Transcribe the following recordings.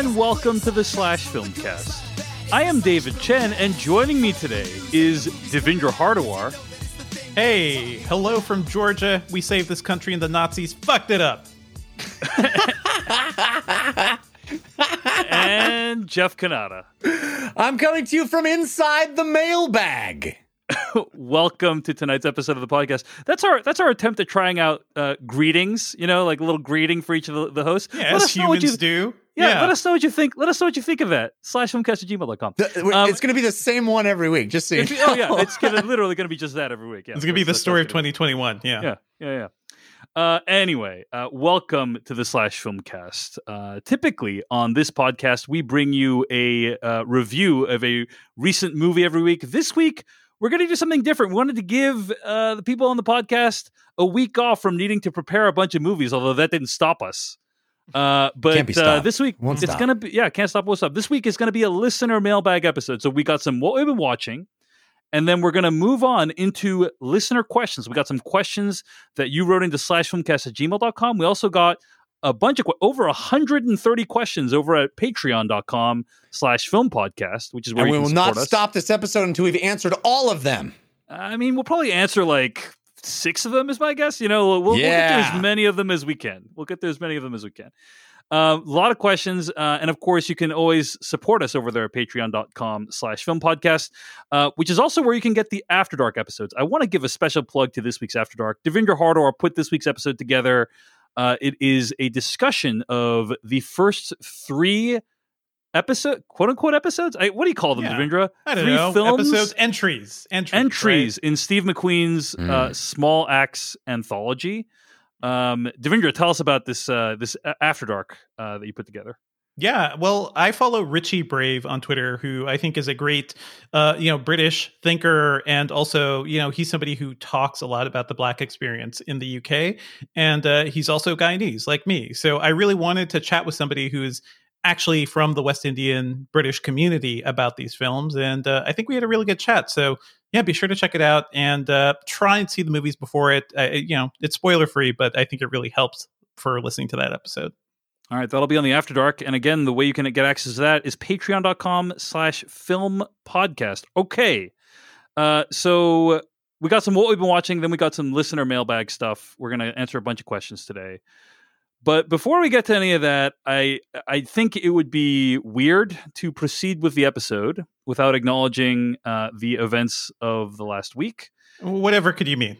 Hello, everyone, and welcome to the Slash Filmcast. I am David Chen, and joining me today is Devindra Hardawar. Hey, hello from Georgia. We saved this country and the Nazis fucked it up. and Jeff Cannata. I'm coming to you from inside the mailbag. welcome to tonight's episode of the podcast. That's our that's our attempt at trying out uh, greetings. You know, like a little greeting for each of the, the hosts. Yeah, let as humans you, do. Yeah, yeah, let us know what you think. Let us know what you think of that. Slash filmcast at gmail.com. The, um, it's going to be the same one every week, just so you know. Oh, yeah. It's gonna, literally going to be just that every week. Yeah, it's going to be the story of 2021. Yeah. Yeah. Yeah. Yeah. Uh, anyway, uh, welcome to the Slash Filmcast. Uh, typically on this podcast, we bring you a uh, review of a recent movie every week. This week, we're going to do something different. We wanted to give uh, the people on the podcast a week off from needing to prepare a bunch of movies, although that didn't stop us. Uh, but uh, this week won't it's stop. gonna be yeah, can't stop, won't stop. This week is gonna be a listener mailbag episode. So we got some what we've been watching, and then we're gonna move on into listener questions. We got some questions that you wrote into slashfilmcast at gmail.com. We also got a bunch of over 130 questions over at patreon.com slash film podcast which is where and we will not us. stop this episode until we've answered all of them i mean we'll probably answer like six of them is my guess you know we'll, yeah. we'll get through as many of them as we can. We'll get through as many of them as we can. Uh, a lot of questions uh, and of course you can always support us over there at patreon.com slash film podcast uh, which is also where you can get the after dark episodes. I want to give a special plug to this week's after dark. Devindra hardawar put this week's episode together. Uh, it is a discussion of the first three episode, quote unquote episodes. I, what do you call them, yeah. Devindra? I don't three know. Films? Episodes, entries, entries, entries right? in Steve McQueen's mm. uh, Small Axe anthology. Um, Devindra, tell us about this uh, this After Dark uh, that you put together. Yeah, well, I follow Richie Brave on Twitter, who I think is a great, uh, you know, British thinker, and also, you know, he's somebody who talks a lot about the Black experience in the UK, and uh, he's also Guyanese, like me. So I really wanted to chat with somebody who's actually from the West Indian British community about these films, and uh, I think we had a really good chat. So yeah, be sure to check it out and uh, try and see the movies before it. Uh, you know, it's spoiler free, but I think it really helps for listening to that episode. All right, that'll be on the After Dark. And again, the way you can get access to that is patreon.com slash film podcast. Okay. Uh, so we got some what we've been watching, then we got some listener mailbag stuff. We're gonna answer a bunch of questions today. But before we get to any of that, I I think it would be weird to proceed with the episode without acknowledging uh, the events of the last week. Whatever could you mean?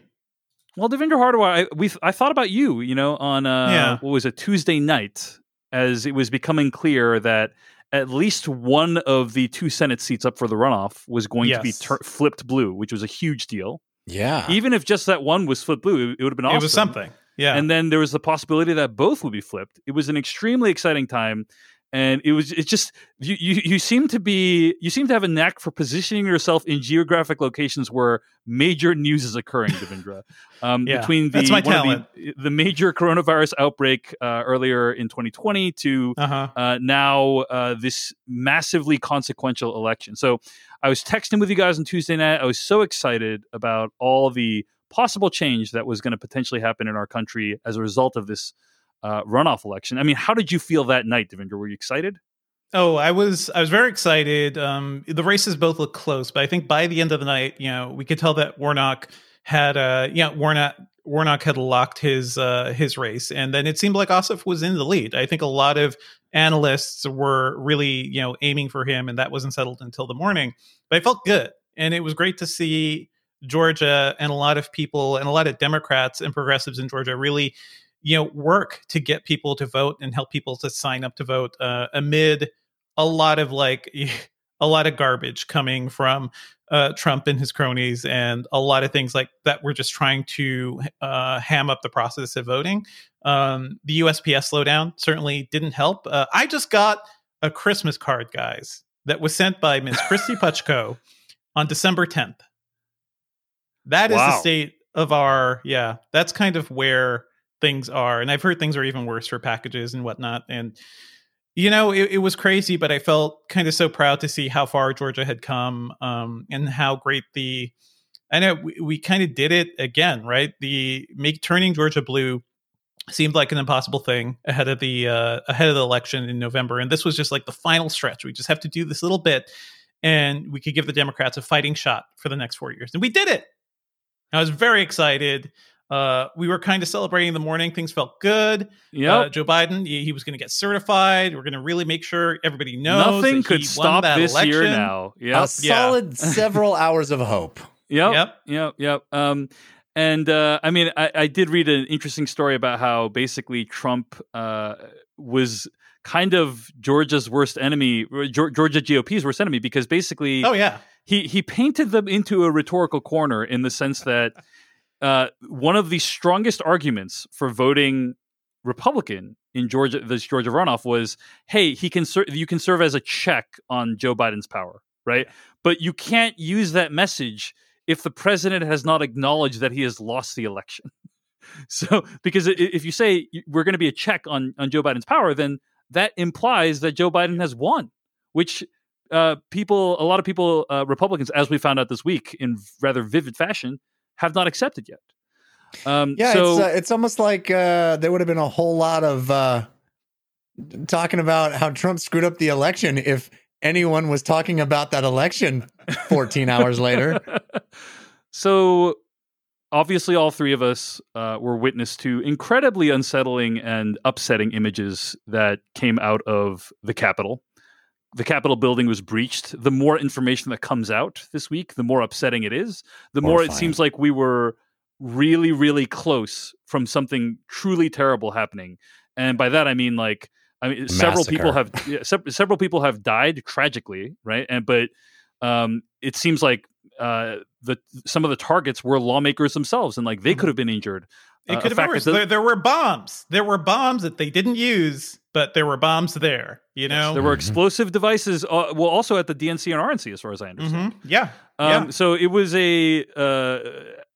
Well, Devindra Hardawar, I, we I thought about you, you know, on uh, yeah. what was a Tuesday night as it was becoming clear that at least one of the two Senate seats up for the runoff was going yes. to be ter- flipped blue, which was a huge deal. Yeah. Even if just that one was flipped blue, it, it would have been awesome. It was something. Yeah. And then there was the possibility that both would be flipped. It was an extremely exciting time and it was it's just you, you you seem to be you seem to have a knack for positioning yourself in geographic locations where major news is occurring devindra um, yeah, between the, that's my talent. The, the, major coronavirus outbreak uh, earlier in 2020 to uh-huh. uh, now uh, this massively consequential election so i was texting with you guys on tuesday night i was so excited about all the possible change that was going to potentially happen in our country as a result of this uh, runoff election. I mean, how did you feel that night, Devindra? Were you excited? Oh, I was I was very excited. Um, the races both look close, but I think by the end of the night, you know, we could tell that Warnock had uh yeah, Warnock Warnock had locked his uh his race and then it seemed like Ossoff was in the lead. I think a lot of analysts were really, you know, aiming for him and that wasn't settled until the morning. But I felt good. And it was great to see Georgia and a lot of people and a lot of Democrats and progressives in Georgia really you know work to get people to vote and help people to sign up to vote uh, amid a lot of like a lot of garbage coming from uh, Trump and his cronies and a lot of things like that we're just trying to uh, ham up the process of voting. Um, the USPS slowdown certainly didn't help. Uh, I just got a Christmas card, guys, that was sent by Miss Kristy Puchko on December 10th. That is wow. the state of our, yeah, that's kind of where things are. And I've heard things are even worse for packages and whatnot. And you know, it, it was crazy, but I felt kind of so proud to see how far Georgia had come um, and how great the. I know we, we kind of did it again, right? The make turning Georgia blue seemed like an impossible thing ahead of the uh, ahead of the election in November, and this was just like the final stretch. We just have to do this little bit, and we could give the Democrats a fighting shot for the next four years, and we did it. I was very excited. Uh, we were kind of celebrating in the morning. Things felt good. Yeah, Uh, Joe Biden, he, he was going to get certified. We're going to really make sure everybody knows nothing that could he won stop that this year election. now. A Yep, Yeah. solid several hours of hope. yep, Yep. yep, yep. Um, and uh, I mean, I, I did read an interesting story about how basically Trump uh, was kind of Georgia's worst enemy, Georgia GOP's worst enemy, because basically Oh yeah, he he painted them into a rhetorical corner in the sense that uh, one of the strongest arguments for voting Republican in Georgia, this Georgia runoff, was, "Hey, he can ser- you can serve as a check on Joe Biden's power, right? But you can't use that message if the president has not acknowledged that he has lost the election." so, because if you say we're going to be a check on on Joe Biden's power, then that implies that Joe Biden has won, which uh, people, a lot of people, uh, Republicans, as we found out this week in rather vivid fashion, have not accepted yet. Um, Yeah, so it's uh, it's almost like uh, there would have been a whole lot of uh, talking about how Trump screwed up the election if anyone was talking about that election 14 hours later. so obviously, all three of us uh, were witness to incredibly unsettling and upsetting images that came out of the Capitol. The Capitol building was breached. The more information that comes out this week, the more upsetting it is. The more it seems like we were really, really close from something truly terrible happening. And by that, I mean like, I mean, several people have yeah, se- several people have died tragically, right? And but um, it seems like uh, the some of the targets were lawmakers themselves, and like they could have been injured. it Uh, could have been worse. There, there were bombs. There were bombs that they didn't use, but there were bombs there. You know. There were Mhm. explosive devices, uh, well, also at the DNC and RNC, as far as I understand. Mhm. Yeah. Um, yeah. So it was a, uh,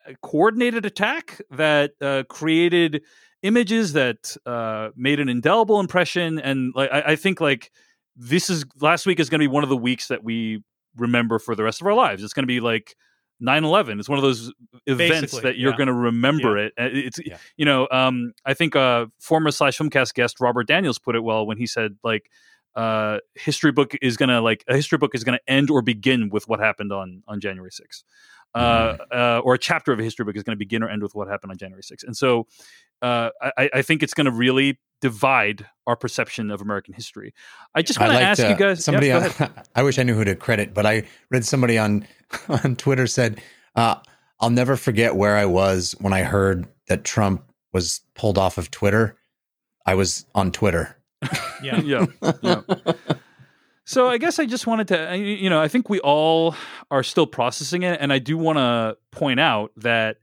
a coordinated attack that uh, created images that uh, made an indelible impression, and like I, I think like this is last week is going to be one of the weeks that we remember for the rest of our lives. It's going to be like 9-11 it's one of those events Basically, that you're yeah. going to remember it Uh, it's Yeah. you know um i think uh former slash filmcast guest robert daniels put it well when he said like uh history book is going to like a history book is going to end or begin with what happened on on january 6th uh, uh, or a chapter of a history book is going to begin or end with what happened on January 6th. And so uh, I, I think it's going to really divide our perception of American history. I just want to ask you guys. Somebody, yeah, on. I wish I knew who to credit, but I read somebody on on Twitter said, uh, "I'll never forget where I was when I heard that Trump was pulled off of Twitter. I was on Twitter." Yeah. yeah, yeah. So I guess I just wanted to, you know, I think we all are still processing it, and I do want to point out that,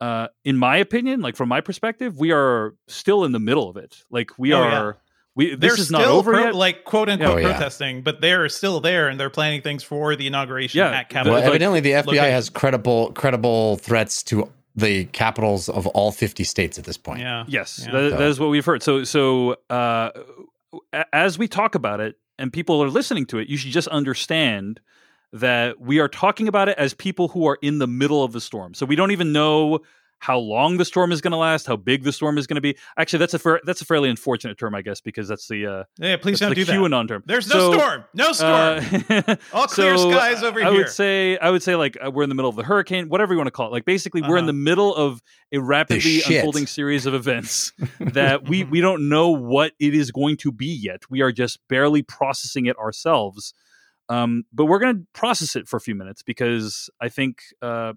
uh, in my opinion, like from my perspective, we are still in the middle of it. Like we Oh, are, yeah. we They're this is still not over pro- yet. like quote unquote Oh, yeah. protesting, but they're still there and they're planning things for the inauguration Yeah, at the- Capitol. Well, like, evidently, the FBI look at- has credible credible threats to the capitals of all 50 states at this point. yeah. Yes, Yeah. that, So- that is what we've heard. So, so uh, as we talk about it and people are listening to it, you should just understand that we are talking about it as people who are in the middle of the storm. So we don't even know how long the storm is going to last, how big the storm is going to be. Actually, that's a fair, that's a fairly unfortunate term, I guess, because that's the uh, Yeah, please don't the do that. QAnon term. There's no So, storm. No storm. uh, All clear so, skies over I here. would say, I would say, like uh, we're in the middle of the hurricane, whatever you want to call it. Like basically, we're in Uh-huh. the middle of a rapidly unfolding series of events that we we don't know what it is going to be yet. We are just barely processing it ourselves. Um, but we're going to process it for a few minutes because I think uh,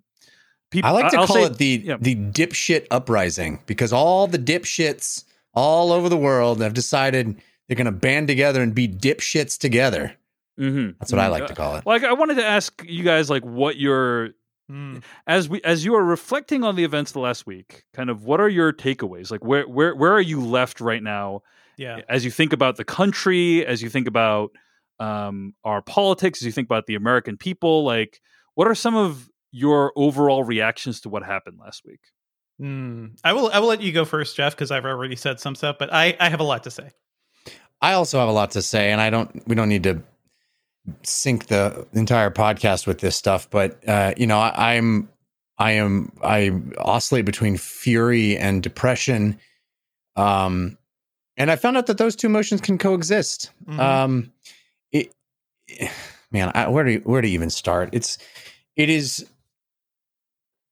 people. I like to I'll call say- it the yeah. the dipshit uprising because all the dipshits all over the world have decided they're going to band together and be dipshits together. Mhm. That's what I Mhm. like to call it. Like I wanted to ask you guys, like, what your Mm. as we as you are reflecting on the events of the last week, kind of what are your takeaways? Like, where where where are you left right now? Yeah. as you think about the country, as you think about um, our politics, as you think about the American people, like what are some of your overall reactions to what happened last week? Mm. I will. I will let you go first, Jeff, because I've already said some stuff, but I, I have a lot to say. I also have a lot to say, and I don't. We don't need to sync the entire podcast with this stuff, but uh, you know, I, I'm, I am, I oscillate between fury and depression. Um, and I found out that those two emotions can coexist. Mhm. Um, it, man, I, where do where to even start? It's it is.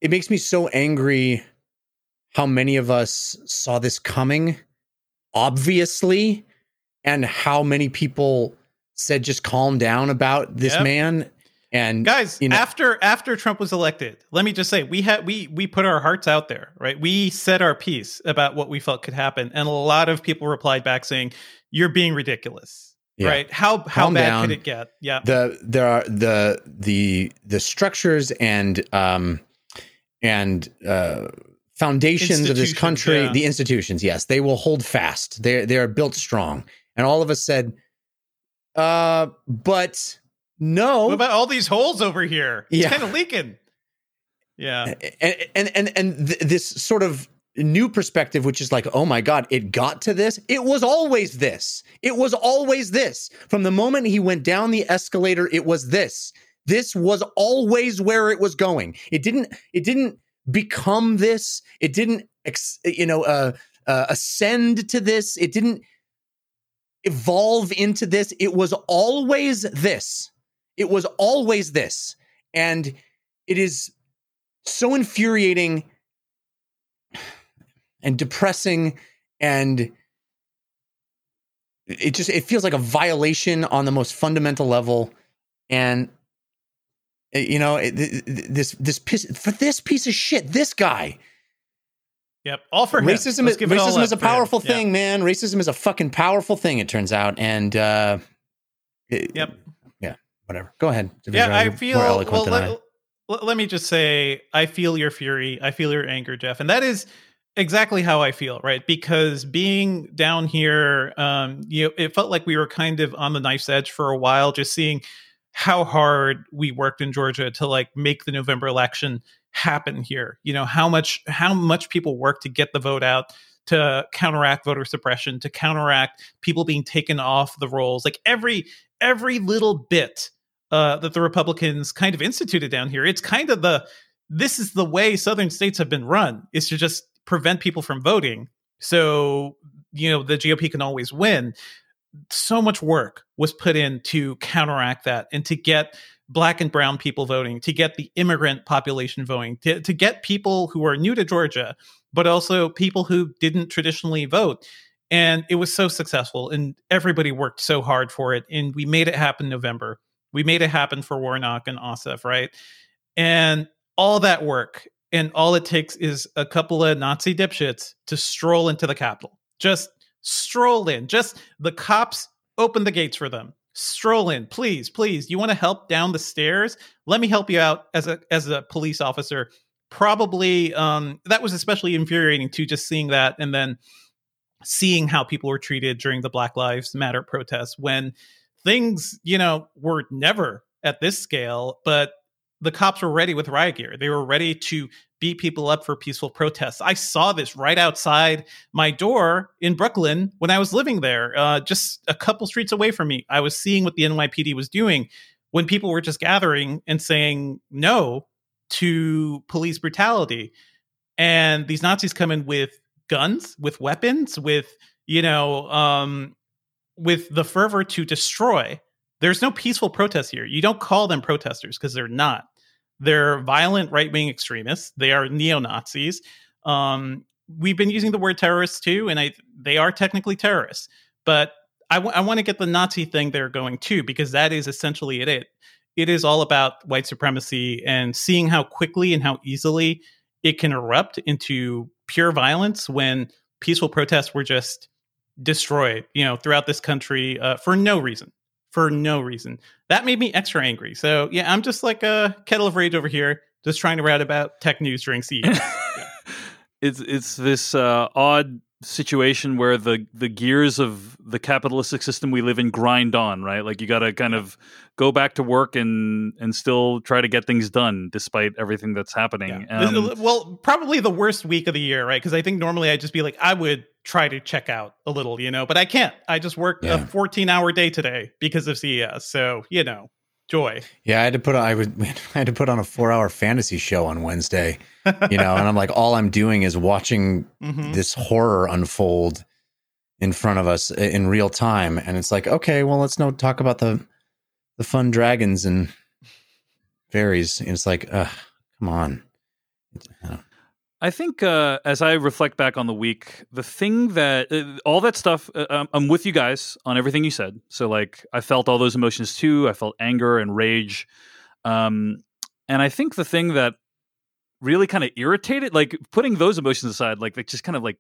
It makes me so angry how many of us saw this coming, obviously, and how many people said just calm down about this Yep. man. And guys you know- after after trump was elected let me just say we had we we put our hearts out there right we said our piece about what we felt could happen and a lot of people replied back saying you're being ridiculous Yeah. right how how Calm bad down. could it get yeah the there are the the the structures and um and uh foundations of this country yeah. the institutions yes they will hold fast. They they are built strong. And all of us said uh but no. What about all these holes over here? It's Yeah. kind of leaking. Yeah. And and and, and th- this sort of new perspective which is like oh my god it got to this? It was always this. It was always this. From the moment he went down the escalator it was this this was always where it was going. It didn't it didn't become this. It didn't you know uh, uh ascend to this. It didn't evolve into this. It was always this. It was always this. And it is so infuriating and depressing and it just it feels like a violation on the most fundamental level. And you know th- this this piece for this piece of shit this guy yep all for him. racism is racism is a powerful Yeah. thing man racism is a fucking powerful thing it turns out and uh it- Yep. yeah whatever go ahead yeah i feel more well than let, let- let me just say i feel your fury i feel your anger jeff and that is exactly how i feel right because being down here um you know it felt like we were kind of on the knife's edge for a while just seeing how hard we worked in georgia to like make the november election happen here you know how much how much people worked to get the vote out to counteract voter suppression to counteract people being taken off the rolls like every every little bit uh, that the Republicans kind of instituted down here. It's kind of the this is the way southern states have been run is to just prevent people from voting. So you know the GOP can always win. So much work was put in to counteract that and to get black and brown people voting, to get the immigrant population voting, to, to get people who are new to Georgia, but also people who didn't traditionally vote. And it was so successful, and everybody worked so hard for it. And we made it happen November. We made it happen for Warnock and Ossoff, right? And all that work, and all it takes is a couple of Nazi dipshits to stroll into the Capitol. Just stroll in. Just the cops open the gates for them. Stroll in, please, please. You want to help down the stairs? Let me help you out as a as a police officer. Probably um, that was especially infuriating too, just seeing that and then seeing how people were treated during the Black Lives Matter protests when things, you know, were never at this scale, but the cops were ready with riot gear. They were ready to beat people up for peaceful protests. I saw this right outside my door in Brooklyn when I was living there, uh, just a couple streets away from me. I was seeing what the NYPD was doing when people were just gathering and saying no to police brutality. And these Nazis come in with guns, with weapons, with, you know, um, with the fervor to destroy. There's no peaceful protest here. You don't call them protesters because they're not. They're violent right wing extremists. They are neo Nazis. Um, we've been using the word terrorists too, and I they are technically terrorists. But I want to get the Nazi thing there going too, because that is essentially it. It it is all about white supremacy and seeing how quickly and how easily it can erupt into pure violence when peaceful protests were just destroyed, you know, throughout this country uh, for no reason. For no reason. That made me extra angry. So yeah, I'm just like a kettle of rage over here, just trying to rant about tech news during CES. it's it's this uh, odd situation where the the gears of the capitalistic system we live in grind on, right? Like you got to kind of go back to work and and still try to get things done despite everything that's happening. Yeah. Um, well, probably the worst week of the year, right? Because I think normally I'd just be like, I would try to check out a little, you know, but I can't. I just worked Yeah. a 14 hour day today because of CES. So, you know. joy. Yeah, I had to put on, I would I had to put on a four hour fantasy show on Wednesday, you know, and I'm like, all I'm doing is watching Mhm. this horror unfold in front of us in real time, and it's like, okay, well, let's not talk about the the fun dragons and fairies. And it's like, uh, come on. I think uh, as I reflect back on the week, the thing that uh, all that stuff, uh, I'm- I'm with you guys on everything you said. So like, I felt all those emotions too. I felt anger and rage, um, and I think the thing that really kind of irritated, like putting those emotions aside, like that just kind of like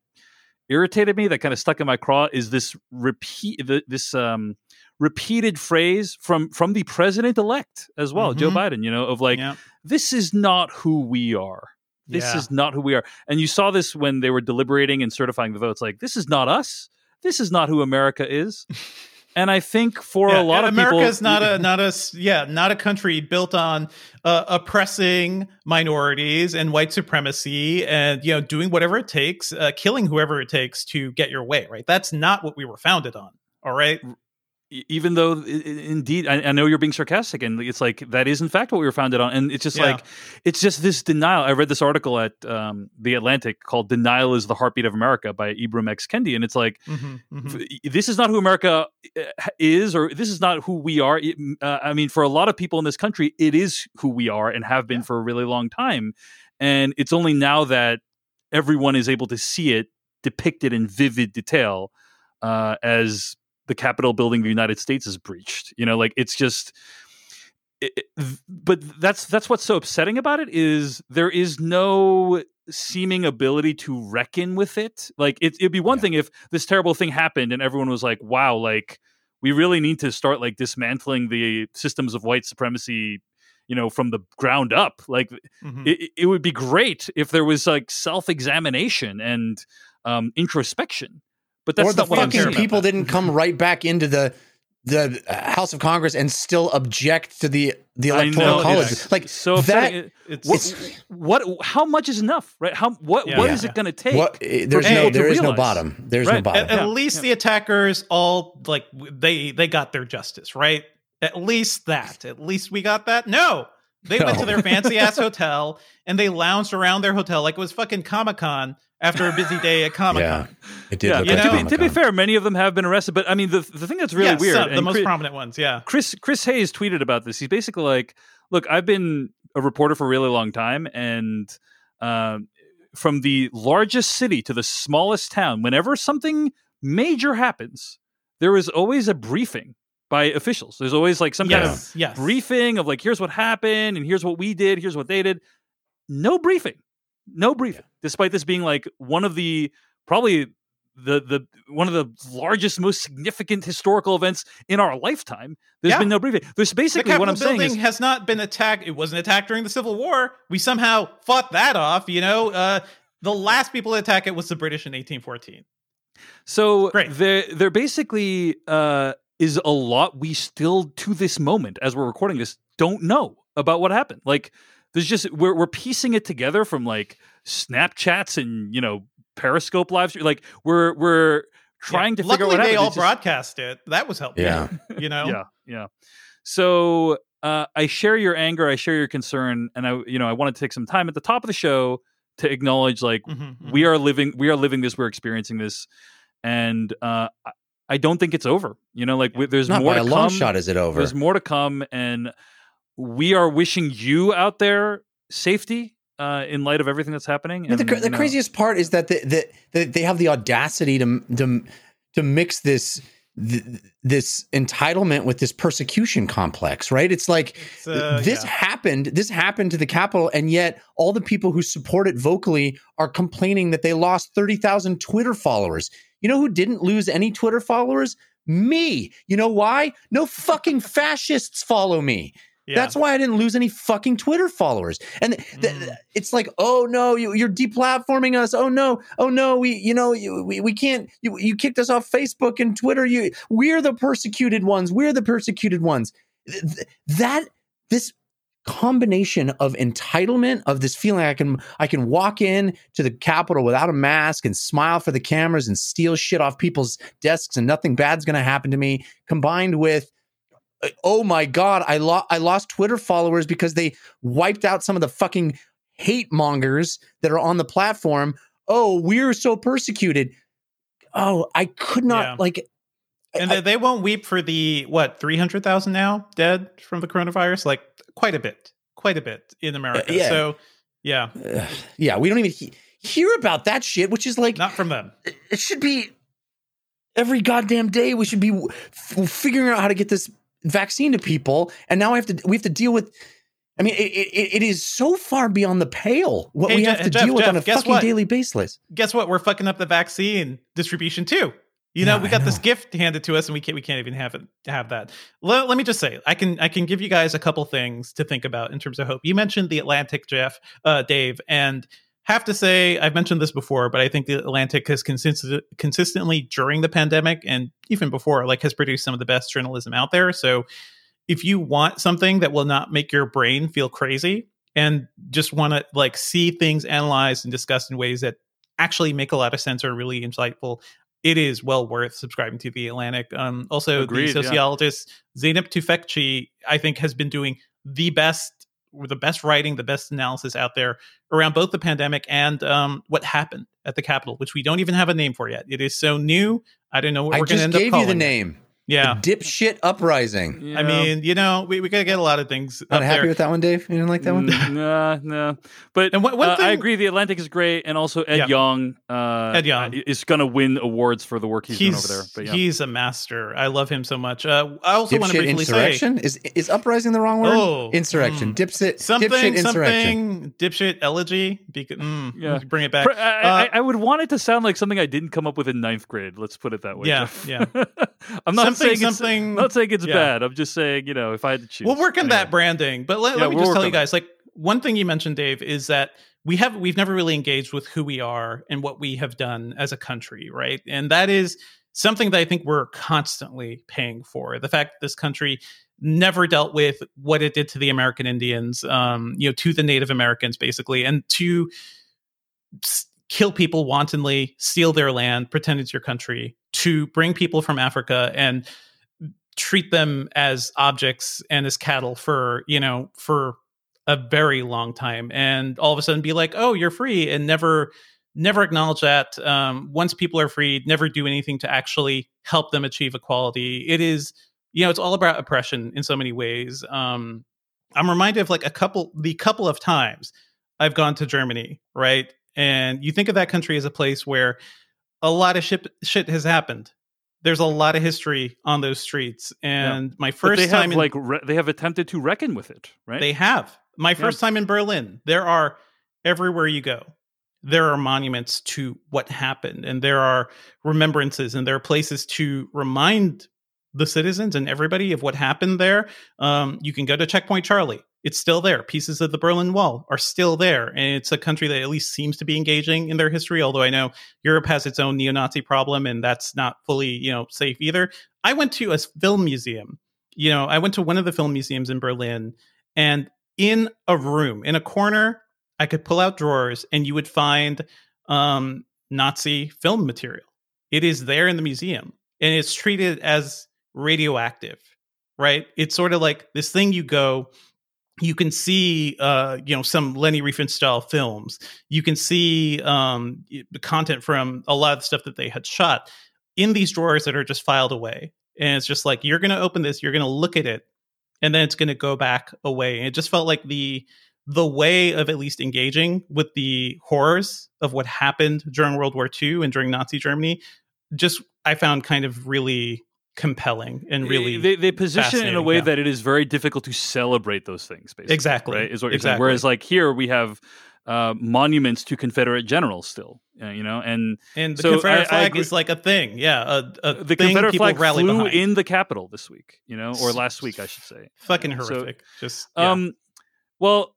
irritated me, that kind of stuck in my craw, is this repeat, this um, repeated phrase from from the president elect as well, Joe Mhm. Biden. You know, of like, yeah. this is not who we are. This Yeah. is not who we are. And you saw this when they were deliberating and certifying the votes. Like, this is not us. This is not who America is. and I think for Yeah, a lot of America's people, not a not a yeah not a country built on uh, oppressing minorities and white supremacy and you know doing whatever it takes, uh, killing whoever it takes to get your way. Right? That's not what we were founded on. All right. Even though indeed I, I know you're being sarcastic and it's like that is in fact what we were founded on. And it's just Yeah. like it's just this denial. I read this article at um, the atlantic called denial is the heartbeat of america by ibram x. Kendi. And it's like Mhm, mhm. this is not who america uh, is or this is not who we are. It- uh, i mean for a lot of people in this country it is who we are and have been for a really long time. And it's only now that everyone is able to see it depicted in vivid detail uh, as the Capitol building of the United States is breached. You know, like it's just. It, it- but that's that's what's so upsetting about it is there is no seeming ability to reckon with it. Like it, it'd be one Yeah. thing if this terrible thing happened and everyone was like, "Wow, like we really need to start like dismantling the systems of white supremacy." You know, from the ground up, like Mhm. it, it would be great if there was like self-examination and um, introspection but that's or the not what I'm fucking care people didn't come right back into the the uh, House of Congress and still object to the the electoral know, college. it's Like so that. upsetting. It's, what, what how much is enough right how what Yeah. what is Yeah. it going to take What eh, there's no there is no bottom. There's no bottom. at, at Yeah, least yeah. the attackers all like they they got their justice right at least that at least we got that no they went to their fancy ass hotel and they lounged around their hotel like it was fucking comic-con after a busy day at comic-con. Yeah, it did yeah, look like to, be, to be fair many of them have been arrested but i mean the the thing that's really Yes, weird some- the most Chris, prominent ones yeah. Chris Chris Hayes tweeted about this. He's basically like, "Look, I've been a reporter for a really long time, and um, from the largest city to the smallest town, whenever something major happens, there is always a briefing by officials. There's always like some kind of yes yes briefing of like, here's what happened, and here's what we did, here's what they did. No briefing, no briefing, despite this being like one of the probably." The the one of the largest, most significant historical events in our lifetime. There's Yeah. been no briefing. There's basically Capitol what I'm saying is has not been attacked. It wasn't attacked during the Civil War. We somehow fought that off. You know, uh, the last people to attack it was the British in 1814. so Great. they're they're basically uh, is a lot we still to this moment as we're recording this don't know about what happened. Like there's just we're we're piecing it together from like Snapchats and you know Periscope live stream. Like we're we're trying Yeah. to figure out Luckily, what happened. they all It's just- broadcast it. That was helpful. Yeah. you know. Yeah, yeah. So uh, I share your anger. I share your concern, and I, you know, I want to take some time at the top of the show to acknowledge, like, Mhm, mhm. we are living, we are living this, we're experiencing this, and uh, I- I don't think it's over. You know, like we, there's Not more by to a long come. shot is it over. There's more to come, and we are wishing you out there safety uh, in light of everything that's happening. No, the, cra- the you know, craziest part is that the, the, the, they have the audacity to to to mix this th- this entitlement with this persecution complex, right? It's like It's, uh, this yeah. happened. This happened to the Capitol, and yet all the people who support it vocally are complaining that they lost thirty thousand Twitter followers. You know who didn't lose any Twitter followers? Me. You know why? No fucking fascists follow me. Yeah. That's why I didn't lose any fucking Twitter followers. And th- th- Mm. it's like, oh no, you, you're deplatforming us. Oh no, oh no, we, you know, you, we, we can't. You, you kicked us off Facebook and Twitter. You, we're the persecuted ones. We're the persecuted ones. Th- That this combination of entitlement of this feeling I can I can walk in to the Capitol without a mask and smile for the cameras and steal shit off people's desks and nothing bad's going to happen to me combined with uh, oh my god, I lost I lost Twitter followers because they wiped out some of the fucking hate mongers that are on the platform. Oh, we're so persecuted. Oh, I could not Yeah. like And I- they, won't weep for the what three hundred thousand now dead from the coronavirus. Like quite a bit, quite a bit in America. yeah. So yeah, Ugh, yeah, we don't even he- hear about that shit, which is like not from them. it should be every goddamn day we should be f- figuring out how to get this vaccine to people and now I have to we have to deal with I mean it, it, it is so far beyond the pale what Hey, we have to Jeff, deal with on a fucking what? daily basis. Guess what? We're fucking up the vaccine distribution too. You know, Yeah, we got this gift handed to us, and we can't we can't even have it have that. Let, let me just say, I can I can give you guys a couple things to think about in terms of hope. You mentioned the Atlantic, Jeff, uh, Dave, and have to say I've mentioned this before, but I think the Atlantic has consistent, consistently during the pandemic and even before, like has produced some of the best journalism out there. So if you want something that will not make your brain feel crazy and just want to like see things analyzed and discussed in ways that actually make a lot of sense or really insightful it is well worth subscribing to the atlantic um also Agreed, the yeah. sociologist zeynep tufekci i think has been doing the best the best writing the best analysis out there around both the pandemic and um what happened at the capitol which we don't even have a name for yet it is so new i don't know what I we're going to just end up gave you calling the name. Yeah The dipshit uprising. Yeah. i mean you know we, we gotta get a lot of things Not up happy there. with that one, Dave? You didn't like that one? Mm, nah, nah. But And one- one uh, I agree. The Atlantic is great, and also Ed Yeah. Yong. Uh, Ed Yong. is going to win awards for the work he's, doing over there. But yeah, he's a master. I love him so much. Uh, I also want to Dipshit briefly say insurrection? Is is uprising the wrong word? Oh, insurrection. mm. Dipshit something, dipshit insurrection. something, dipshit elegy. Because, mm, Yeah. bring it back. I, Uh, I, I would want it to sound like something I didn't come up with in ninth grade. Let's put it that way. Yeah, Jeff. yeah. I'm not Something- saying it's, something- I'm not saying it's yeah. bad. I'm just saying, you know, if I had to choose, We'll work on Anyway. that branding. But let, Yeah, let me we'll just tell you guys, like one thing you mentioned, Dave, is that we have we've never really engaged with who we are and what we have done as a country, right? And that is something that I think we're constantly paying for. The fact that this country never dealt with what it did to the American Indians, um, you know, to the Native Americans, basically, and to s- kill people wantonly, steal their land, pretend it's your country, to bring people from Africa and treat them as objects and as cattle for you know for a very long time. And all of a sudden be like oh you're free and never never acknowledge that um, once people are freed never do anything to actually help them achieve equality. It is you know it's all about oppression in so many ways. Um, i'm reminded of like a couple the couple of times i've gone to germany right? And you think of that country as a place where a lot of shit, shit has happened there's a lot of history on those streets and my But first they time have in, like re- they have attempted to reckon with it, right? they have. My first time in Berlin, there are everywhere you go. There are monuments to what happened, and there are remembrances, and there are places to remind the citizens and everybody of what happened there. Um, you can go to Checkpoint Charlie; it's still there. Pieces of the Berlin Wall are still there, and it's a country that at least seems to be engaging in their history. Although I know Europe has its own neo-Nazi problem, and that's not fully, you know, safe either. I went to a film museum. You know, I went to one of the film museums in Berlin, and in a room, in a corner, I could pull out drawers, and you would find um, Nazi film material. It is there in the museum, and it's treated as radioactive, right? It's sort of like this thing you go. You can see, uh, you know, some Leni Riefenstahl films. You can see um, the content from a lot of the stuff that they had shot in these drawers that are just filed away. And it's just like you're going to open this, you're going to look at it, and then it's going to go back away. And it just felt like the the way of at least engaging with the horrors of what happened during World War II and during Nazi Germany, just I found kind of really compelling and really they, they position it in a way yeah. that it is very difficult to celebrate those things. Basically, Exactly, right? Is what you're saying. exactly. Whereas, like here, we have uh, monuments to Confederate generals still, uh, you know, and and the so Confederate I- I flag agree- is like a thing, yeah, a, a the thing Confederate people flag rally flew behind. in the Capitol this week, you know, or last week, I should say. Fucking Uh, so- horrific. just yeah. Um, well,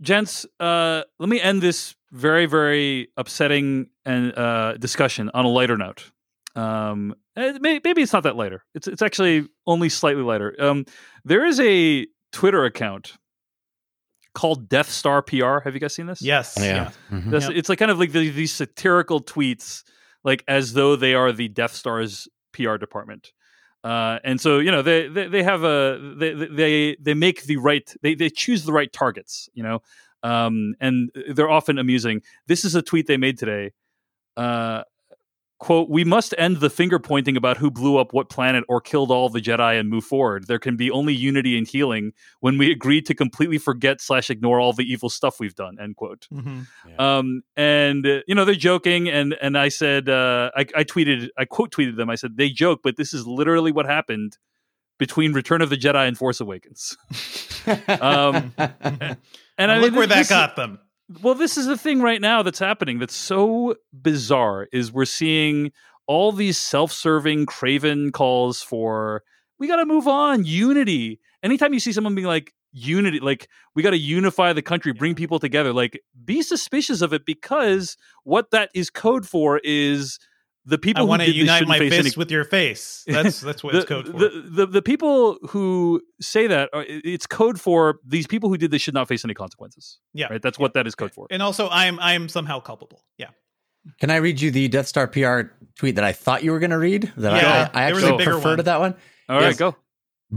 gents, uh, let me end this very, very upsetting and uh, discussion on a lighter note. Um, eh, maybe it's not that lighter. It's it's actually only slightly lighter. Um, there is a Twitter account called Death Star PR. Have you guys seen this? yes, Yeah. That's, Yep. It's like kind of like the, these satirical tweets, like as though they are the Death Star's PR department. Uh, and so you know they they, they have a they, they they make the right they they choose the right targets you know um, and they're often amusing. This is a tweet they made today. Uh, quote we must end the finger pointing about who blew up what planet or killed all the jedi and move forward there can be only unity and healing when we agree to completely forget slash ignore all the evil stuff we've done end quote Mm-hmm. Yeah. um and uh, you know they're joking and and i said uh I, I tweeted i quote tweeted them i said they joke but this is literally what happened between return of the jedi and force awakens um, and I look mean, where that this is- got them. Well, this is the thing right now that's happening that's so bizarre is we're seeing all these self-serving craven calls for we got to move on, unity. Anytime you see someone being like unity, like we got to unify the country, bring people together, like be suspicious of it because what that is code for is the people I who want to did this unite shouldn't my face any with your face. That's that's what the, it's code for. The, the the people who say that uh, are, it's code for these people who did this should not face any consequences. Yeah. right. That's what that is code for. and also, I'm I'm somehow culpable. Yeah. Can I read you the Death Star PR tweet that I thought you were going to read? That Yeah, I, I there was a actually bigger prefer one. to that one. All right, Yes. go.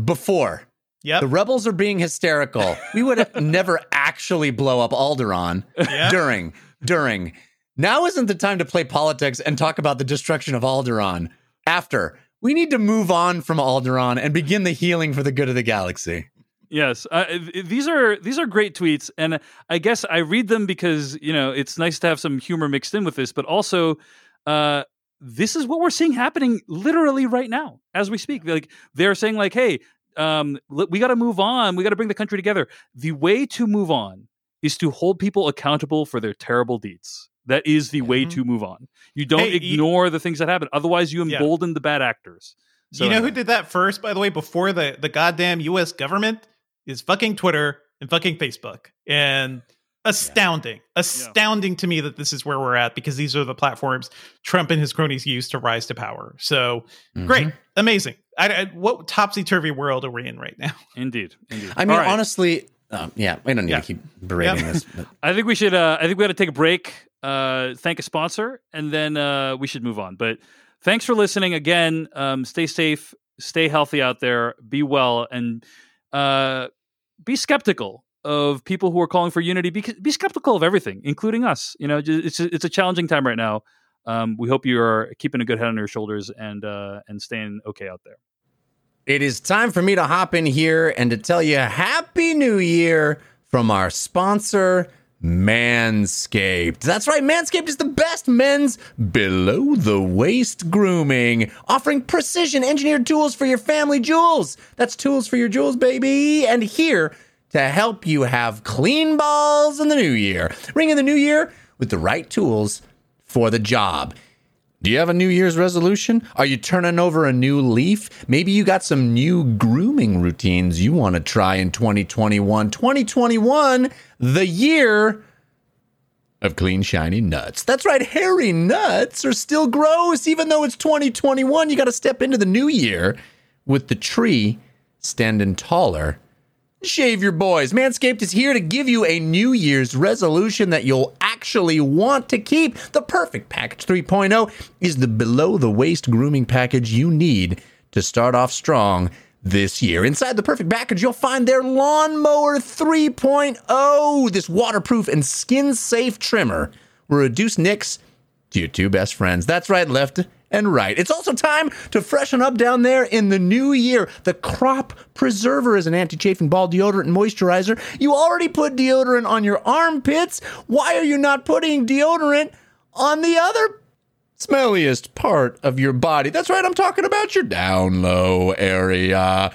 Before Yep. the rebels are being hysterical, we would have never actually blow up Alderaan. Yep. During, during. Now isn't the time to play politics and talk about the destruction of Alderaan. After, we need to move on from Alderaan and begin the healing for the good of the galaxy. Yes, uh, these are these are great tweets, and I guess I read them because you know it's nice to have some humor mixed in with this, but also. Uh, this is what we're seeing happening literally right now as we speak. Like they're saying, like, "Hey, um, we got to move on. We got to bring the country together." The way to move on is to hold people accountable for their terrible deeds. That is the way Mhm. to move on. You don't Hey, you- ignore the things that happen. Otherwise, you Yeah. embolden the bad actors. So you know anyway. who did that first, by the way, before the the goddamn U.S. government is fucking Twitter and fucking Facebook, and astounding, astounding to me that this is where we're at because these are the platforms Trump and his cronies use to rise to power. So great, Mm-hmm. amazing. I, I, what topsy turvy world are we in right now? Indeed, indeed. I mean, All right. honestly, um, yeah, we don't need Yeah. to keep berating Yeah. this. But I think we should. Uh, I think we got to take a break, uh, thank a sponsor, and then uh, we should move on. But thanks for listening again. Um, stay safe, stay healthy out there, be well, and uh, be skeptical of people who are calling for unity. Be, be skeptical of everything, including us. You know, it's a, it's a challenging time right now. Um, we hope you are keeping a good head on your shoulders and uh, and staying okay out there. It is time for me to hop in here and to tell you Happy New Year from our sponsor, Manscaped. That's right, Manscaped is the best men's below the waist grooming, offering precision engineered tools for your family jewels. That's tools for your jewels, baby. And here to help you have clean balls in the new year. Ring in the new year with the right tools for the job. Do you have a New Year's resolution? Are you turning over a new leaf? Maybe you got some new grooming routines you want to try in 2021. 2021, the year of clean, shiny nuts. That's right, hairy nuts are still gross. Even though it's 2021, you got to step into the new year with the tree standing taller Shave your boys. Manscaped is here to give you a New Year's resolution that you'll actually want to keep. The perfect package 3.0 is the below the waist grooming package you need to start off strong this year. Inside the perfect package, you'll find their Lawnmower 3.0, this waterproof and skin safe trimmer will reduce nicks to your two best friends. That's right, left and right. It's also time to freshen up down there in the new year. The Crop Preserver is an anti chafing ball deodorant and moisturizer. You already put deodorant on your armpits. Why are you not putting deodorant on the other smelliest part of your body? That's right, I'm talking about your down low area.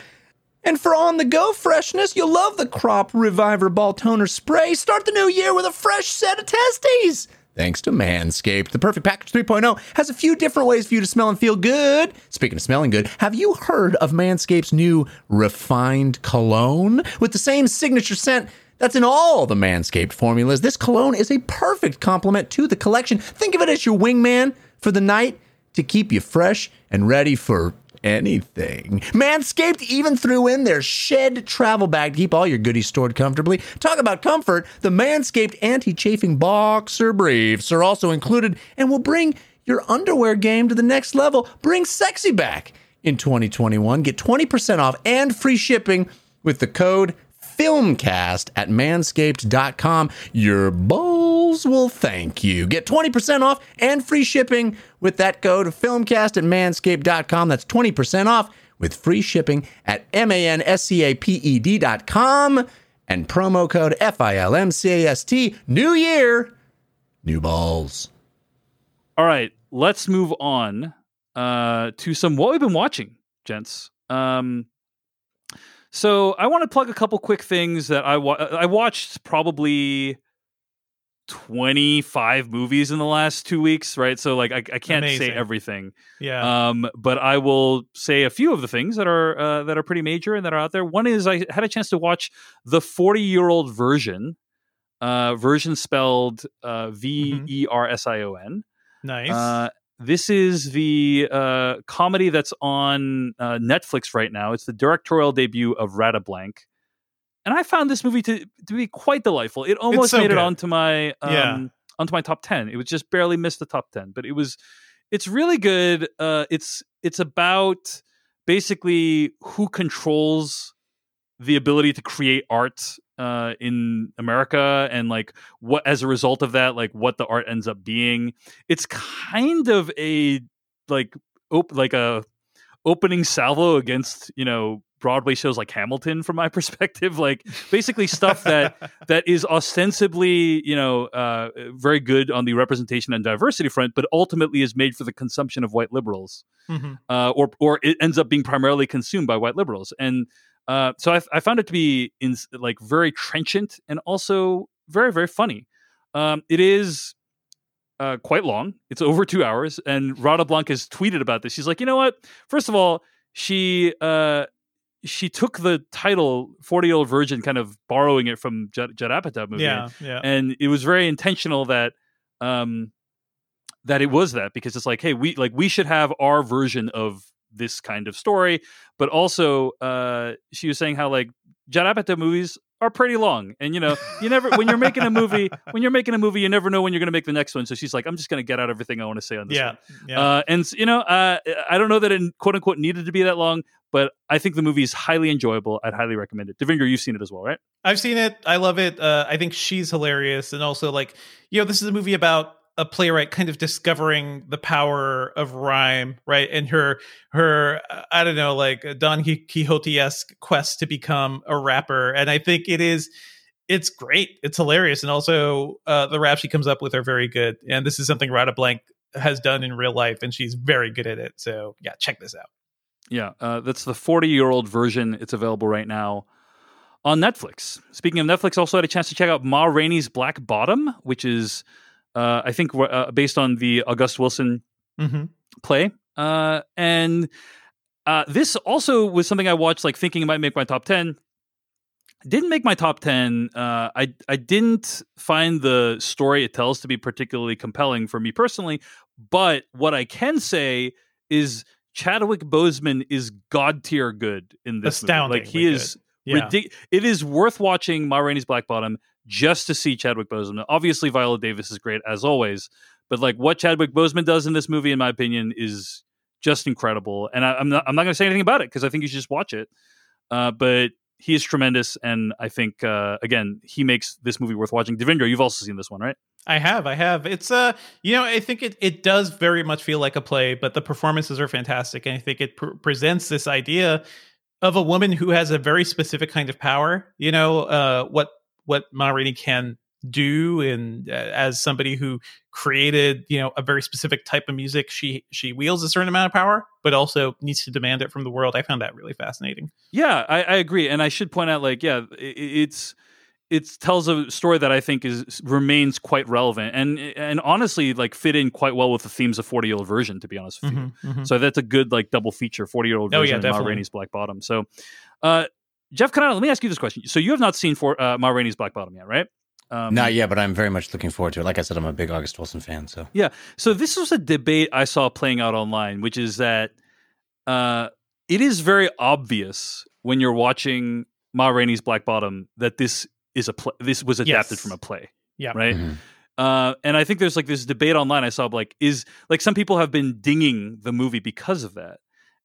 And for on the go freshness, you'll love the Crop Reviver Ball Toner Spray. Start the new year with a fresh set of testes. Thanks to Manscaped. The Perfect Package 3.0 has a few different ways for you to smell and feel good. Speaking of smelling good, have you heard of Manscaped's new refined cologne? With the same signature scent that's in all the Manscaped formulas, this cologne is a perfect complement to the collection. Think of it as your wingman for the night to keep you fresh and ready for anything. Manscaped even threw in their shed travel bag to keep all your goodies stored comfortably. Talk about comfort. The Manscaped anti chafing boxer briefs are also included and will bring your underwear game to the next level. Bring sexy back in 2021. Get 20% off and free shipping with the code filmcast at manscaped.com. Your balls will thank you. Get 20% off and free shipping with that code filmcast at manscaped.com. That's 20% off with free shipping at M-A-N-S-C-A-P-E-D.com and promo code F-I-L-M-C-A-S-T. New year, new balls. All right, let's move on uh, to some what we've been watching, gents. Um, so I want to plug a couple quick things that I wa- I watched probably 25 movies in the last two weeks, right? So like I, I can't Amazing. say everything. Yeah. Um, but I will say a few of the things that are uh, that are pretty major and that are out there. One is I had a chance to watch the 40 year old version, uh, version spelled uh, V E R S I O N. nice. Uh, this is the uh, comedy that's on uh, Netflix right now. It's the directorial debut of Radha Blank. And I found this movie to, to be quite delightful. It almost so made good. it onto my um, Yeah. onto my top ten. It was just barely missed the top ten, but it was it's really good. Uh, it's it's about basically who controls the ability to create art uh, in America and like what as a result of that, like what the art ends up being. It's kind of a like op- like a opening salvo against you know Broadway shows like Hamilton from my perspective. Like basically stuff that that is ostensibly you know uh, very good on the representation and diversity front, but ultimately is made for the consumption of white liberals Mhm. uh, or or it ends up being primarily consumed by white liberals. And uh, so I, I found it to be in like very trenchant and also very very funny. Um, it is uh, quite long. It's over two hours, and Radha Blank has tweeted about this. She's like, you know what? First of all, she uh, she took the title "Forty Year Old Virgin," kind of borrowing it from Judd, Judd Apatow movie yeah. Yeah. and it was very intentional that um that it was that because it's like hey we like we should have our version of this kind of story but also uh she was saying how like Judd Apatow movies are pretty long and you know you never when you're making a movie when you're making a movie you never know when you're going to make the next one so she's like I'm just going to get out everything I want to say on this yeah. Yeah. Uh, and you know, uh, I don't know that it quote unquote needed to be that long, but I think the movie is highly enjoyable. I'd highly recommend it. Devindra, you've seen it as well, right? I've seen it. I love it. Uh, I think she's hilarious, and also like you know, this is a movie about a playwright kind of discovering the power of rhyme, right? And her her uh, I don't know, like Don Quixote esque quest to become a rapper, and I think it is. It's great. It's hilarious, and also uh, the rap she comes up with are very good. And this is something Radha Blank has done in real life, and she's very good at it. So yeah, check this out. Yeah, uh, that's the 40 year old version. It's available right now on Netflix. Speaking of Netflix, also had a chance to check out Ma Rainey's Black Bottom, which is, uh, I think, uh, based on the August Wilson Mm-hmm. play. Uh, and uh, this also was something I watched, like thinking it might make my top 10. Didn't make my top 10. Uh, I, I didn't find the story it tells to be particularly compelling for me personally. But what I can say is Chadwick Boseman is god tier good in this movie. Like he is Yeah. ridic- It is worth watching Ma Rainey's Black Bottom just to see Chadwick Boseman. Obviously, Viola Davis is great as always, but like what Chadwick Boseman does in this movie, in my opinion, is just incredible. And I, I'm not I'm not going to say anything about it because I think you should just watch it. Uh, but he is tremendous, and I think uh, again he makes this movie worth watching. Devindra, you've also seen this one, right? I have, I have. It's uh, you know, I think it it does very much feel like a play, but the performances are fantastic, and I think it pr- presents this idea of a woman who has a very specific kind of power. You know, uh, what what Ma Rainey can do, and uh, as somebody who created, you know, a very specific type of music, she she wields a certain amount of power, but also needs to demand it from the world. I found that really fascinating. Yeah, I, I agree, and I should point out, like, yeah, i it's it tells a story that I think is remains quite relevant, and and honestly, like, fit in quite well with the themes of Forty Year Old Version. To be honest with you, Mhm, mhm. so that's a good like double feature: Forty Year Old Oh, Version yeah, and Ma. Rainey's Black Bottom. So, uh, Jeff, can I let me ask you this question? So, you have not seen for uh, Ma Rainey's Black Bottom yet, right? Um, Not yet, but I'm very much looking forward to it. Like I said, I'm a big August Wilson fan. So yeah, So this was a debate I saw playing out online, which is that uh, it is very obvious when you're watching Ma Rainey's Black Bottom that this is a play. This was adapted Yes. from a play, Yeah. right? Mhm. Uh, and I think there's like this debate online I saw like is like some people have been dinging the movie because of that.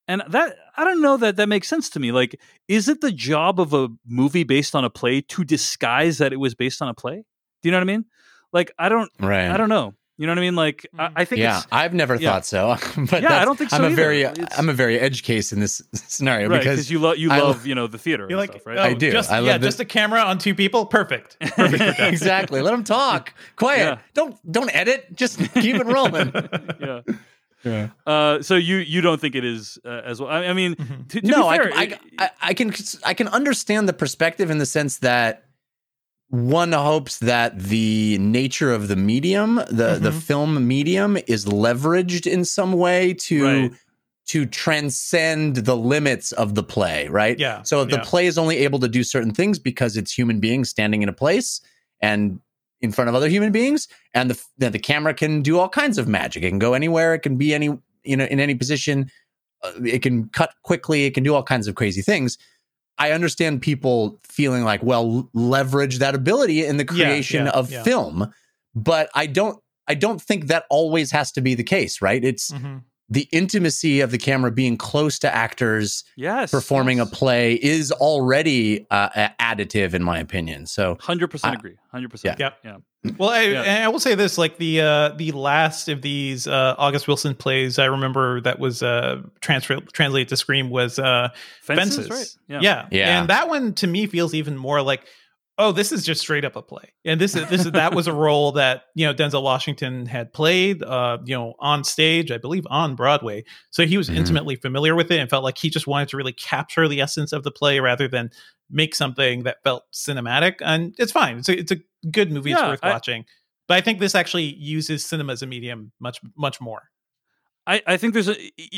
And that I don't know that that makes sense to me. Like, is it the job of a movie based on a play to disguise that it was based on a play? Do you know what I mean? Like, I don't, Right. I don't know. You know what I mean? Like, I, mm-hmm. I think yeah, it's I've never yeah. thought so. but Yeah, I don't think so I'm a either. very, It's- I'm a very edge case in this scenario right because because you love you I- love you know the theater You're and like, stuff, oh, right? oh, I do. Just, I love yeah, the- just a camera on two people. Perfect. Perfect. exactly. Let them talk. Quiet. Yeah. Don't don't edit. Just keep it rolling. yeah. Yeah. Uh, so you you don't think it is uh, as well? I, I mean, Mhm. to, to no, be I, fair, I, it- I, I can I can understand the perspective in the sense that one hopes that the nature of the medium, the the Mhm. film medium, is leveraged in some way to Right. to transcend the limits of the play, right? Yeah, So if the yeah. play is only able to do certain things because it's human beings standing in a place and in front of other human beings, and the the camera can do all kinds of magic. It can go anywhere. It can be any you know in any position. Uh, it can cut quickly. It can do all kinds of crazy things. I understand people feeling like, well, leverage that ability in the creation yeah, of yeah. film, but I don't. I don't think that always has to be the case, right? It's Mhm. The intimacy of the camera being close to actors yes, performing yes. a play is already uh, additive, in my opinion. So Hundred percent I- agree. Hundred percent. yeah Yeah. Well, I, Yeah. and I will say this: like the uh, the last of these uh, August Wilson plays, I remember that was uh, transfer translated to scream was uh, Fences, Fences. right? Yeah. Yeah. and that one to me feels even more like, oh, this is just straight up a play, and this is this is that was a role that you know Denzel Washington had played, uh, you know, on stage, I believe on Broadway, so he was Mhm. intimately familiar with it and felt like he just wanted to really capture the essence of the play rather than make something that felt cinematic, and it's fine. It's a, it's a good movie. it's worth I- watching. But I think this actually uses cinema as a medium much much more. I, I think there's a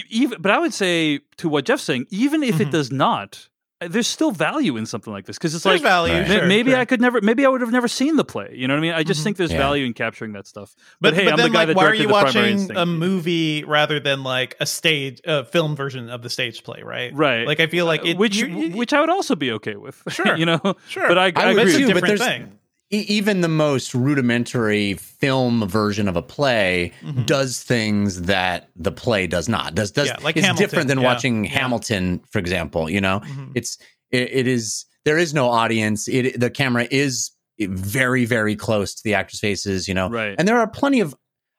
even, but I would say to what Jeff's saying, even if it Mhm. does not, there's still value in something like this because it's There's like value. Right. ma- sure, maybe sure. I could never, maybe I would have never seen the play. You know what I mean? I just Mhm. think there's Yeah. value in capturing that stuff. But, But, hey, but I'm then, the guy like, that why are you watching a movie rather than like a stage, a film version of the stage play? Right. right? Like I feel like Uh, which you- you- which I would also be okay with. Sure. you know. sure, But I, I I agree. it's a too, but there's- thing. E- even the most rudimentary film version of a play Mhm. does things that the play does not. Does does Yeah, like it's Hamilton, different than yeah, watching yeah. Hamilton, for example. You know, Mhm. it's it, it is there is no audience. It the camera is very very close to the actors' faces. You know, Right. and there are plenty of.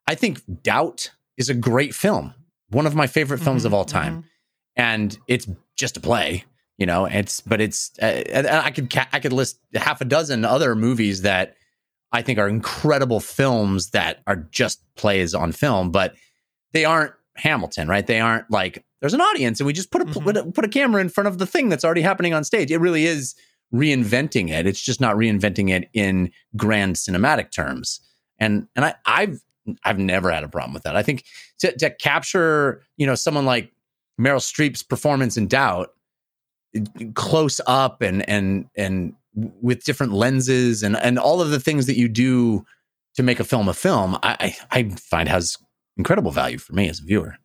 I think Doubt is a great film, one of my favorite films Mhm, of all time, and it's just a play. You know, it's but it's uh, I could ca- I could list half a dozen other movies that I think are incredible films that are just plays on film, but they aren't Hamilton, right? They aren't like there's an audience and we just put a Mhm. put, a put a camera in front of the thing that's already happening on stage. It really is reinventing it. It's just not reinventing it in grand cinematic terms. And and I I've I've never had a problem with that. I think to, to capture you know someone like Meryl Streep's performance in Doubt close up and and and with different lenses and and all of the things that you do to make a film a film, I I, find has incredible value for me as a viewer.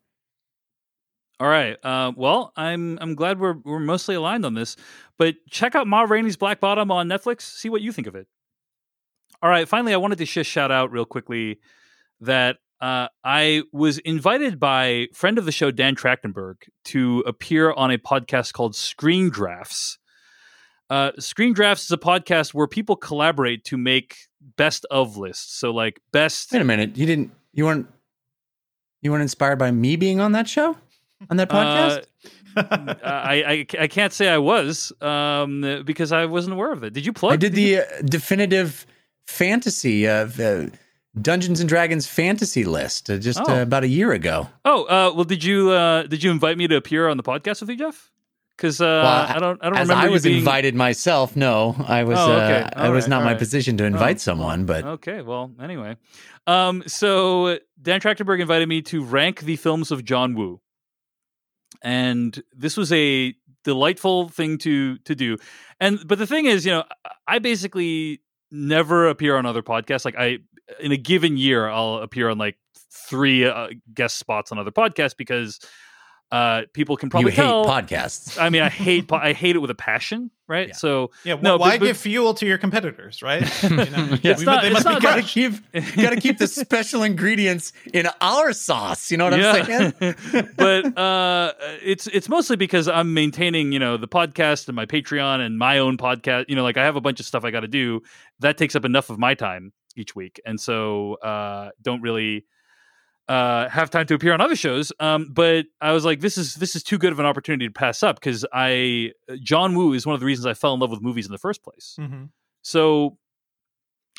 All right. Uh, well, I'm I'm glad we're we're mostly aligned on this. But check out Ma Rainey's Black Bottom on Netflix. See what you think of it. All right. Finally, I wanted to just shout out real quickly that uh, I was invited by friend of the show Dan Trachtenberg to appear on a podcast called Screen Drafts. Uh, Screen Drafts is a podcast where people collaborate to make best of lists. So like best Wait a minute, you didn't you weren't you weren't inspired by me being on that show on that podcast? Uh, I, I I can't say I was um, because I wasn't aware of it. Did you plug? I did the uh, definitive fantasy of uh, Dungeons and Dragons fantasy list uh, just Oh. uh, about a year ago. Oh, uh, well, did you uh, did you invite me to appear on the podcast with you, Jeff? Because uh, Well, I don't I don't As remember I was being... invited myself, no, I was. Oh, okay. uh, it was right, not my right. position to invite Oh. someone, but Okay, well, anyway, um, so Dan Trachtenberg invited me to rank the films of John Woo, and this was a delightful thing to to do. And but the thing is, you know, I basically never appear on other podcasts. Like I, in a given year, I'll appear on like three uh, guest spots on other podcasts because. Uh, people can probably you hate tell. podcasts. I mean, I hate po- I hate it with a passion, right? Yeah. So Yeah, No, why but- but- give fuel to your competitors, right? You know, It's we- not- they it's must be not- gotta keep gotta keep the special ingredients in our sauce. You know what I'm saying? but uh, it's it's mostly because I'm maintaining, you know, the podcast and my Patreon and my own podcast. You know, like I have a bunch of stuff I got to do that takes up enough of my time each week, and so uh, don't really uh, have time to appear on other shows. Um, but I was like, this is this is too good of an opportunity to pass up because I John Woo is one of the reasons I fell in love with movies in the first place. Mhm. So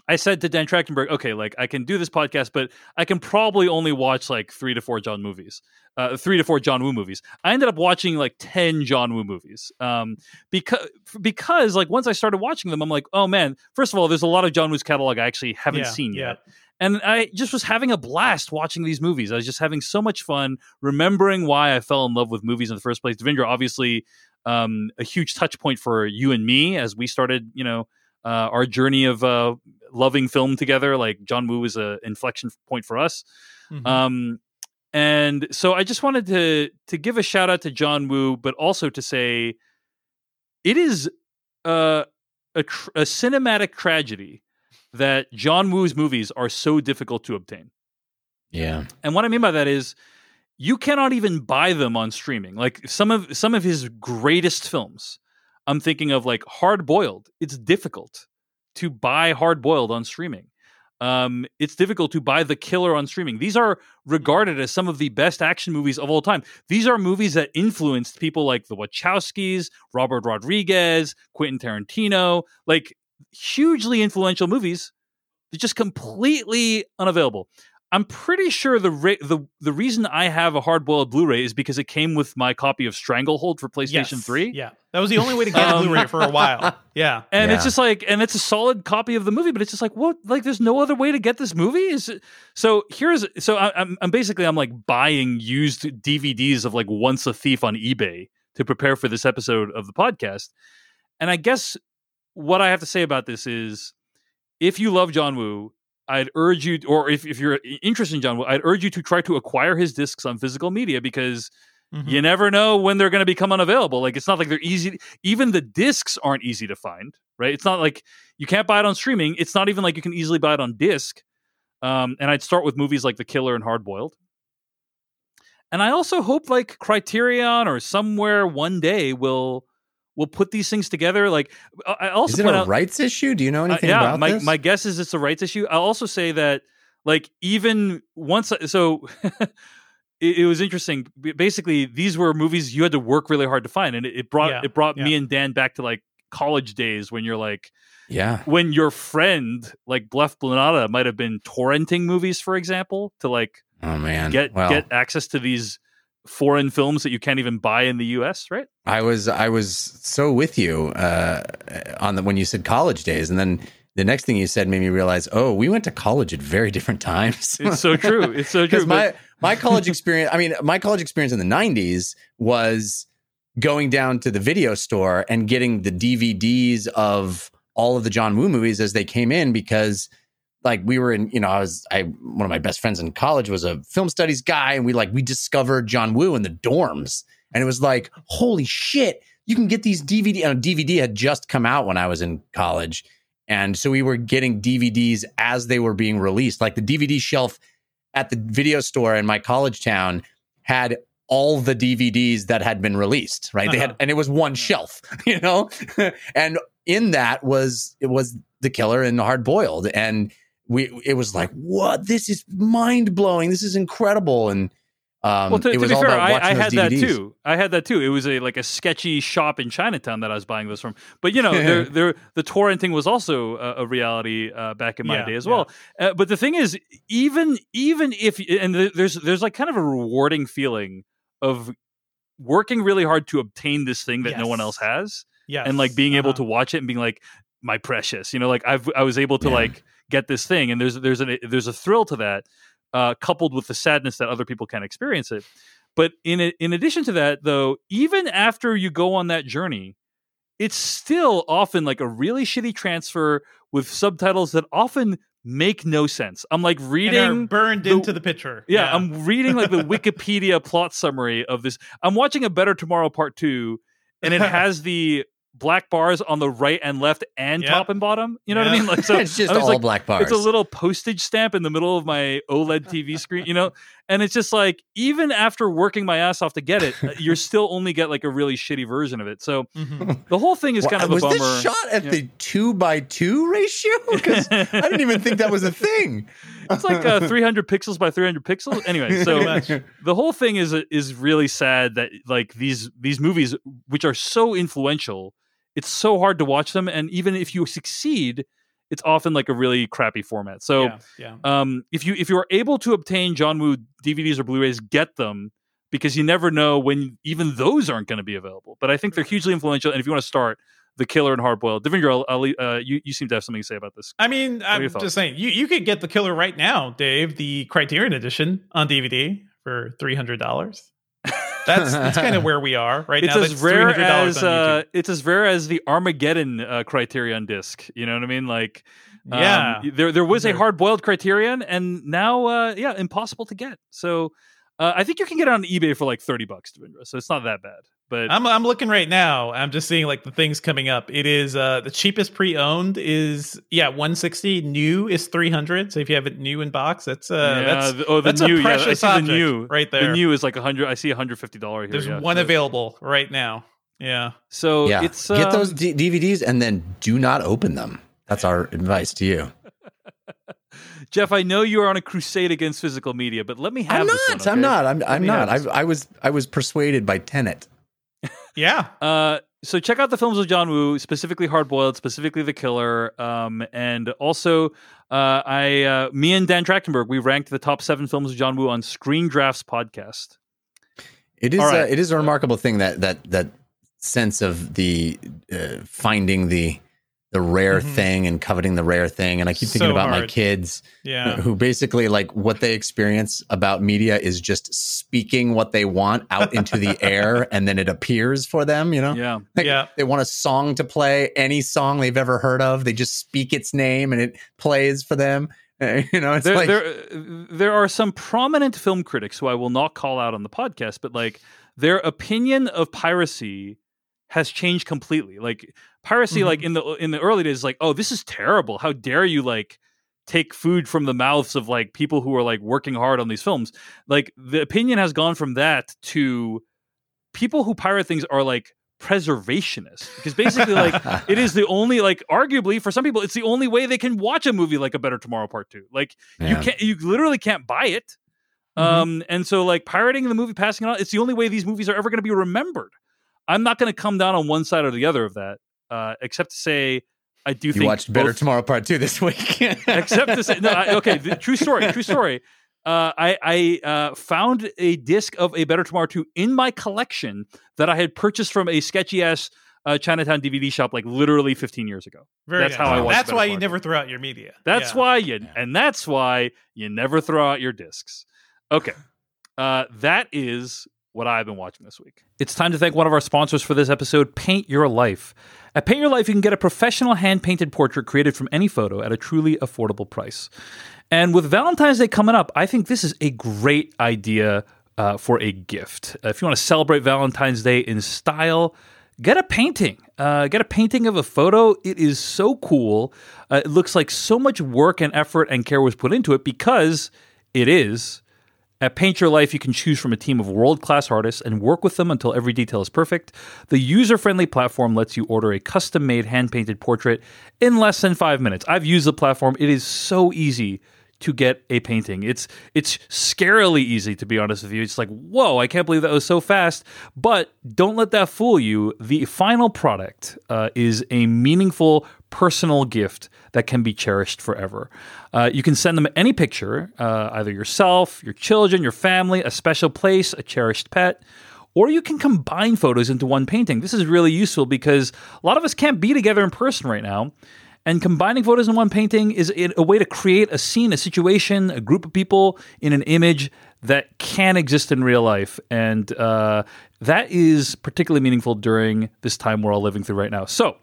I said to Dan Trachtenberg, okay, like I can do this podcast, but I can probably only watch like three to four John movies, uh, three to four John Woo movies. I ended up watching like ten John Woo movies, um, because because like once I started watching them, I'm like, oh man, first of all, there's a lot of John Woo's catalog I actually haven't Yeah, seen yeah. yet. And I just was having a blast watching these movies. I was just having so much fun remembering why I fell in love with movies in the first place. Devindra, obviously, um, a huge touch point for you and me as we started, you know, uh, our journey of uh, loving film together. Like John Woo was a inflection point for us. Mhm. Um, and so I just wanted to to give a shout out to John Woo, but also to say it is uh, a tr- a cinematic tragedy that John Woo's movies are so difficult to obtain. Yeah. And what I mean by that is you cannot even buy them on streaming. Like some of some of his greatest films. I'm thinking of like Hard Boiled. It's difficult to buy Hard Boiled on streaming. Um, it's difficult to buy The Killer on streaming. These are regarded as some of the best action movies of all time. These are movies that influenced people like the Wachowskis, Robert Rodriguez, Quentin Tarantino, like hugely influential movies. They're just completely unavailable. I'm pretty sure the ra- the the reason I have a hard boiled Blu-ray is because it came with my copy of Stranglehold for PlayStation Yes. 3. Yeah, that was the only way to get a Um, Blu-ray for a while. Yeah, And it's just like, and it's a solid copy of the movie, but it's just like, what? Like, there's no other way to get this movie. Is it? so here's so I, I'm I'm basically I'm like buying used DVDs of like Once a Thief on eBay to prepare for this episode of the podcast. And I guess what I have to say about this is, if you love John Woo, I'd urge you, or if if you're interested in John I'd urge you to try to acquire his discs on physical media because Mhm. you never know when they're going to become unavailable. Like it's not like they're easy. Even the discs aren't easy to find, right? It's not like you can't buy it on streaming. It's not even like you can easily buy it on disc. Um, and I'd start with movies like The Killer and Hard Boiled. And I also hope like Criterion or somewhere one day will will put these things together. Like I I also Is it a out, rights issue? Do you know uh, anything yeah, about my this? my guess is it's a rights issue. I'll also say that like even once so it, it was interesting. Basically, these were movies you had to work really hard to find, and it, it brought Yeah, it brought me and Dan back to like college days when you're like yeah. when your friend like Jeff Cannata might have been torrenting movies, for example, to like Oh man. get well, get access to these foreign films that you can't even buy in the U.S. Right? I was I was so with you uh, on the when you said college days, and then the next thing you said made me realize, oh, we went to college at very different times. It's so true. It's so true. my my college experience i mean my college experience in the 90s was going down to the video store and getting the dvds of all of the john woo movies as they came in because like we were in you know i was i one of my best friends in college was a film studies guy and we like we discovered john woo in the dorms. And it was like holy shit you can get these dvd and dvd had just come out when i was in college. And so we were getting dvds as they were being released. Like the dvd shelf at the video store in my college town had all the DVDs that had been released, right? They had, Uh-huh. and it was one shelf, you know, and in that was it was the killer and hard boiled, and we it was like, what? This is mind blowing. This is incredible, and um, well, to, it to was be all fair, about I, watching I those had that too. I had that too. It was a like a sketchy shop in Chinatown that I was buying this from. But you know, there, there, the torrenting was also a, a reality uh, back in my Yeah, day as yeah. well. Uh, but the thing is, even even if and there's there's like kind of a rewarding feeling of working really hard to obtain this thing that no one else has, Yeah, and like being able uh-huh. to watch it and being like, my precious, you know, like I've I was able to Yeah. like get this thing, and there's there's a there's a thrill to that, uh, coupled with the sadness that other people can experience it. But in a, in addition to that, though, even after you go on that journey, it's still often like a really shitty transfer with subtitles that often make no sense. I'm like reading burned the- into the picture. yeah, I'm reading like the Wikipedia plot summary of this. I'm watching a Better Tomorrow Part 2 and it has the black bars on the right and left and Yep. top and bottom. You know what I mean? Like so it's just I was all like, black bars. it's a little postage stamp in the middle of my OLED TV screen, you know? And it's just like, even after working my ass off to get it, uh, you're still only get like a really shitty version of it. So Mhm. the whole thing is Well, kind of a was bummer. this shot at Yeah. the two by two ratio? Because I didn't even think that was a thing. it's like uh, 300 pixels by 300 pixels. Anyway, so the whole thing is is really sad that like these these movies which are so influential it's so hard to watch them and even if you succeed it's often like a really crappy format so yeah, yeah. um if you if you're able to obtain john woo dvds or blu-rays get them because you never know when even those aren't going to be available but i think they're hugely influential and if you want to start the killer and hardboiled Devindra, I'll, I'll, uh, you, you seem to have something to say about this I mean, I'm thoughts? just saying, you, you could get the killer right now, Dave, the Criterion edition on DVD for three hundred dollars. That's that's kind of where we are right it's now. as rare as uh, it's as rare as the Armageddon uh, Criterion disc. You know what I mean? Like, um, yeah. there there was a hard boiled Criterion, and now, uh, yeah, impossible to get. So, uh, I think you can get it on eBay for like thirty bucks, Devindra. So it's not that bad. But I'm I'm looking right now. I'm just seeing like the things coming up. It is uh the cheapest pre-owned is yeah 160. New is 300. So if you have it new in box, that's uh yeah, that's the- oh, the that's a new, yeah, I precious see the new right there. The new is like a hundred. I see hundred fifty dollar here. There's yeah. one So- available right now. Yeah. So yeah, it's get those um, D- DVDs and then do not open them. That's our advice to you. Jeff. I know you are on a crusade against physical media, but let me have I'm this not. one, I'm not. I'm, I'm not. I, I was. I was persuaded by Tenet. Yeah. Uh, so check out the films of John Woo, specifically Hard Boiled, specifically The Killer, um, and also uh, I, uh, me and Dan Trachtenberg, we ranked the top seven films of John Woo on Screen Drafts podcast. It is. All right. A, it is a remarkable thing that that that sense of the uh, finding the the rare Mhm. thing and coveting the rare thing. And I keep thinking So about my kids Yeah. who basically like what they experience about media is just speaking what they want out into the air and then it appears for them. You know. Yeah, Like, Yeah. They want a song to play, any song they've ever heard of. They just speak its name and it plays for them. You know, it's there, like there, there are some prominent film critics who I will not call out on the podcast, but like their opinion of piracy has changed completely. Like piracy, Mhm. like in the in the early days, like oh, this is terrible. How dare you like take food from the mouths of like people who are like working hard on these films? Like the opinion has gone from that to people who pirate things are like preservationists because basically like it is the only like arguably for some people it's the only way they can watch a movie like a better tomorrow part two like you can't you literally can't buy it Mhm. um and so like pirating the movie passing it on it's the only way these movies are ever going to be remembered i'm not going to come down on one side or the other of that uh except to say i do you think watched Better Tomorrow Part Two this week. except to say no I, okay the, true story true story uh, I, I uh, found a disc of a Better Tomorrow 2 in my collection that I had purchased from a sketchy ass uh, Chinatown DVD shop like literally 15 years ago. Very That's good. how I watch That's Better why Tomorrow you never throw out your media. That's Yeah. why you, Yeah. and that's why you never throw out your discs. Okay. Uh, that is what I've been watching this week. It's time to thank one of our sponsors for this episode, Paint Your Life. At Paint Your Life, you can get a professional hand painted portrait created from any photo at a truly affordable price. And with Valentine's Day coming up, I think this is a great idea uh, for a gift. Uh, if you want to celebrate Valentine's Day in style, get a painting. Uh, get a painting of a photo. It is so cool. Uh, it looks like so much work and effort and care was put into it because it is. At Paint Your Life, you can choose from a team of world class artists and work with them until every detail is perfect. The user friendly platform lets you order a custom made hand painted portrait in less than five minutes. I've used the platform, it is so easy to get a painting. It's it's scarily easy to be honest with you. It's like, whoa, I can't believe that was so fast. But don't let that fool you. The final product uh, is a meaningful personal gift that can be cherished forever. Uh, you can send them any picture, uh, either yourself, your children, your family, a special place, a cherished pet. Or you can combine photos into one painting. This is really useful because a lot of us can't be together in person right now. And combining photos in one painting is a way to create a scene, a situation, a group of people in an image that can exist in real life. And uh, that is particularly meaningful during this time we're all living through right now. So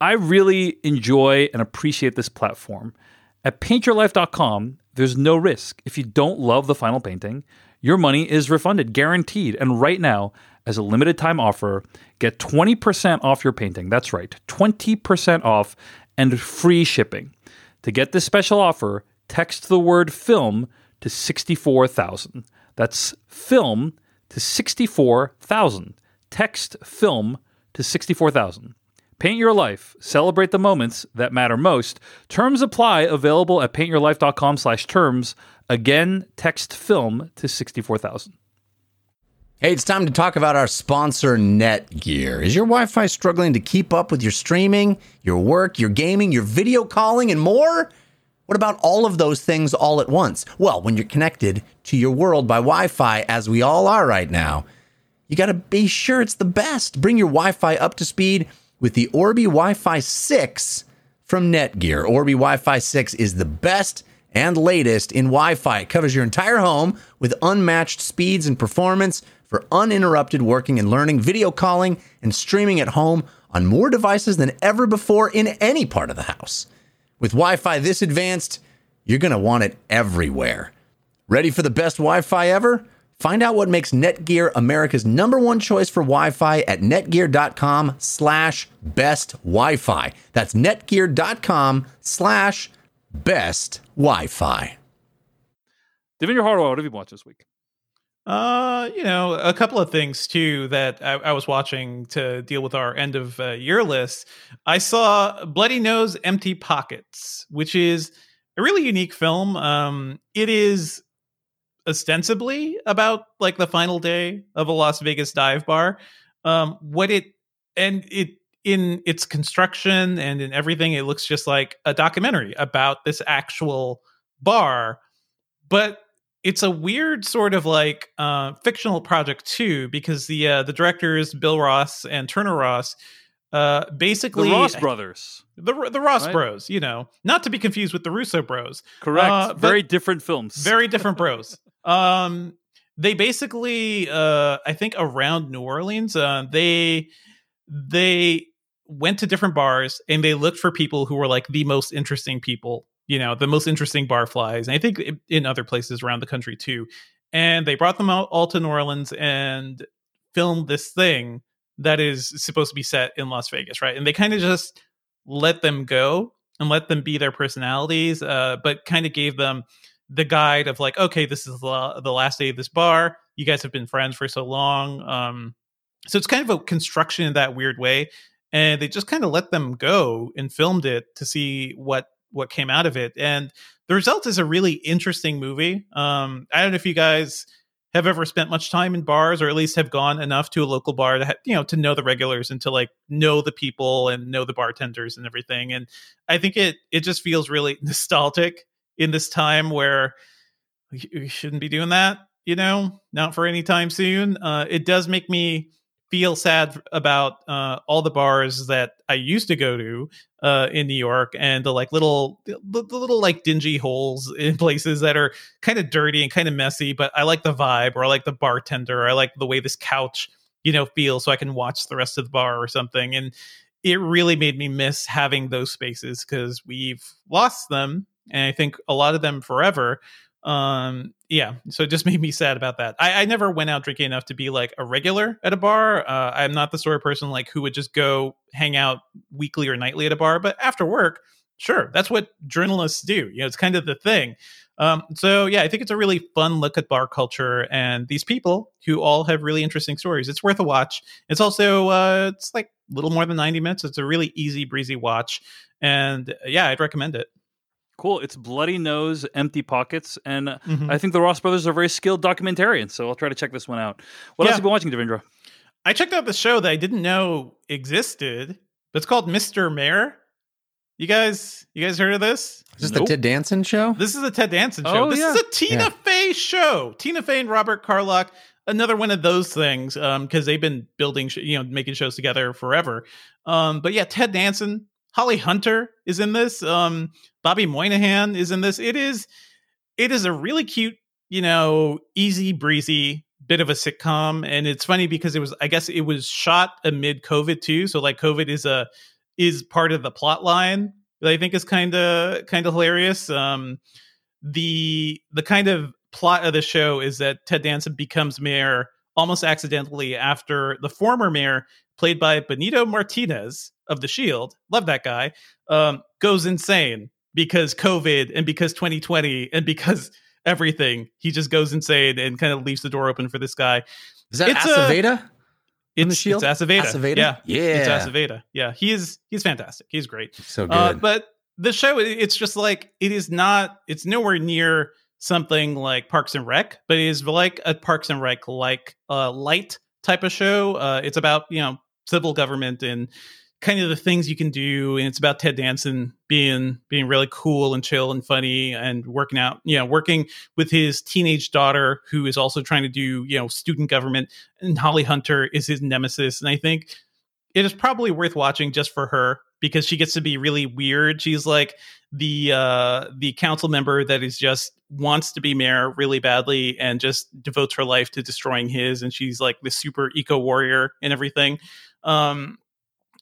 I really enjoy and appreciate this platform. At paintyourlife.com, there's no risk. If you don't love the final painting, your money is refunded, guaranteed. And right now, as a limited time offer, get 20% off your painting. That's right, 20% off and free shipping. To get this special offer, text the word film to 64,000. That's film to 64,000. Text film to 64,000. Paint your life. Celebrate the moments that matter most. Terms apply. Available at paintyourlife.com slash terms. Again, text film to 64,000. Hey, it's time to talk about our sponsor, Netgear. Is your Wi Fi struggling to keep up with your streaming, your work, your gaming, your video calling, and more? What about all of those things all at once? Well, when you're connected to your world by Wi Fi, as we all are right now, you got to be sure it's the best. Bring your Wi Fi up to speed with the Orbi Wi Fi 6 from Netgear. Orbi Wi Fi 6 is the best and latest in Wi Fi. It covers your entire home with unmatched speeds and performance for uninterrupted working and learning, video calling, and streaming at home on more devices than ever before in any part of the house. With Wi Fi this advanced, you're going to want it everywhere. Ready for the best Wi Fi ever? Find out what makes Netgear America's number one choice for Wi-Fi at netgear.com slash best Wi-Fi. That's netgear.com slash best Wi-Fi. Devindra Hardawar, what have you watched this week? Uh, you know, a couple of things too that I, I was watching to deal with our end of uh, year list. I saw Bloody Nose, Empty Pockets, which is a really unique film. Um, it is ostensibly about like the final day of a Las Vegas dive bar. Um, what it and it in its construction and in everything, it looks just like a documentary about this actual bar, but it's a weird sort of like uh, fictional project too, because the uh, the directors Bill Ross and Turner Ross uh, basically the Ross brothers, the the Ross right? Bros. You know, not to be confused with the Russo Bros. Correct. Uh, very different films. Very different bros. um, they basically, uh, I think, around New Orleans, uh, they they went to different bars and they looked for people who were like the most interesting people you know, the most interesting barflies. And I think in other places around the country too. And they brought them out all to New Orleans and filmed this thing that is supposed to be set in Las Vegas, right? And they kind of just let them go and let them be their personalities, uh, but kind of gave them the guide of like, okay, this is the, last day of this bar. You guys have been friends for so long. Um, so it's kind of a construction in that weird way. And they just kind of let them go and filmed it to see what what came out of it. And the result is a really interesting movie. Um, I don't know if you guys have ever spent much time in bars or at least have gone enough to a local bar to ha- you know to know the regulars and to like know the people and know the bartenders and everything and i think it it just feels really nostalgic in this time where we shouldn't be doing that you know? Not for any time soon. Uh, it does make me feel sad about uh, all the bars that I used to go to uh, in New York and the like little the, the, little like dingy holes in places that are kind of dirty and kind of messy, but I like the vibe or I like the bartender. Or I like the way this couch you know feels so I can watch the rest of the bar or something. And it really made me miss having those spaces because we've lost them and I think a lot of them forever um yeah so it just made me sad about that. I, I never went out drinking enough to be like a regular at a bar. Uh, i'm not the sort of person like who would just go hang out weekly or nightly at a bar but after work sure that's what journalists do you know it's kind of the thing. Um, so yeah i think it's a really fun look at bar culture and these people who all have really interesting stories. It's worth a watch. It's also uh, it's like a little more than 90 minutes. It's a really easy breezy watch. And yeah i'd recommend it Cool. It's Bloody Nose, Empty Pockets. And mm-hmm. I think the Ross brothers are very skilled documentarians. So I'll try to check this one out. What yeah. else have you been watching, Devindra? I checked out the show that I didn't know existed. but It's called Mr. Mayor. You guys, you guys heard of this? Is this nope. the Ted Danson show? This is the Ted Danson show. Oh, this yeah. is a Tina yeah. Fey show. Tina Fey and Robert Carlock. Another one of those things, because um, they've been building, sh- you know, making shows together forever. Um, but yeah, Ted Danson, Holly Hunter is in this. Um, Bobby Moynihan is in this. It is it is a really cute, you know, easy breezy bit of a sitcom and it's funny because it was I guess it was shot amid COVID too. So like COVID is a is part of the plot line that I think is kind of kind of hilarious. Um, the the kind of plot of the show is that Ted Danson becomes mayor almost accidentally after the former mayor, played by Benito Martinez of The Shield, love that guy, um, goes insane because COVID and because 2020 and because everything. He just goes insane and kind of leaves the door open for this guy. Is that It's a- Aceveda? It's, the Shield? it's Aceveda. Aceveda? Yeah, Yeah. it's Aceveda. Yeah, he is. He's fantastic. He's great. So good. Uh, but the show, it's just like it is not. It's nowhere near something like Parks and Rec, but it is like a Parks and Rec like uh, light type of show. Uh, it's about you know civil government and kind of the things you can do, and it's about Ted Danson being being really cool and chill and funny and working out. You know, working with his teenage daughter who is also trying to do you know student government, and Holly Hunter is his nemesis, and I think it is probably worth watching just for her because she gets to be really weird. She's like the uh the council member that is just wants to be mayor really badly and just devotes her life to destroying his and she's like the super eco warrior and everything. Um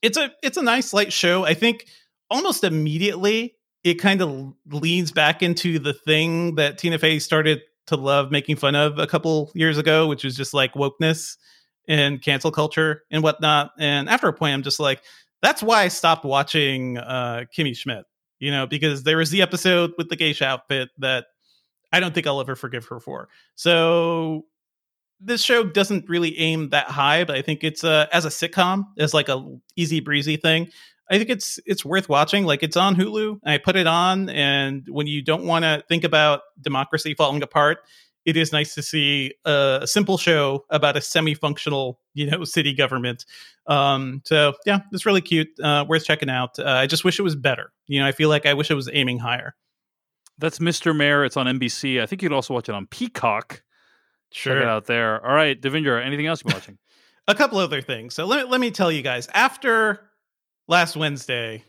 it's a it's a nice light show. I think almost immediately it kind of leads back into the thing that Tina Fey started to love making fun of a couple years ago, which was just like wokeness and cancel culture and whatnot. And after a point, I'm just like, that's why I stopped watching uh, Kimmy Schmidt, you know, because there was the episode with the geisha outfit that I don't think I'll ever forgive her for. So this show doesn't really aim that high, but I think it's uh, as a sitcom, as like a easy breezy thing. I think it's it's worth watching. Like it's on Hulu. I put it on, and when you don't want to think about democracy falling apart, it is nice to see a, simple show about a semi-functional, you know, city government. Um, so yeah, it's really cute. Uh, worth checking out. Uh, I just wish it was better. You know, I feel like I wish it was aiming higher. That's Mr. Mayor. It's on NBC. I think you'd also watch it on Peacock. Check it out there. All right, Devindra, anything else you're watching? a couple other things. So let, let me tell you guys, after last Wednesday,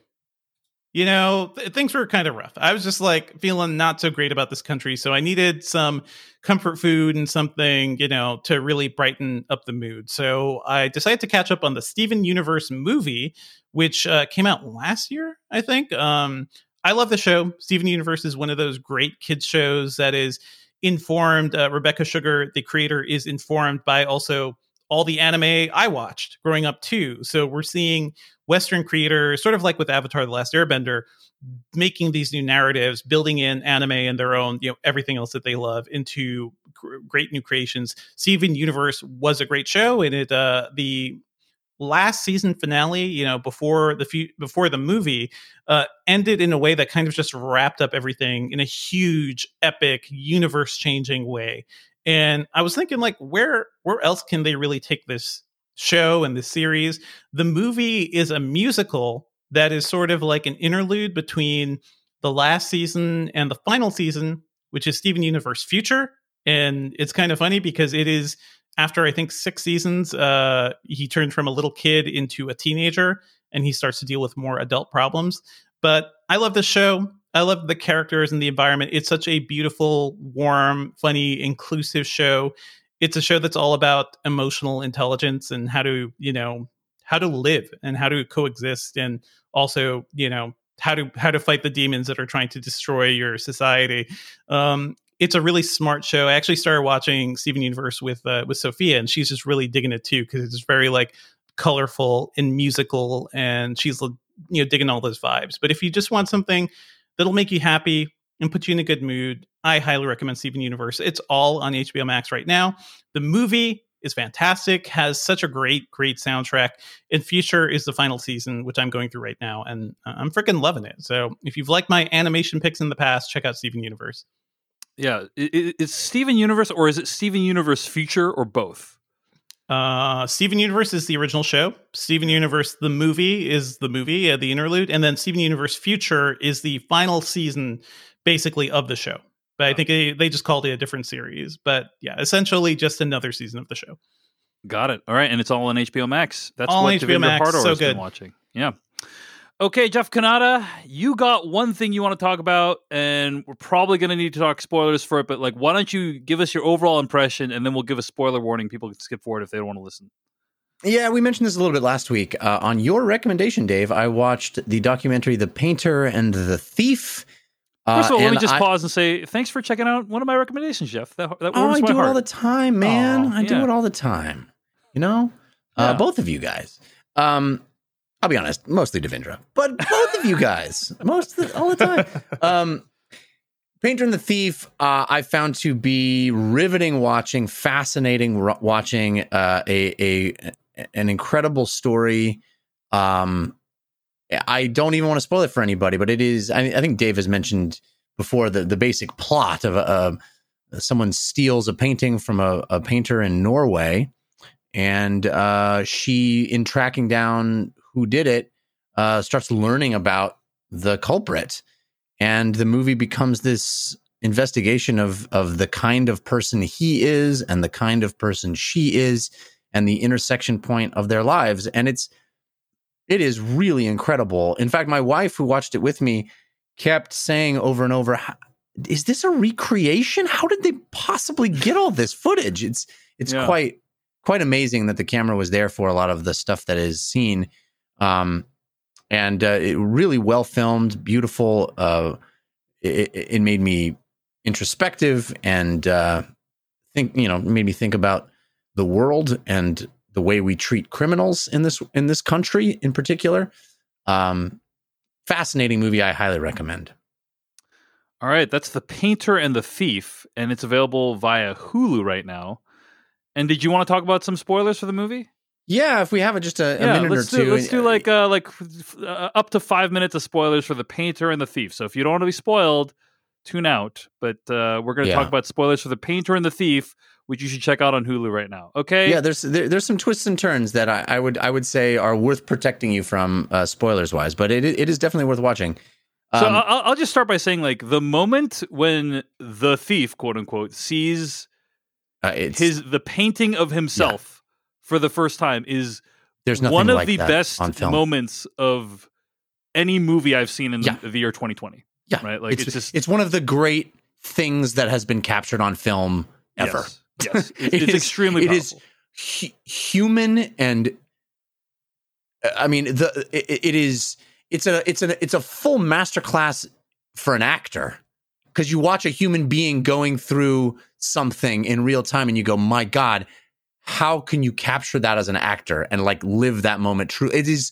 you know, th- things were kind of rough. I was just like feeling not so great about this country. So I needed some comfort food and something, you know, to really brighten up the mood. So I decided to catch up on the Steven Universe movie, which uh, came out last year, I think. Um, I love the show. Steven Universe is one of those great kids shows that is informed. Uh, Rebecca Sugar, the creator, is informed by also all the anime I watched growing up too. So we're seeing Western creators, sort of like with Avatar: The Last Airbender, making these new narratives, building in anime and their own, you know, everything else that they love into gr- great new creations. Steven Universe was a great show, and it uh, the last season finale, you know, before the few, before the movie, uh, ended in a way that kind of just wrapped up everything in a huge, epic, universe changing way. And I was thinking, like, where where else can they really take this show and this series? The movie is a musical that is sort of like an interlude between the last season and the final season, which is Steven Universe Future. And it's kind of funny because it is after I think six seasons, uh, he turns from a little kid into a teenager and he starts to deal with more adult problems. But I love this show. I love the characters and the environment. It's such a beautiful, warm, funny, inclusive show. It's a show that's all about emotional intelligence and how to, you know, how to live and how to coexist and also, you know, how to how to fight the demons that are trying to destroy your society. Um, it's a really smart show. I actually started watching Steven Universe with uh, with Sophia, and she's just really digging it too because it's very like colorful and musical, and she's you know digging all those vibes. But if you just want something that'll make you happy and put you in a good mood, I highly recommend Steven Universe. It's all on HBO Max right now. The movie is fantastic, has such a great, great soundtrack. And Future is the final season, which I'm going through right now, and I'm freaking loving it. So if you've liked my animation picks in the past, check out Steven Universe. Yeah, is Steven Universe or is it Steven Universe Future or both? Uh, Steven Universe is the original show. Steven Universe, the movie, is the movie, uh, the interlude, and then Steven Universe Future is the final season, basically of the show. But I think they, they just called it a different series. But yeah, essentially just another season of the show. Got it. All right, and it's all on HBO Max. That's All what HBO Max, Hardawar so has been good. watching. Yeah. Okay, Jeff Cannata, you got one thing you want to talk about, and we're probably going to need to talk spoilers for it. But like, why don't you give us your overall impression, and then we'll give a spoiler warning. People can skip forward if they don't want to listen. Yeah, we mentioned this a little bit last week. Uh, on your recommendation, Dave, I watched the documentary "The Painter and the Thief." Uh, First of all, let me just I- pause and say thanks for checking out one of my recommendations, Jeff. That, that Oh, I do heart. it all the time, man. Aw, I do it all the time. You know, Yeah. uh, both of you guys. Um, I'll be honest, mostly Devindra, but both of you guys, most the, all the time. Um, Painter and the Thief, uh, I found to be riveting watching, fascinating watching, uh, a a an incredible story. Um, I don't even want to spoil it for anybody, but it is. I, I think Dave has mentioned before the the basic plot of a, a someone steals a painting from a, a painter in Norway, and uh, she, in tracking down who did it, uh, starts learning about the culprit, and the movie becomes this investigation of of the kind of person he is and the kind of person she is, and the intersection point of their lives, and it's it is really incredible. In fact, my wife, who watched it with me, kept saying over and over, "Is this a recreation? How did they possibly get all this footage?" It's it's Yeah. quite quite amazing that the camera was there for a lot of the stuff that is seen, um, and uh, it really well filmed, beautiful. Uh, it, it made me introspective and uh, think you know made me think about the world and the way we treat criminals in this in this country in particular. Um, fascinating movie. I highly recommend. All right, that's The Painter and the Thief, and it's available via Hulu right now. And did you want to talk about some spoilers for the movie? Yeah, if we have just a, a yeah, minute or do two, let's do like uh, like f- uh, up to five minutes of spoilers for The Painter and the Thief. So if you don't want to be spoiled, tune out. But uh, we're going to Yeah. talk about spoilers for The Painter and the Thief, which you should check out on Hulu right now. Okay? yeah. There's there, there's some twists and turns that I, I would I would say are worth protecting you from uh, spoilers wise, but it it is definitely worth watching. So Um, I'll, I'll just start by saying, like, the moment when the thief, quote unquote, sees uh, it's, his the painting of himself for the first time is there's nothing one of like the best moments of any movie I've seen in Yeah. the, the year 2020. Yeah, right. Like it's, it's, just it's one of the great things that has been captured on film ever. Yes, yes. It's, It it's is- extremely it powerful. is hu- human and uh, I mean the it, it is it's a it's a it's a full masterclass for an actor because you watch a human being going through something in real time and you go my god how can you capture that as an actor and like live that moment true? It is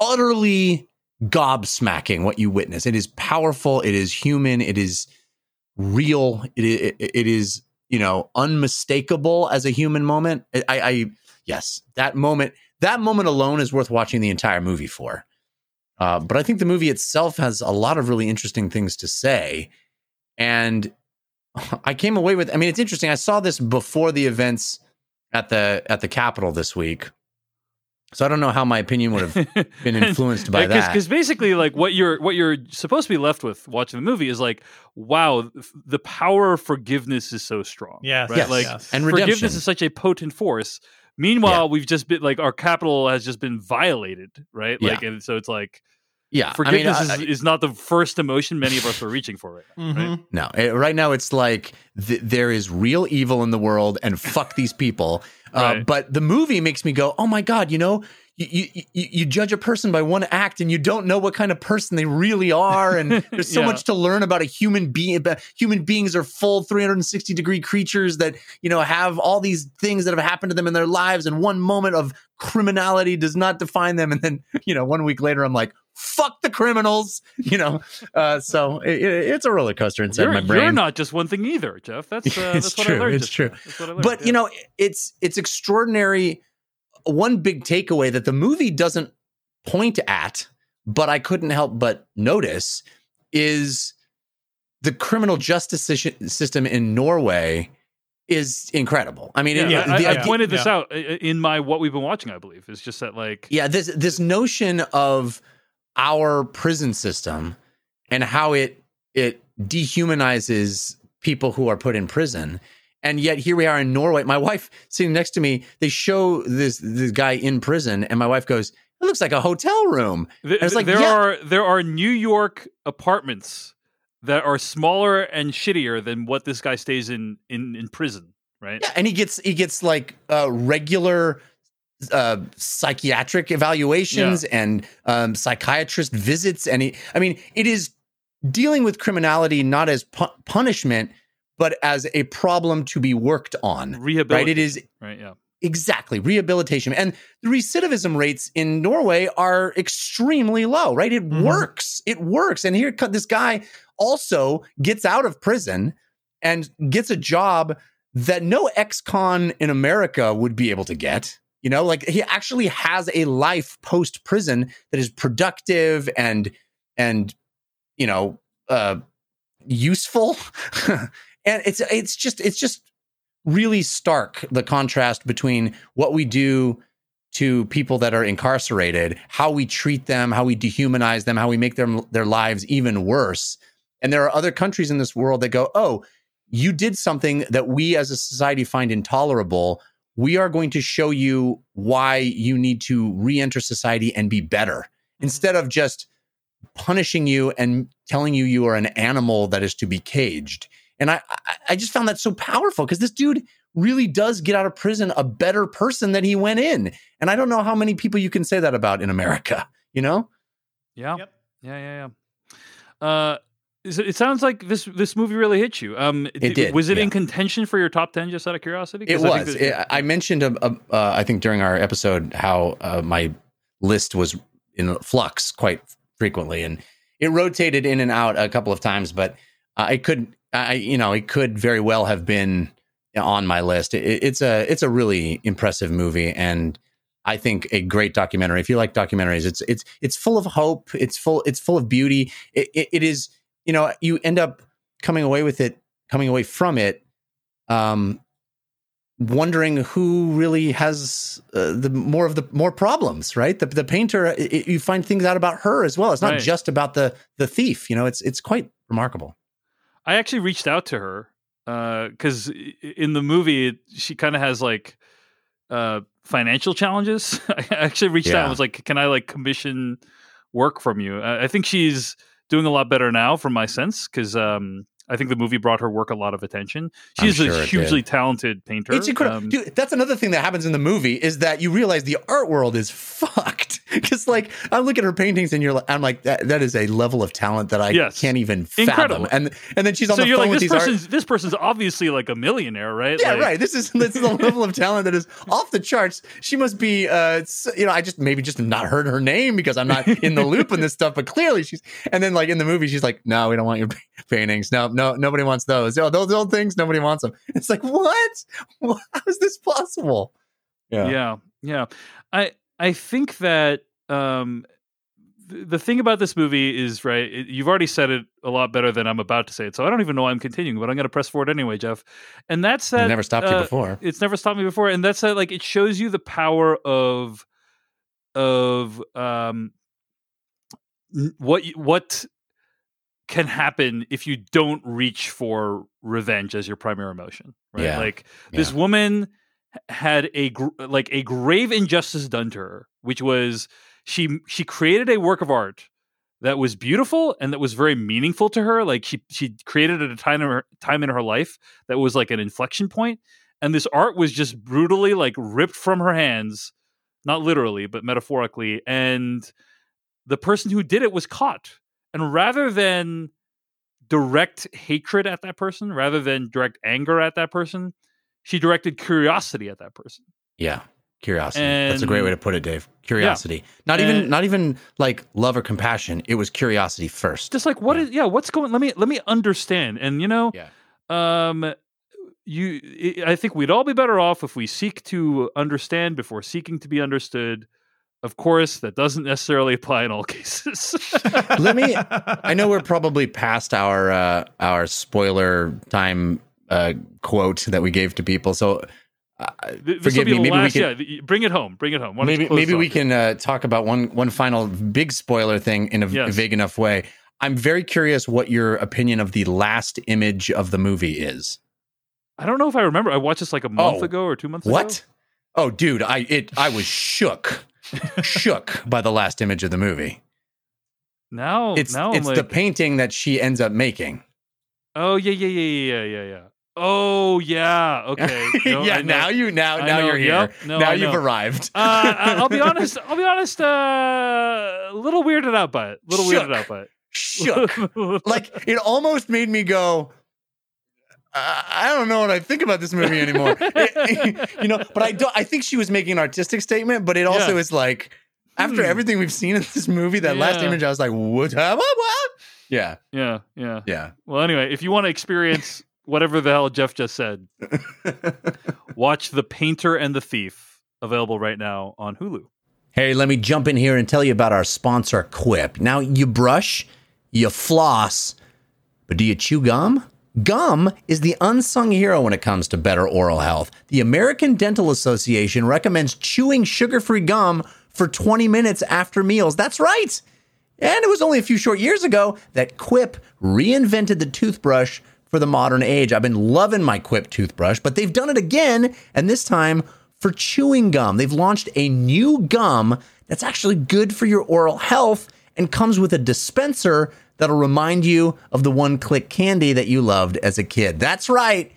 utterly gobsmacking what you witness. It is powerful it is human it is real it is, it is you know unmistakable as a human moment. I, I yes that moment that moment alone is worth watching the entire movie for. Uh, but i think the movie itself has a lot of really interesting things to say and i came away with i mean it's interesting i saw this before the events at the at the capitol this week so i don't know how my opinion would have been influenced by that because basically like what you're what you're supposed to be left with watching the movie is like wow the power of forgiveness is so strong Yes, right Yes. like yes. and forgiveness is such a potent force meanwhile we've just been like our capital has just been violated right Yeah. like and so it's like yeah forgiveness I mean, I- is, is not the first emotion many of us are reaching for right now right? Mhm. No, eh, right now it's like th- there is real evil in the world, and fuck these people. Uh, Right. But the movie makes me go, oh my god, you know, you, you you you judge a person by one act, and you don't know what kind of person they really are, and there's so Yeah. much to learn about a human being. About human beings are full 360 degree creatures that you know have all these things that have happened to them in their lives, and one moment of criminality does not define them, and then you know one week later I'm like. Fuck the criminals, you know. Uh, so it, it- it's a roller coaster inside You're, my brain. you're not just one thing either, Jeff. That's uh, It's that's what true, I learned. it's true. That's what I learned, but yeah. you know it's it's extraordinary one big takeaway that the movie doesn't point at but i couldn't help but notice is the criminal justice system in norway is incredible i mean Yeah, it- Yeah, I, the I idea- pointed this yeah. out i- i- in my what we've been watching. I believe is just that like yeah this this notion of our prison system and how it it dehumanizes people who are put in prison and yet here we are in Norway my wife sitting next to me they show this this guy in prison and my wife goes it looks like a hotel room th- it's like, there yeah. are there are New York apartments that are smaller and shittier than what this guy stays in in in prison. Right? yeah, and he gets he gets like uh regular uh, psychiatric evaluations and um, psychiatrist visits. And he, I mean, it is dealing with criminality not as pu- punishment, but as a problem to be worked on. Rehabilitation. Right? It is Right. Yeah. exactly rehabilitation. And the recidivism rates in Norway are extremely low, right? It Mhm. works. It works. And here, this guy also gets out of prison and gets a job that no ex-con in America would be able to get. You know, like he actually has a life post prison that is productive and and you know uh useful. and it's it's just it's just really stark the contrast between what we do to people that are incarcerated, how we treat them, how we dehumanize them, how we make them their lives even worse. And there are other countries in this world that go, "Oh, you did something that we as a society find intolerable. We are going to show you why you need to re-enter society and be better." Instead of just punishing you and telling you you are an animal that is to be caged. And I, I, I just found that so powerful because this dude really does get out of prison a better person than he went in. And I don't know how many people you can say that about in America, you know? Yeah. Yep. Yeah. Yeah. Yeah. Uh, is it, sounds like this this movie really hit you. Um, It did, Was it in contention for your top ten? Just out of curiosity, It I think was. that- I mentioned, a, a, uh, I think during our episode, how uh, my list was in flux quite frequently, and it rotated in and out a couple of times. But I could, I you know, it could very well have been on my list. It, it's a it's a really impressive movie, and I think a great documentary. If you like documentaries, it's it's it's full of hope. It's full it's full of beauty. It, it, it is you know you end up coming away with it, coming away from it. Um, wondering who really has uh, the more of the more problems right the, the painter it, you find things out about her as well it's not Right. just about the the thief you know it's it's quite remarkable I actually reached out to her because in the movie she kind of has like uh, financial challenges. I actually reached out Yeah. and was like, "Can I like commission work from you?" I think she's doing a lot better now, from my sense, because um, I think the movie brought her work a lot of attention. She's sure a it hugely talented painter. it's incredible Um, dude that's another thing that happens in the movie is that you realize the art world is fucked because like i look at her paintings and you're like i'm like that, that is a level of talent that i Yes. can't even fathom Incredible. and and then she's on so the you're phone like with this these art person's this person's obviously like a millionaire, right? Yeah, Like, right. This is this is a level of talent that is off the charts. She must be, uh, you know, I just maybe just not heard her name because I'm not in the loop in this stuff. But clearly, she's. And then, like in the movie, she's like, "No, we don't want your paintings. No, no, nobody wants those. Oh, those old things, nobody wants them." It's like, what? How is this possible? yeah yeah i i think that um th- the thing about this movie is right it, you've already said it a lot better than i'm about to say it so i don't even know why i'm continuing but i'm going to press forward anyway jeff and that's that It never stopped you uh, before. it's never stopped me before and that's that like it shows you the power of of um what what can happen if you don't reach for revenge as your primary emotion right Yeah. like this Yeah. woman had a gr- like a grave injustice done to her which was she she created a work of art that was beautiful and that was very meaningful to her like she she created at a time in her time in her life that was like an inflection point and this art was just brutally like ripped from her hands not literally but metaphorically and the person who did it was caught and rather than direct hatred at that person rather than direct anger at that person she directed curiosity at that person Yeah, curiosity. That's a great way to put it, Dave. Curiosity. Not even not even like love or compassion. It was curiosity first. just like what Yeah. is yeah what's going let me let me understand and you know Yeah. um you i I think we'd all be better off if we seek to understand before seeking to be understood of course that doesn't necessarily apply in all cases Let me- I know we're probably past our uh, our spoiler time uh, quote that we gave to people. So uh, Th- this forgive me. Maybe we last can yeah bring it home bring it home Why maybe maybe we can uh, talk about one one final big spoiler thing in a, Yes. vague enough way. I'm very curious what your opinion of the last image of the movie is. i don't know if i remember i watched this like a month Oh, ago or two months ago What? Oh, dude, I it I was shook, shook by the last image of the movie. now It's now it's i'm the painting that she ends up making. oh yeah yeah yeah yeah yeah yeah Oh yeah. Okay. No, yeah, now you now now you're here. Yep. No, now I you've know. arrived. uh, I'll be honest. I'll be honest. Uh, a little weirded out by it. A little weirded Shook. out by it. Shook. like it almost made me go. "I- don't know what I think about this movie anymore. you know, but I don't. I think she was making an artistic statement, but it also Yeah. is like after Hmm. everything we've seen in this movie, that last image, I was like, what? What? what? Yeah, yeah. Yeah. yeah. Well, anyway, if you want to experience whatever the hell Jeff just said, watch The Painter and the Thief, available right now on Hulu. Hey, let me jump in here and tell you about our sponsor, Quip. Now, you brush, you floss, but do you chew gum? Gum is the unsung hero when it comes to better oral health. The American Dental Association recommends chewing sugar free gum for 20 minutes after meals. That's right. And it was only a few short years ago that Quip reinvented the toothbrush for the modern age. I've been loving my Quip toothbrush, but they've done it again, and this time for chewing gum. They've launched a new gum that's actually good for your oral health and comes with a dispenser that'll remind you of the one click candy that you loved as a kid. That's right.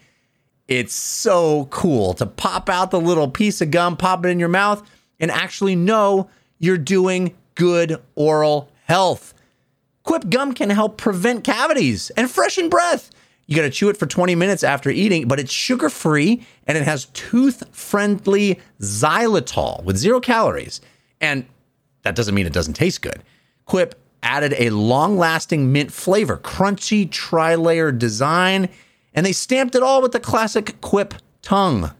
It's so cool to pop out the little piece of gum, pop it in your mouth, and actually know you're doing good oral health. Quip gum can help prevent cavities and freshen breath. You got to chew it for 20 minutes after eating, but it's sugar free and it has tooth friendly xylitol with zero calories. And that doesn't mean it doesn't taste good. Quip added a long lasting mint flavor, crunchy tri layer design, and they stamped it all with the classic Quip tongue.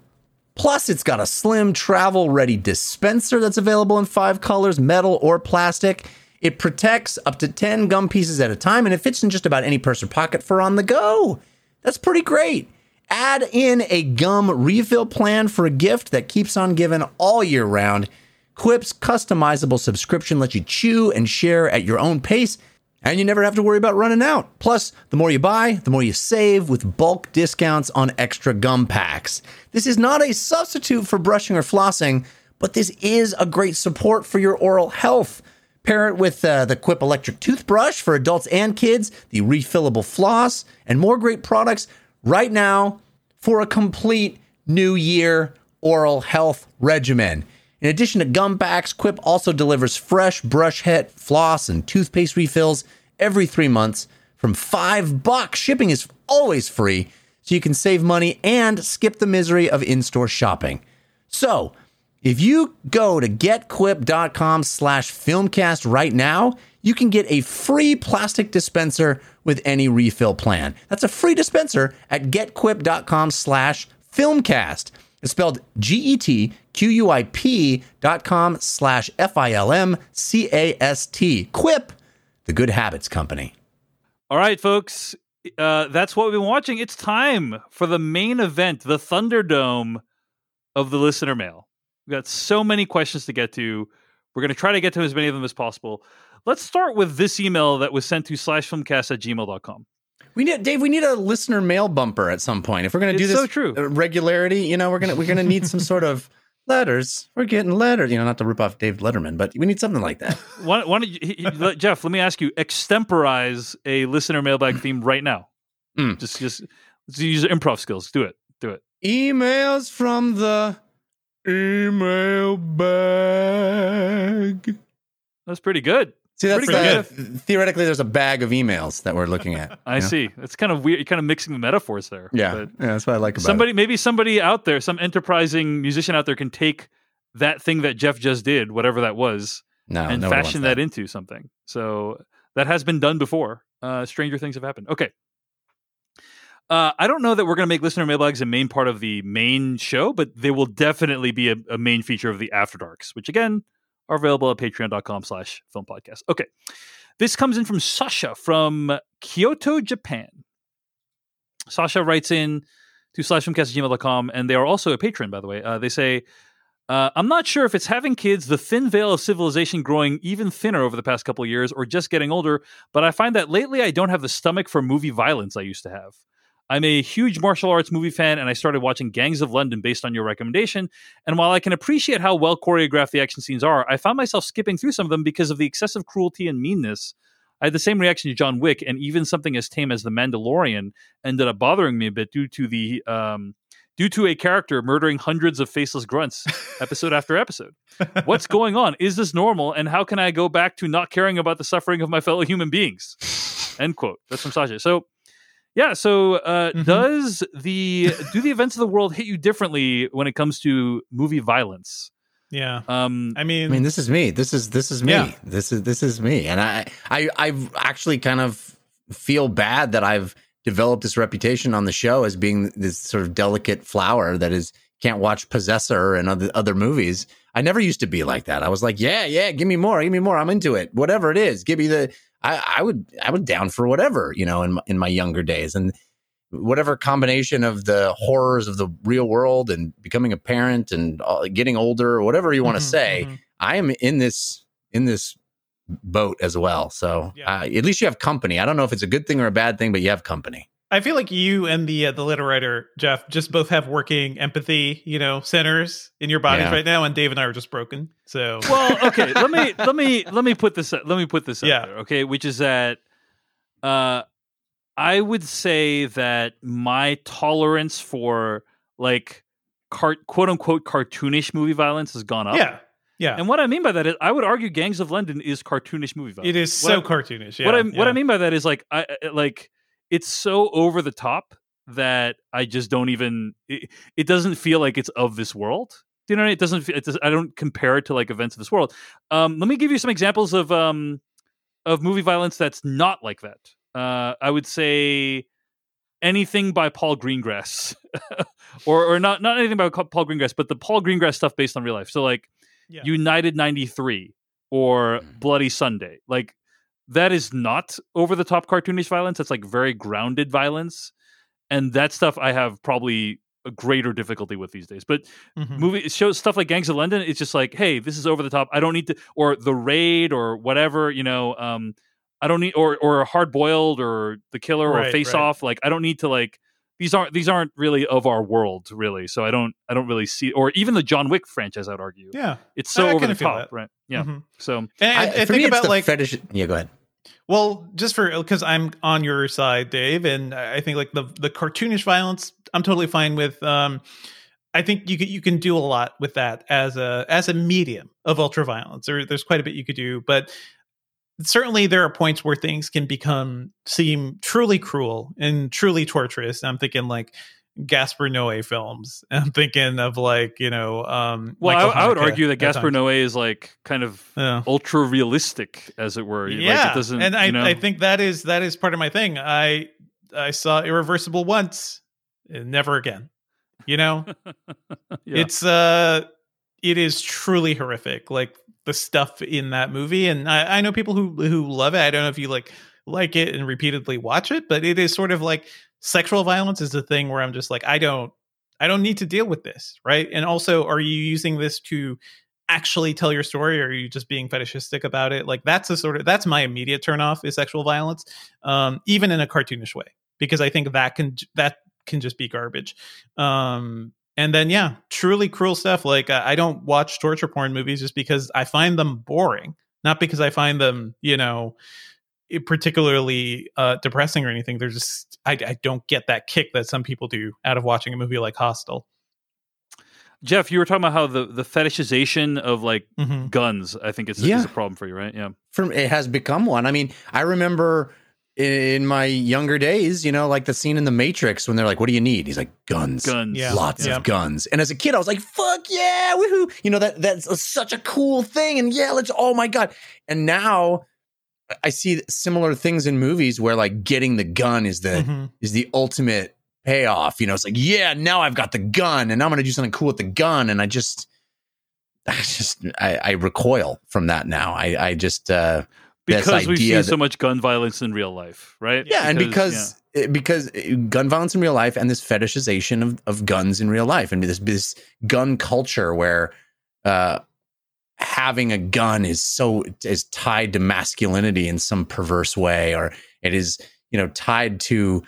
Plus, it's got a slim travel ready dispenser that's available in five colors metal or plastic. It protects up to 10 gum pieces at a time and it fits in just about any purse or pocket for on the go. That's pretty great. Add in a gum refill plan for a gift that keeps on giving all year round. Quip's customizable subscription lets you chew and share at your own pace, and you never have to worry about running out. Plus, the more you buy, the more you save with bulk discounts on extra gum packs. This is not a substitute for brushing or flossing, but this is a great support for your oral health. Pair it with uh, the Quip electric toothbrush for adults and kids, the refillable floss, and more great products right now for a complete new year oral health regimen. In addition to gum packs, Quip also delivers fresh brush head, floss, and toothpaste refills every three months from five bucks. Shipping is always free, so you can save money and skip the misery of in-store shopping. So, if you go to getquip.com slash filmcast right now, you can get a free plastic dispenser with any refill plan. That's a free dispenser at getquip.com slash filmcast. It's spelled G-E-T-Q-U-I-P dot com slash F-I-L-M-C-A-S-T. Quip, the good habits company. All right, folks. Uh, that's what we've been watching. It's time for the main event, the Thunderdome of the listener mail. We've got so many questions to get to. We're going to try to get to as many of them as possible. Let's start with this email that was sent to slash filmcast at gmail.com. We need Dave. We need a listener mail bumper at some point. If we're going to do It's this so true. uh, regularity, you know, we're gonna we're gonna need some sort of letters. We're getting letters. You know, not to rip off Dave Letterman, but we need something like that. Why, why don't you, he- he- Jeff, let me ask you, extemporize a listener mailbag theme right now. Mm. Just, just use your improv skills. Do it. Do it. Emails from the email bag. That's pretty good. See, that's Pretty the, theoretically there's a bag of emails that we're looking at. I know? see. It's kind of weird. You're kind of mixing the metaphors there. Yeah, But yeah, that's what I like about somebody, maybe somebody out there, some enterprising musician out there can take that thing that Jeff just did, whatever that was. No, and nobody wants fashion that. into something. So that has been done before. Uh, stranger things have happened. Okay. Uh, I don't know that we're going to make listener mailbags a main part of the main show, but they will definitely be a, a main feature of the After Darks, which again are available at patreon.com slash film podcast. Okay. This comes in from Sasha from Kyoto, Japan. Sasha writes in to slash filmcast at and they are also a patron, by the way. Uh, they say, uh, I'm not sure if it's having kids, the thin veil of civilization growing even thinner over the past couple years, or just getting older, but I find that lately I don't have the stomach for movie violence I used to have. I'm a huge martial arts movie fan, and I started watching Gangs of London based on your recommendation. And while I can appreciate how well choreographed the action scenes are, I found myself skipping through some of them because of the excessive cruelty and meanness. I had the same reaction to John Wick, and even something as tame as The Mandalorian ended up bothering me a bit due to the um, due to a character murdering hundreds of faceless grunts episode after episode. What's going on? Is this normal? And how can I go back to not caring about the suffering of my fellow human beings? End quote. That's from Sasha. So yeah, so uh, Mhm. does the do the events of the world hit you differently when it comes to movie violence? Yeah. Um, I mean, I mean, this is me. This is this is me. Yeah. This is this is me. And I I I've actually kind of feel bad that I've developed this reputation on the show as being this sort of delicate flower that is can't watch Possessor and other other movies. I never used to be like that. I was like, yeah, yeah, give me more, give me more. I'm into it. Whatever it is, give me the. I, I would I would down for whatever you know in my, in my younger days and whatever combination of the horrors of the real world and becoming a parent and uh, getting older or whatever you want to mhm, say. mhm. I am in this in this boat as well. So Yeah. uh, at least you have company. I don't know if it's a good thing or a bad thing, but you have company. I feel like you and the uh, the letter writer Jeff just both have working empathy, you know, centers in your bodies Yeah. right now, and Dave and I are just broken. So well, okay. let me let me let me put this let me put this out there. Okay, which is that uh, I would say that my tolerance for like cart quote unquote cartoonish movie violence has gone up. yeah, yeah, And what I mean by that is, I would argue Gangs of London is cartoonish movie violence. it is What so I- cartoonish. Yeah, what I what I mean by that is like I I- like it's so over the top that I just don't even it, it doesn't feel like it's of this world. Do you know? What I mean? It doesn't. Feel, it does, I don't compare it to like events of this world. Um, let me give you some examples of um of movie violence that's not like that. Uh, I would say anything by Paul Greengrass, or or not not anything by Paul Greengrass, but the Paul Greengrass stuff based on real life. So like Yeah. United '93 or Mm. Bloody Sunday, like that is not over the top cartoonish violence. That's like very grounded violence, and that stuff I have probably a greater difficulty with these days. But Mhm. movie shows stuff like Gangs of London. It's just like, hey, this is over the top. I don't need to, or The Raid, or whatever. You know, um, I don't need, or or Hard Boiled, or The Killer, or Right, Face right. Off. Like, I don't need to like. These aren't these aren't really of our world, really. So I don't I don't really see, or even the John Wick franchise. I'd argue Yeah, it's so I over the top, that. right? Yeah. Mhm. So And I, I, I for think me, about like fetish. Yeah, go ahead. Well, just for because I'm on your side, Dave, and I think like the the cartoonish violence, I'm totally fine with. Um, I think you can you can do a lot with that as a as a medium of ultra violence. There, there's quite a bit you could do, but certainly there are points where things can become seem truly cruel and truly torturous. I'm thinking like Gaspar Noé films. I'm thinking of like you know. Um, well, Michael I, I would argue that at Gaspar. Noé is like kind of Yeah. ultra realistic, as it were. Like, yeah it doesn't, and I, you know, I think that is that is part of my thing i i saw irreversible once and never again you know yeah. it's uh it is truly horrific like the stuff in that movie and I, I know people who who love it i don't know if you like like it and repeatedly watch it but it is sort of like sexual violence is the thing where i'm just like i don't i don't need to deal with this right? And also are you using this to actually tell your story? Or are you just being fetishistic about it? Like that's a sort of that's my immediate turn off is sexual violence um even in a cartoonish way because i think that can that can just be garbage. Um and then yeah truly cruel stuff like uh, i don't watch torture porn movies just because i find them boring not because i find them you know particularly uh depressing or anything they're just I, I don't get that kick that some people do out of watching a movie like hostel Jeff, you were talking about how the, the fetishization of like hmm guns, I think, is, Yeah. is a problem for you, right? Yeah. From it has become one. I mean, I remember in my younger days, you know, like the scene in The Matrix when they're like, "What do you need?" He's like, "Guns." Guns. Yeah. Lots Yeah. of guns. And as a kid, I was like, fuck yeah, woohoo. You know, that that's a- such a cool thing. And yeah, let's oh my God. And now I see similar things in movies where like getting the gun is the Mhm. is the ultimate payoff. You know, it's like, yeah, now I've got the gun and now I'm gonna do something cool with the gun. And I just I just I, I recoil from that now. I I just uh this Because we've idea seen that- so much gun violence in real life, right? yeah, and because it- because uh, gun violence in real life and this fetishization of, of guns in real life and this this gun culture where uh having a gun is so is tied to masculinity in some perverse way or it is you know tied to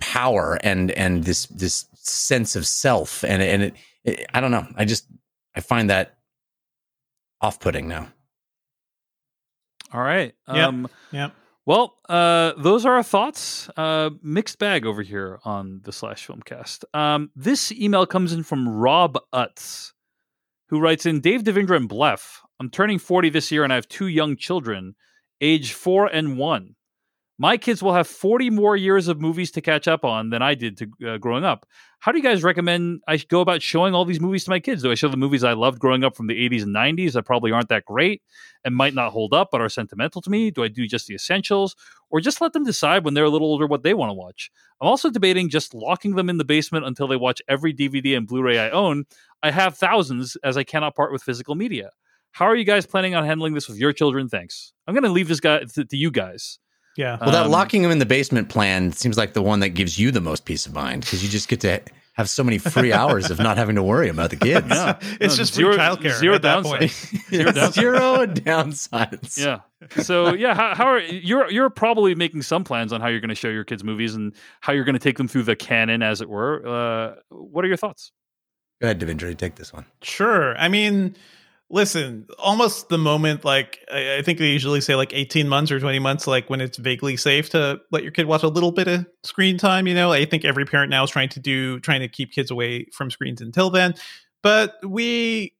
power and and this this sense of self and and it, it I don't know I just I find that off-putting now All right. Yep. Um, Yep. Well, uh, those are our thoughts. Uh, mixed bag over here on the Slash Filmcast. Um, this email comes in from Rob Utz, who writes in Dave Devindra and Blef. I'm turning 40 this year and I have two young children, age four and one. My kids will have 40 more years of movies to catch up on than I did to, uh, growing up. How do you guys recommend I go about showing all these movies to my kids? Do I show the movies I loved growing up from the 80s and 90s that probably aren't that great and might not hold up but are sentimental to me? Do I do just the essentials or just let them decide when they're a little older what they want to watch? I'm also debating just locking them in the basement until they watch every DVD and Blu ray I own. I have thousands as I cannot part with physical media. How are you guys planning on handling this with your children? Thanks. I'm going to leave this guy to you guys. Yeah. Well, that Um, locking them in the basement plan seems like the one that gives you the most peace of mind because you just get to have so many free hours of not having to worry about the kids. Yeah. it's No, just zero- free childcare zero at that downside. Zero downside. Zero downsides. Yeah. So yeah, how, how are you're you're probably making some plans on how you're going to show your kids movies and how you're going to take them through the canon, as it were. Uh, what are your thoughts? Go ahead, Devindra, take this one. Sure. I mean, listen, almost the moment, like, I, I think they usually say like 18 months or 20 months, like when it's vaguely safe to let your kid watch a little bit of screen time. You know, I think every parent now is trying to do, trying to keep kids away from screens until then. But we,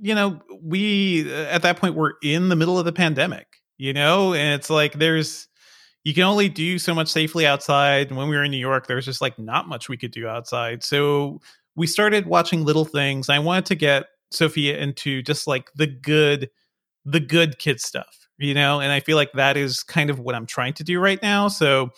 you know, we, uh, at that point, we're in the middle of the pandemic, you know, and it's like there's, you can only do so much safely outside. And when we were in New York, there was just like not much we could do outside. So we started watching little things. I wanted to get Sophia into just like the good, the good kid stuff, you know? And I feel like that is kind of what I'm trying to do right now. So,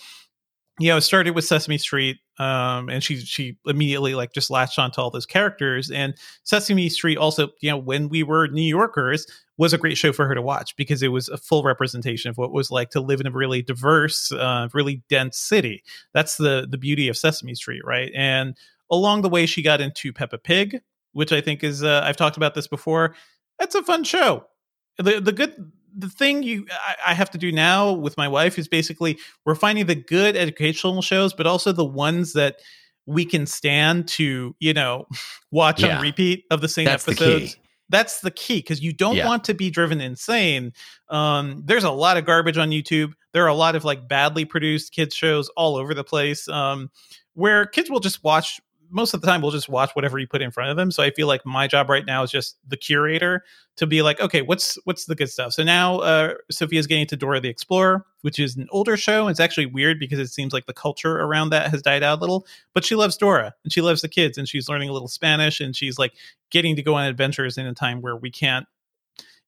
you know, it started with Sesame Street. Um, and she she immediately like just latched onto all those characters. And Sesame Street also, you know, when we were New Yorkers, was a great show for her to watch because it was a full representation of what was like to live in a really diverse, uh, really dense city. That's the the beauty of Sesame Street, right? And along the way, she got into Peppa Pig, which I think is uh, I've talked about this before. That's a fun show. The the good the thing you I, I have to do now with my wife is basically we're finding the good educational shows, but also the ones that we can stand to you know watch Yeah. on repeat of the same That's the episodes key. that's the key because you don't Yeah. want to be driven insane. Um, there's a lot of garbage on YouTube. There are a lot of like badly produced kids shows all over the place um, where kids will just watch. Most of the time, will just watch whatever you put in front of them. So I feel like my job right now is just the curator to be like, okay, what's what's the good stuff. So now uh, Sophia's getting to Dora the Explorer, which is an older show. It's actually weird because it seems like the culture around that has died out a little. But she loves Dora and she loves the kids and she's learning a little Spanish and she's like getting to go on adventures in a time where we can't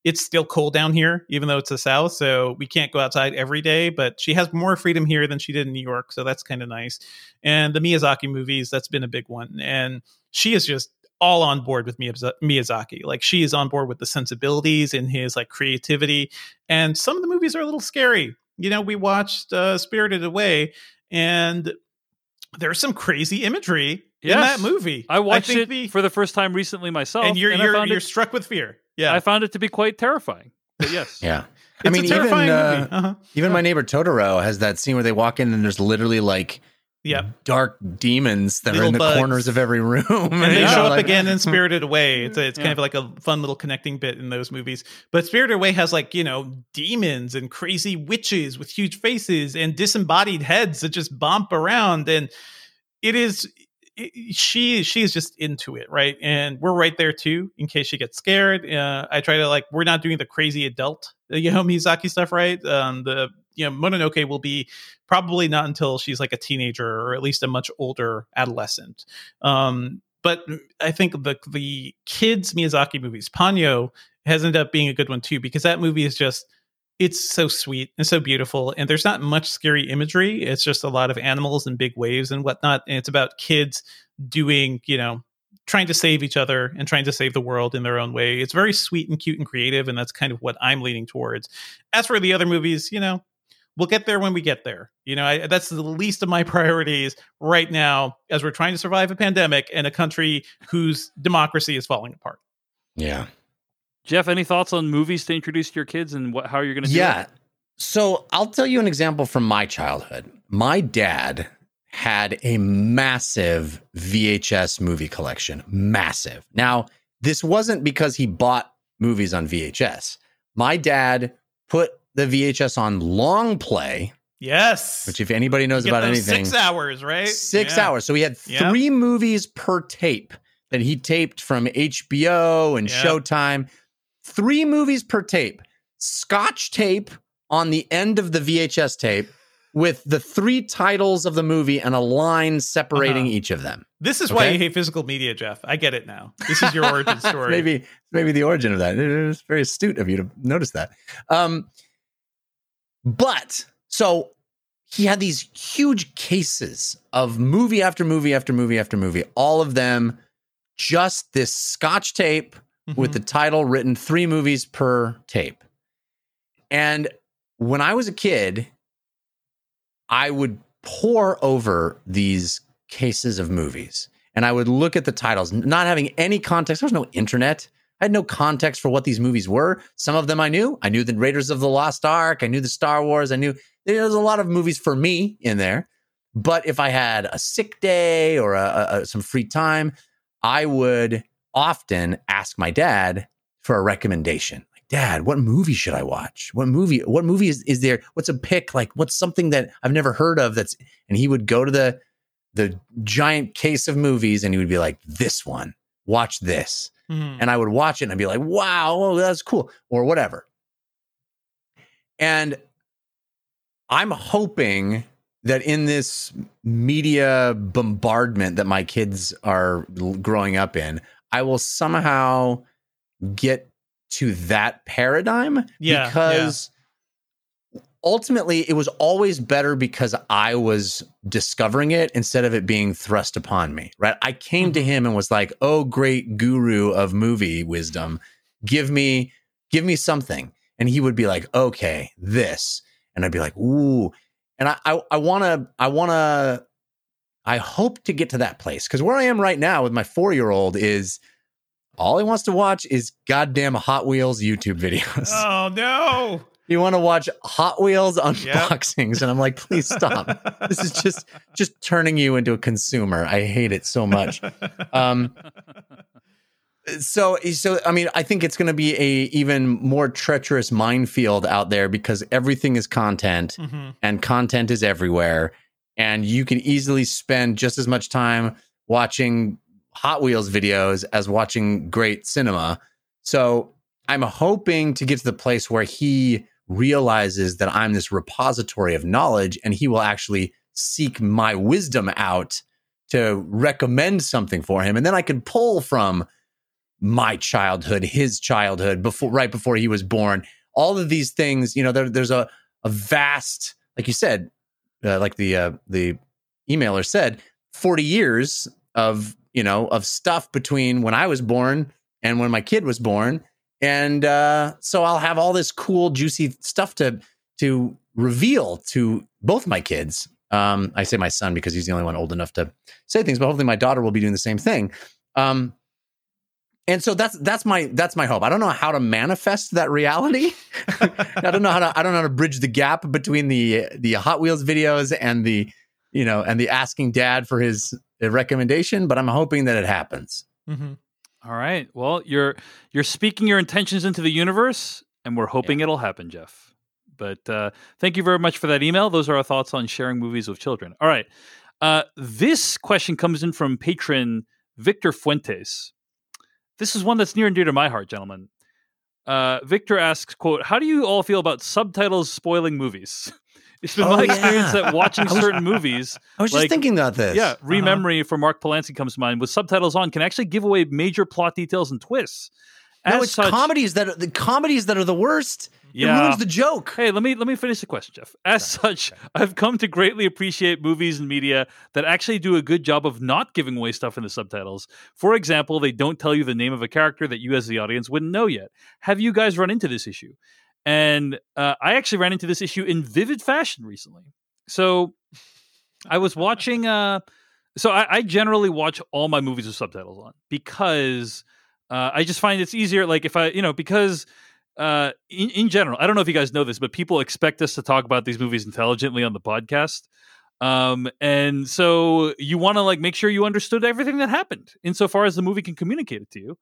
it's still cold down here even though it's the south so we can't go outside every day but she has more freedom here than she did in new york so that's kind of nice. And the miyazaki movies that's been a big one and she is just all on board with miyazaki like she is on board with the sensibilities and his like creativity and some of the movies are a little scary. You know we watched uh, spirited away and there's some crazy imagery in that movie. I watched think it the- for the first time recently myself, and you're I you're, you're it, struck with fear yeah I found it to be quite terrifying. But yes, Yeah. It's I mean, a even terrifying uh, movie. Uh-huh. even my neighbor Totoro has that scene where they walk in and there's literally like Yep. dark demons that are in the bugs. corners of every room. And they Yeah. show up like- again in Spirited Away. It's, it's kind Yeah. of like a fun little connecting bit in those movies. But Spirited Away has like, you know, demons and crazy witches with huge faces and disembodied heads that just bump around. And it is, she, she's just into it, right? And we're right there too, in case she gets scared. Uh, I try to like, we're not doing the crazy adult, you know, Miyazaki stuff, right? Um, the, you know, Mononoke will be probably not until she's like a teenager or at least a much older adolescent. Um, but I think the the kids Miyazaki movies, Ponyo has ended up being a good one too because that movie is just it's so sweet and so beautiful and there's not much scary imagery. It's just a lot of animals and big waves and whatnot. And it's about kids doing, you know, trying to save each other and trying to save the world in their own way. It's very sweet and cute and creative, and that's kind of what I'm leaning towards. As for the other movies, you know, we'll get there when we get there. You know, I, that's the least of my priorities right now as we're trying to survive a pandemic in a country whose democracy is falling apart. yeah. Jeff, any thoughts on movies to introduce to your kids and what, how you're going to do Yeah. it? So I'll tell you an example from my childhood. My dad had a massive VHS movie collection, massive. Now, this wasn't because he bought movies on VHS. My dad put the VHS on long play, Yes. which if anybody knows about anything, Six hours, right? six Yeah. hours. So he had Yeah. three movies per tape that he taped from HBO and Yeah. Showtime. Three movies per tape. Scotch tape on the end of the VHS tape with the three titles of the movie and a line separating Uh-huh. each of them. This is why Okay. you hate physical media, Jeff. I get it now. This is your origin story. maybe maybe the origin of that. It was very astute of you to notice that. Um, but so he had these huge cases of movie after movie after movie after movie, all of them just this scotch tape with Mhm. the title written three movies per tape. And when I was a kid, I would pour over these cases of movies and I would look at the titles, not having any context. There was no internet. I had no context for what these movies were. Some of them I knew. I knew the Raiders of the Lost Ark. I knew the Star Wars. I knew there was a lot of movies for me in there. But if I had a sick day or a, a- some free time, I would often ask my dad for a recommendation. Like, Dad, what movie should I watch? What movie? What movie is, is there? What's a pick? Like, what's something that I've never heard of? That's and he would go to the the giant case of movies and he would be like, "This one, watch this." Mhm. and I would watch it and I'd be like, wow, oh, that's cool, or whatever. And I'm hoping that in this media bombardment that my kids are growing up in, I will somehow get to that paradigm Yeah, because ultimately it was always better because I was discovering it instead of it being thrust upon me, right? I came to mm-hmm. him and was like, "Oh, great guru of movie wisdom, give me give me something." And he would be like, "Okay, this." And I'd be like, "Ooh." And I I, I want to I want to I hope to get to that place cuz where I am right now with my 4-year-old is all he wants to watch is goddamn Hot Wheels YouTube videos. Oh no! You want to watch Hot Wheels Yep. unboxings, and I'm like, please stop. this is just just turning you into a consumer. I hate it so much. Um, so so I mean, I think it's going to be a even more treacherous minefield out there because everything is content, Mhm. and content is everywhere, and you can easily spend just as much time watching Hot Wheels videos as watching great cinema. So I'm hoping to get to the place where he realizes that I'm this repository of knowledge and he will actually seek my wisdom out to recommend something for him. And then I can pull from my childhood, his childhood, before right before he was born. All of these things, you know, there, there's a, a vast, like you said, uh, like the uh, the emailer said, 40 years of you know of stuff between when I was born and when my kid was born, and uh, so I'll have all this cool, juicy stuff to to reveal to both my kids. Um, I say my son because he's the only one old enough to say things, but hopefully my daughter will be doing the same thing. Um, and so that's that's my that's my hope. I don't know how to manifest that reality. I don't know how to I don't know how to bridge the gap between the the Hot Wheels videos and the you know and the asking dad for his recommendation, but I'm hoping that it happens. Mhm. All right. Well, you're you're speaking your intentions into the universe, and we're hoping it'll happen, Jeff. But uh, thank you very much for that email. Those are our thoughts on sharing movies with children. All right. Uh, this question comes in from patron Victor Fuentes. This is one that's near and dear to my heart, gentlemen. Uh, Victor asks, "quote How do you all feel about subtitles spoiling movies?" It's been Oh, my yeah. experience that watching certain movies I was Like, just thinking about this. yeah, rememory for Mark Palansky comes to mind with subtitles on can actually give away major plot details and twists. No, it's such- comedies that are the comedies that are the worst. It Yeah. ruins the joke. Hey, let me let me finish the question, Jeff. As such, I've come to greatly appreciate movies and media that actually do a good job of not giving away stuff in the subtitles. For example, they don't tell you the name of a character that you as the audience wouldn't know yet. Have you guys run into this issue? And uh, I actually ran into this issue in vivid fashion recently. So I was watching uh so I, I generally watch all my movies with subtitles on because uh, I just find it's easier. Like if I, you know, because uh, in, in general, I don't know if you guys know this, but people expect us to talk about these movies intelligently on the podcast. Um, and so you want to like make sure you understood everything that happened insofar as the movie can communicate it to you.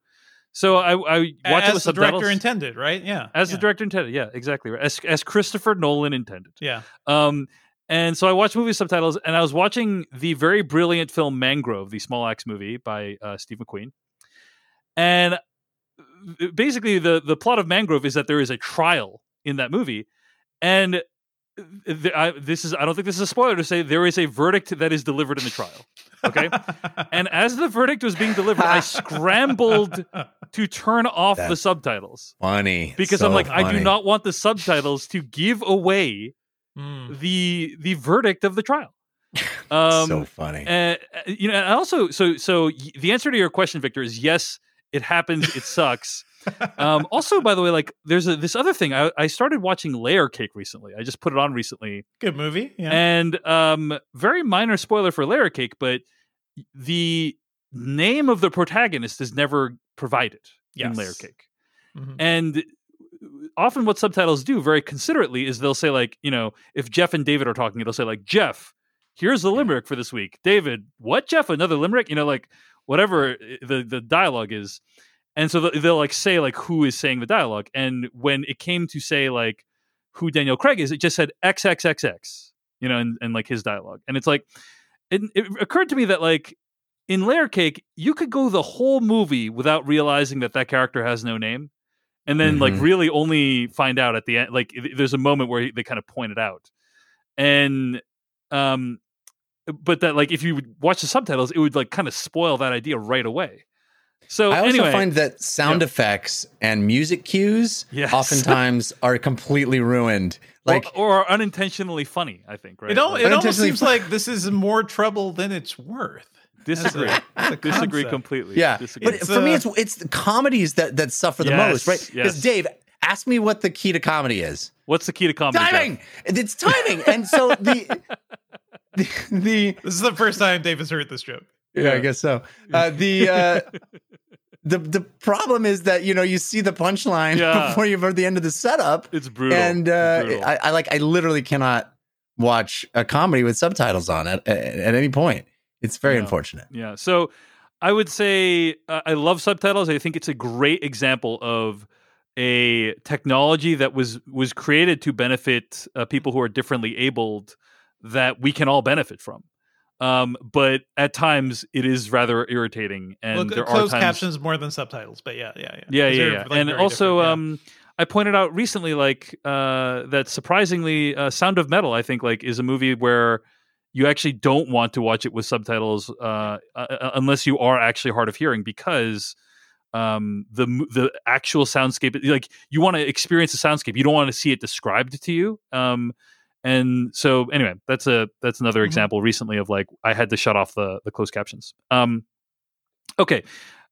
So I, I watched as it with the director subtitles. intended, right? Yeah, as yeah. the director intended. Yeah, exactly. right. As as Christopher Nolan intended. Yeah, Um, and so I watched movie subtitles, and I was watching the very brilliant film Mangrove, the Small Axe movie by uh, Steve McQueen. And basically, the the plot of Mangrove is that there is a trial in that movie, and th- I, this is I don't think this is a spoiler to say there is a verdict that is delivered in the trial. Okay, and as the verdict was being delivered, I scrambled to turn off the subtitles Funny. because So I'm like, I do not want the subtitles to give away Mm. the the verdict of the trial. Um, so funny. uh, you know, and also, so so the answer to your question, Victor, is yes. It happens. It sucks. um, also, by the way, like there's a, this other thing. I, I started watching Layer Cake recently. I just put it on recently, Good movie. Yeah. and um, very minor spoiler for Layer Cake, but the name of the protagonist is never provided in Layer Yes. Cake. Mhm. And often what subtitles do very considerately is they'll say like, you know, if Jeff and David are talking, it'll say like, Jeff, here's the limerick for this week. David, what Jeff? Another limerick? You know, like whatever the the dialogue is. And so they'll, they'll like say like who is saying the dialogue. And when it came to say like who Daniel Craig is, it just said XXXX, you know, and, and like his dialogue. And it's like it, it occurred to me that like in Layer Cake, you could go the whole movie without realizing that that character has no name, and then like Mhm. really only find out at the end. Like there's a moment where they kind of point it out, and um, but that like if you would watch the subtitles, it would like kind of spoil that idea right away. So I also anyway, find that sound Yeah. effects and music cues Yes. oftentimes are completely ruined. Like or, or unintentionally funny. I think right. It, al- Like, it almost seems fu- like this is more trouble than it's worth. disagree. As a- as a disagree completely. yeah, Disagree. but It's, for me, uh, it's it's the comedies that that suffer the Yes, most, right? Because yes. Dave, ask me what the key to comedy is. What's the key to comedy? Jeff? Timing. It's timing, and so the the, the This is the first time Dave has heard this joke. yeah, I guess so. Uh, the uh, the the problem is that you know you see the punchline Yeah. before you've heard the end of the setup, It's brutal. and It's uh, brutal. I, I like I literally cannot watch a comedy with subtitles on at at, at any point. It's very Yeah. unfortunate. Yeah. So I would say uh, I love subtitles. I think it's a great example of a technology that was was created to benefit uh, people who are differently abled that we can all benefit from. Um, but at times it is rather irritating, and Look, there are times captions more than subtitles, but yeah, yeah, yeah. yeah, yeah, yeah. like, and also, yeah. um, I pointed out recently, like uh, that surprisingly, uh, Sound of Metal, I think, like is a movie where you actually don't want to watch it with subtitles uh, uh, unless you are actually hard of hearing because um, the the actual soundscape, like you want to experience the soundscape, you don't want to see it described to you. Um, and so, anyway, that's a that's another Mhm. example recently of like I had to shut off the the closed captions. Um, okay.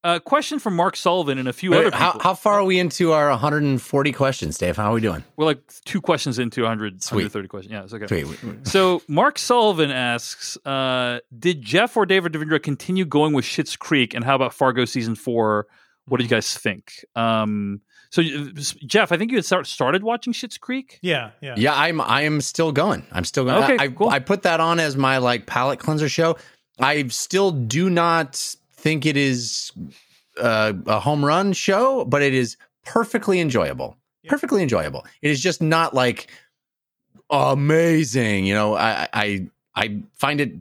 Uh, question from Mark Sullivan and a few Wait, other people. how, how far are we into our 140 questions, Dave? How are we doing? We're like two questions into 100, Sweet. 130 questions. Yeah, it's okay. Sweet. We- we- So Mark Sullivan asks, uh, did Jeff or David Devindra continue going with Schitt's Creek, and how about Fargo season four? What do you guys think? Um, so Jeff, I think you had start, started watching Schitt's Creek. yeah, yeah, Yeah, I'm I am still going. I'm still going. Okay, I, cool. I put that on as my like palate cleanser show. I still do not think it is uh, a home run show, but it is perfectly enjoyable. Yeah. Perfectly enjoyable. It is just not like amazing. You know, I I I find it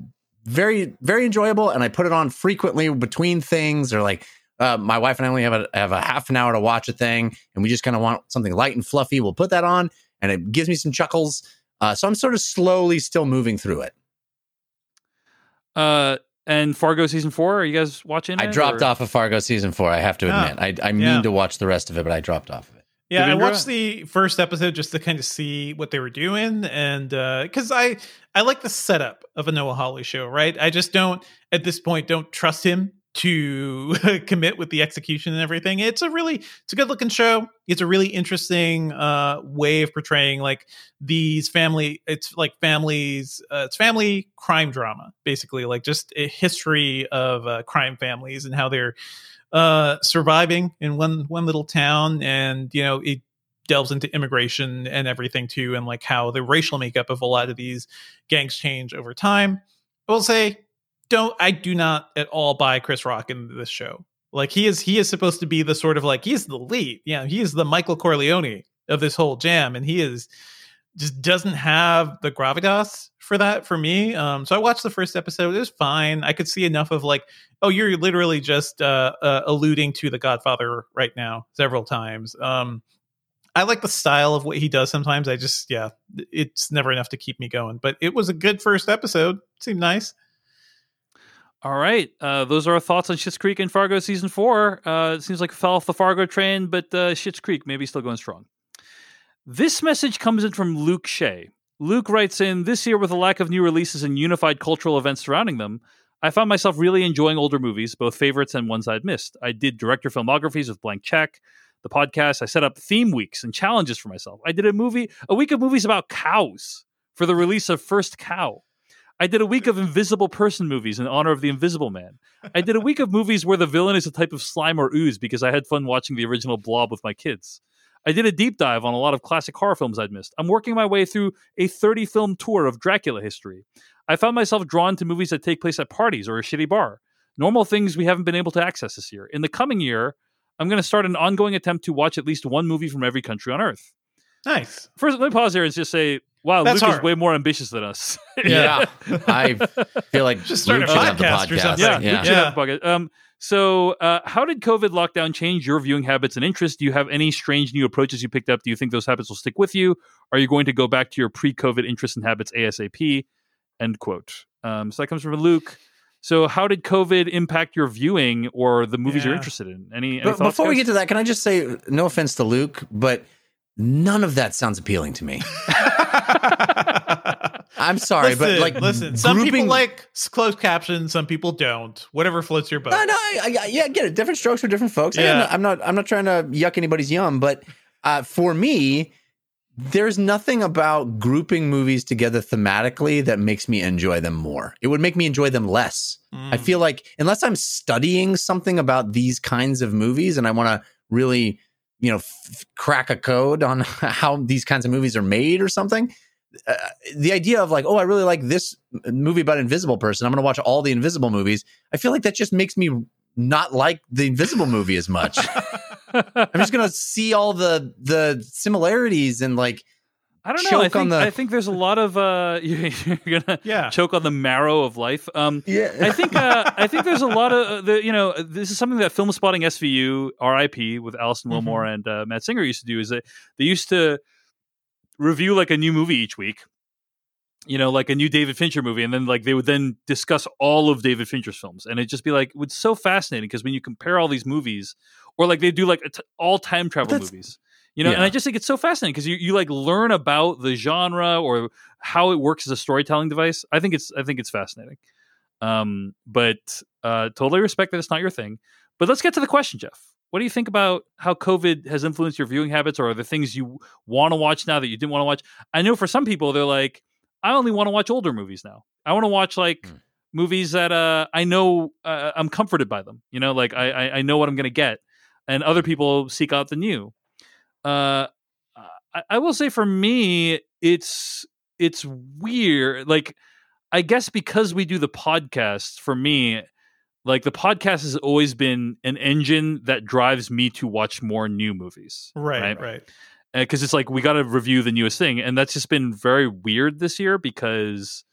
very very enjoyable, and I put it on frequently between things or like. Uh, my wife and I only have a have a half an hour to watch a thing, and we just kind of want something light and fluffy. We'll put that on, and it gives me some chuckles. Uh, so I'm sort of slowly still moving through it. Uh, and Fargo season four. Are you guys watching? I it, dropped or- off of Fargo season four. I have to Ah, admit, I, I mean yeah. to watch the rest of it, but I dropped off of it. Yeah, I watched the first episode just to kind of see what they were doing, and because I I like the setup of a Noah Hawley show, right? I just don't at this point don't trust him to commit with the execution and everything. It's a really it's a good looking show. It's a really interesting uh, way of portraying like these family. It's like families. Uh, it's family crime drama, basically, like just a history of uh, crime families and how they're uh surviving in one one little town and you know it delves into immigration and everything too and like how the racial makeup of a lot of these gangs change over time i will say don't i do not at all buy chris rock in this show Like he is he is supposed to be the sort of like he's the lead. Yeah, he is the Michael Corleone of this whole jam, and he is just doesn't have the gravitas for that for me. Um, so I watched the first episode. It was fine. I could see enough of like, oh, you're literally just uh, uh, alluding to the Godfather right now several times. Um, I like the style of what he does sometimes. I just, yeah, it's never enough to keep me going. But it was a good first episode. seemed nice. All right. Uh, those are our thoughts on Schitt's Creek and Fargo season four. Uh, it seems like it fell off the Fargo train, but uh, Schitt's Creek maybe still going strong. This message comes in from Luke Shea. Luke writes in This year, with a lack of new releases and unified cultural events surrounding them, I found myself really enjoying older movies, both favorites and ones I'd missed. I did director filmographies with Blank Check, the podcast. I set up theme weeks and challenges for myself. I did a movie, a week of movies about cows for the release of First Cow. I did a week of invisible person movies in honor of the Invisible Man. I did a week of movies where the villain is a type of slime or ooze because I had fun watching the original Blob with my kids. I did a deep dive on a lot of classic horror films I'd missed. I'm working my way through a 30 film tour of Dracula history. I found myself drawn to movies that take place at parties or a shitty bar. Normal things we haven't been able to access this year. In the coming year, I'm going to start an ongoing attempt to watch at least one movie from every country on Earth. Nice. First, let me pause here and just say, wow, That's Luke is way more ambitious than us. Yeah. I feel like Just start Luke a should have the podcast or something. yeah, yeah. Luke should have a bucket. Um, so, uh, how did COVID lockdown change your viewing habits and interests? Do you have any strange new approaches you picked up? Do you think those habits will stick with you? Are you going to go back to your pre-COVID interests and habits ASAP? End quote. Um, so that comes from Luke. So, how did COVID impact your viewing or the movies you're interested in? Any, any But thoughts, before we get to that, can I just say, no offense to Luke, but none of that sounds appealing to me. I'm sorry, listen, but like, listen. Some grouping- people like closed captions. Some people don't. Whatever floats your boat. No, no, I, I, yeah, I get it. Different strokes for different folks. Yeah. I'm not, I'm not trying to yuck anybody's yum, but uh, for me, there's nothing about grouping movies together thematically that makes me enjoy them more. It would make me enjoy them less. I Mm. feel like unless I'm studying something about these kinds of movies and I want to really, you know, f- crack a code on how these kinds of movies are made or something, uh, the idea of like, oh, I really like this movie about Invisible Person. I'm going to watch all the Invisible movies. I feel like that just makes me not like the Invisible movie as much. I'm just going to see all the the similarities and like I don't know. I choke on think, the- I think there's a lot of uh, you're gonna Yeah. choke on the marrow of life. Um, yeah. I think uh, I think there's a lot of uh, the you know this is something that Film Spotting SVU RIP with Alison Willmore and uh, Matt Singer used to do is that they used to review like a new movie each week. You know, like a new David Fincher movie, and then like they would then discuss all of David Fincher's films, and it'd just be like it's so fascinating because when you compare all these movies, or like they do like a t- all time travel That's- movies, you know, and I just think it's so fascinating because you, you like learn about the genre or how it works as a storytelling device. I think it's I think it's fascinating. Um, but uh, totally respect that it's not your thing. But let's get to the question, Jeff. What do you think about how COVID has influenced your viewing habits, or are the things you want to watch now that you didn't want to watch? I know for some people they're like, I only want to watch older movies now. I want to watch like Hmm. movies that uh, I know uh, I'm comforted by them. You know, like I I, I know what I'm going to get, and other people seek out the new. Uh, I, I will say for me, it's it's weird. Like, I guess because we do the podcast, for me, like the podcast has always been an engine that drives me to watch more new movies. Right, right. Because it's like we got to review the newest thing, and that's just been very weird this year because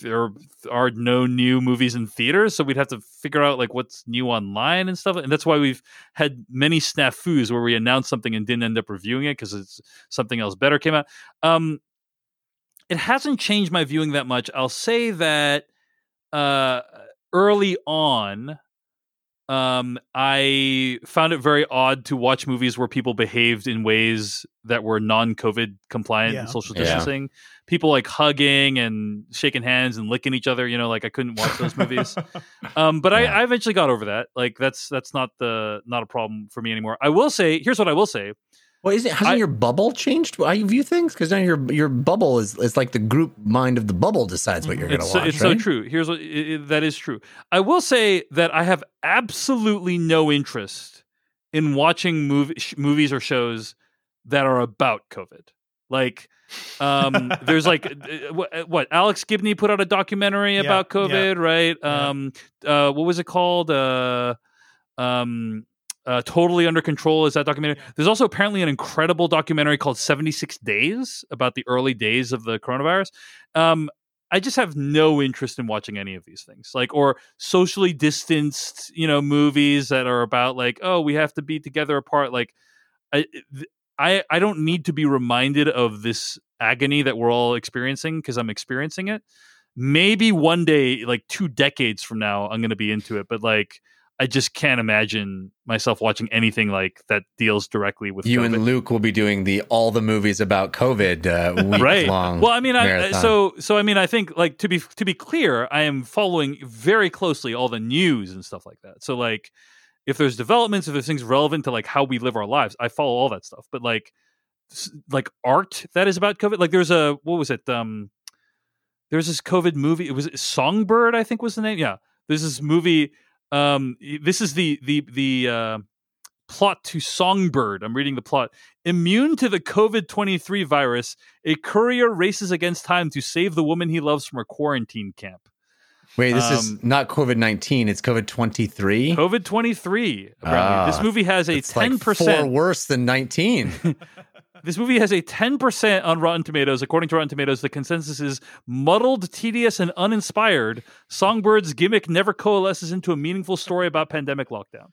there are no new movies in theaters, so we'd have to figure out like what's new online and stuff. And that's why we've had many snafus where we announced something and didn't end up reviewing it because it's something else better came out. Um, it hasn't changed my viewing that much. I'll say that uh, early on, um, I found it very odd to watch movies where people behaved in ways that were non-COVID compliant Yeah. and social Yeah. distancing. People like hugging and shaking hands and licking each other. You know, like I couldn't watch those movies. Um, but I, Yeah. I eventually got over that. Like that's that's not the not a problem for me anymore. I will say, here's what I will say. Well, is it hasn't I- your bubble changed how you view things? Because now your your bubble is is like the group mind of the bubble decides what you're going to It's, so, watch. it's so true. Here's what i i that is true. I will say that I have absolutely no interest in watching movie, sh- movies or shows that are about COVID. Like, um, there's like uh, what, what Alex Gibney put out a documentary Yeah, about yeah, COVID, right? yeah. Um, uh, what was it called? Uh, Um, uh, totally under control is that documentary. There's also apparently an incredible documentary called 76 Days about the early days of the coronavirus. Um, I just have no interest in watching any of these things, like or socially distanced, you know, movies that are about like, oh, we have to be together apart. Like, I, I, I don't need to be reminded of this agony that we're all experiencing because I'm experiencing it. Maybe one day, like two decades from now, I'm going to be into it. But like, I just can't imagine myself watching anything like that deals directly with you COVID. and Luke will be doing the all the movies about COVID uh, week right. long. Well, I mean, I, so so I mean, I think like to be to be clear, I am following very closely all the news and stuff like that. So like, if there's developments, if there's things relevant to like how we live our lives, I follow all that stuff. But like, like art that is about COVID. Like, there's a what was it? Um, there's this COVID movie. It was Songbird, I think was the name. Yeah, there's this movie. Um, this is the the the uh, plot to Songbird. I'm reading the plot. Immune to the COVID 23 virus, a courier races against time to save the woman he loves from a quarantine camp. Wait, this um, is not COVID nineteen; it's COVID twenty three. COVID 23. Apparently. this Ah, movie has a 10%. four worse than nineteen. This movie has a 10% on Rotten Tomatoes. According to Rotten Tomatoes, the consensus is muddled, tedious, and uninspired. Songbird's gimmick never coalesces into a meaningful story about pandemic lockdown.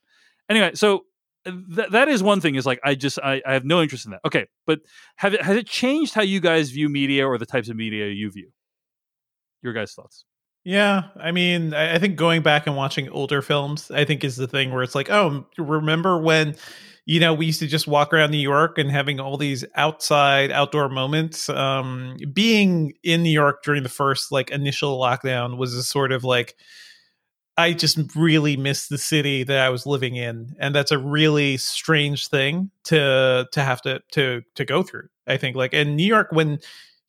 Anyway, so th- that is one thing is like I just I, I have no interest in that. Okay, but have it has it changed how you guys view media or the types of media you view? Your guys' thoughts? Yeah, I mean, I I think going back and watching older films, I think is the thing where it's like, oh, remember when, you know, we used to just walk around New York and having all these outside outdoor moments. Um, being in New York during the first like initial lockdown was a sort of like, I just really miss the city that I was living in, and that's a really strange thing to to have to to to go through. I think like in New York when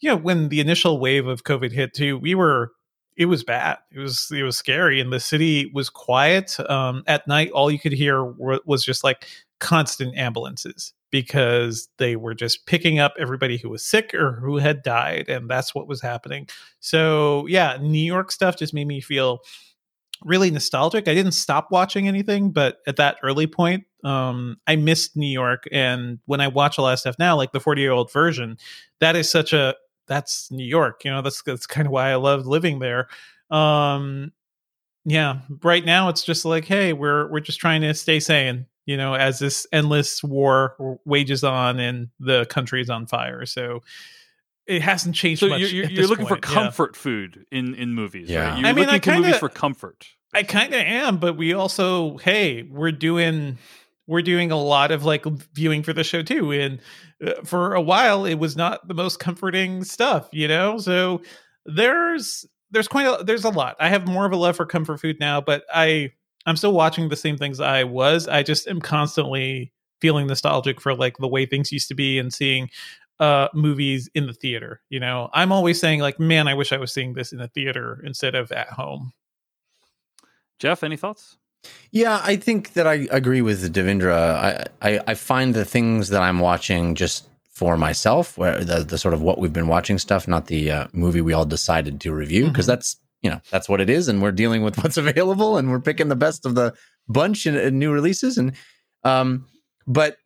you know when the initial wave of COVID hit too, we were it was bad. It was it was scary, and the city was quiet. Um, at night, all you could hear wa- was just like constant ambulances because they were just picking up everybody who was sick or who had died, and that's what was happening. So yeah, New York stuff just made me feel really nostalgic. I didn't stop watching anything, but at that early point, um, I missed New York. And when I watch a lot of stuff now, like the 40 year old version, that is such a that's New York. You know, that's that's kind of why I love living there. Um, yeah, right now it's just like, hey, we're we're just trying to stay sane. You know, as this endless war wages on and the country is on fire. So it hasn't changed So much. you're, you're, at you're looking point. for Yeah. comfort food in in movies. Yeah. right? You're I mean, looking I to movies kinda- for comfort. I kind of am, but we also, hey, we're doing we're doing a lot of like viewing for the show too, and uh, for a while it was not the most comforting stuff, you know. So there's there's quite a there's a lot. I have more of a love for comfort food now, but I I'm still watching the same things I was. I just am constantly feeling nostalgic for like the way things used to be and seeing uh movies in the theater you know i'm always saying like man i wish i was seeing this in a theater instead of at home Jeff, any thoughts? Yeah, I think that I agree with Devindra. I, I, I find the things that I'm watching just for myself, where the, the sort of what we've been watching stuff, not the uh, movie we all decided to review, because Mhm. that's you know that's what it is, and we're dealing with what's available, and we're picking the best of the bunch in, in new releases, and um, but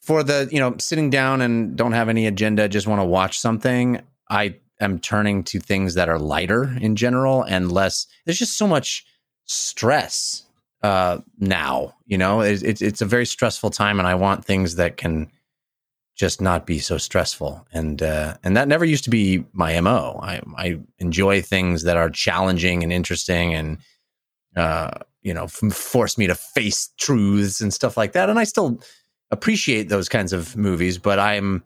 for the you know sitting down and don't have any agenda, just want to watch something, I am turning to things that are lighter in general and less. There's just so much stress uh now you know it, it's it's a very stressful time and i want things that can just not be so stressful. And uh and that never used to be my mo i i enjoy things that are challenging and interesting and uh you know f- force me to face truths and stuff like that. And i still appreciate those kinds of movies but i'm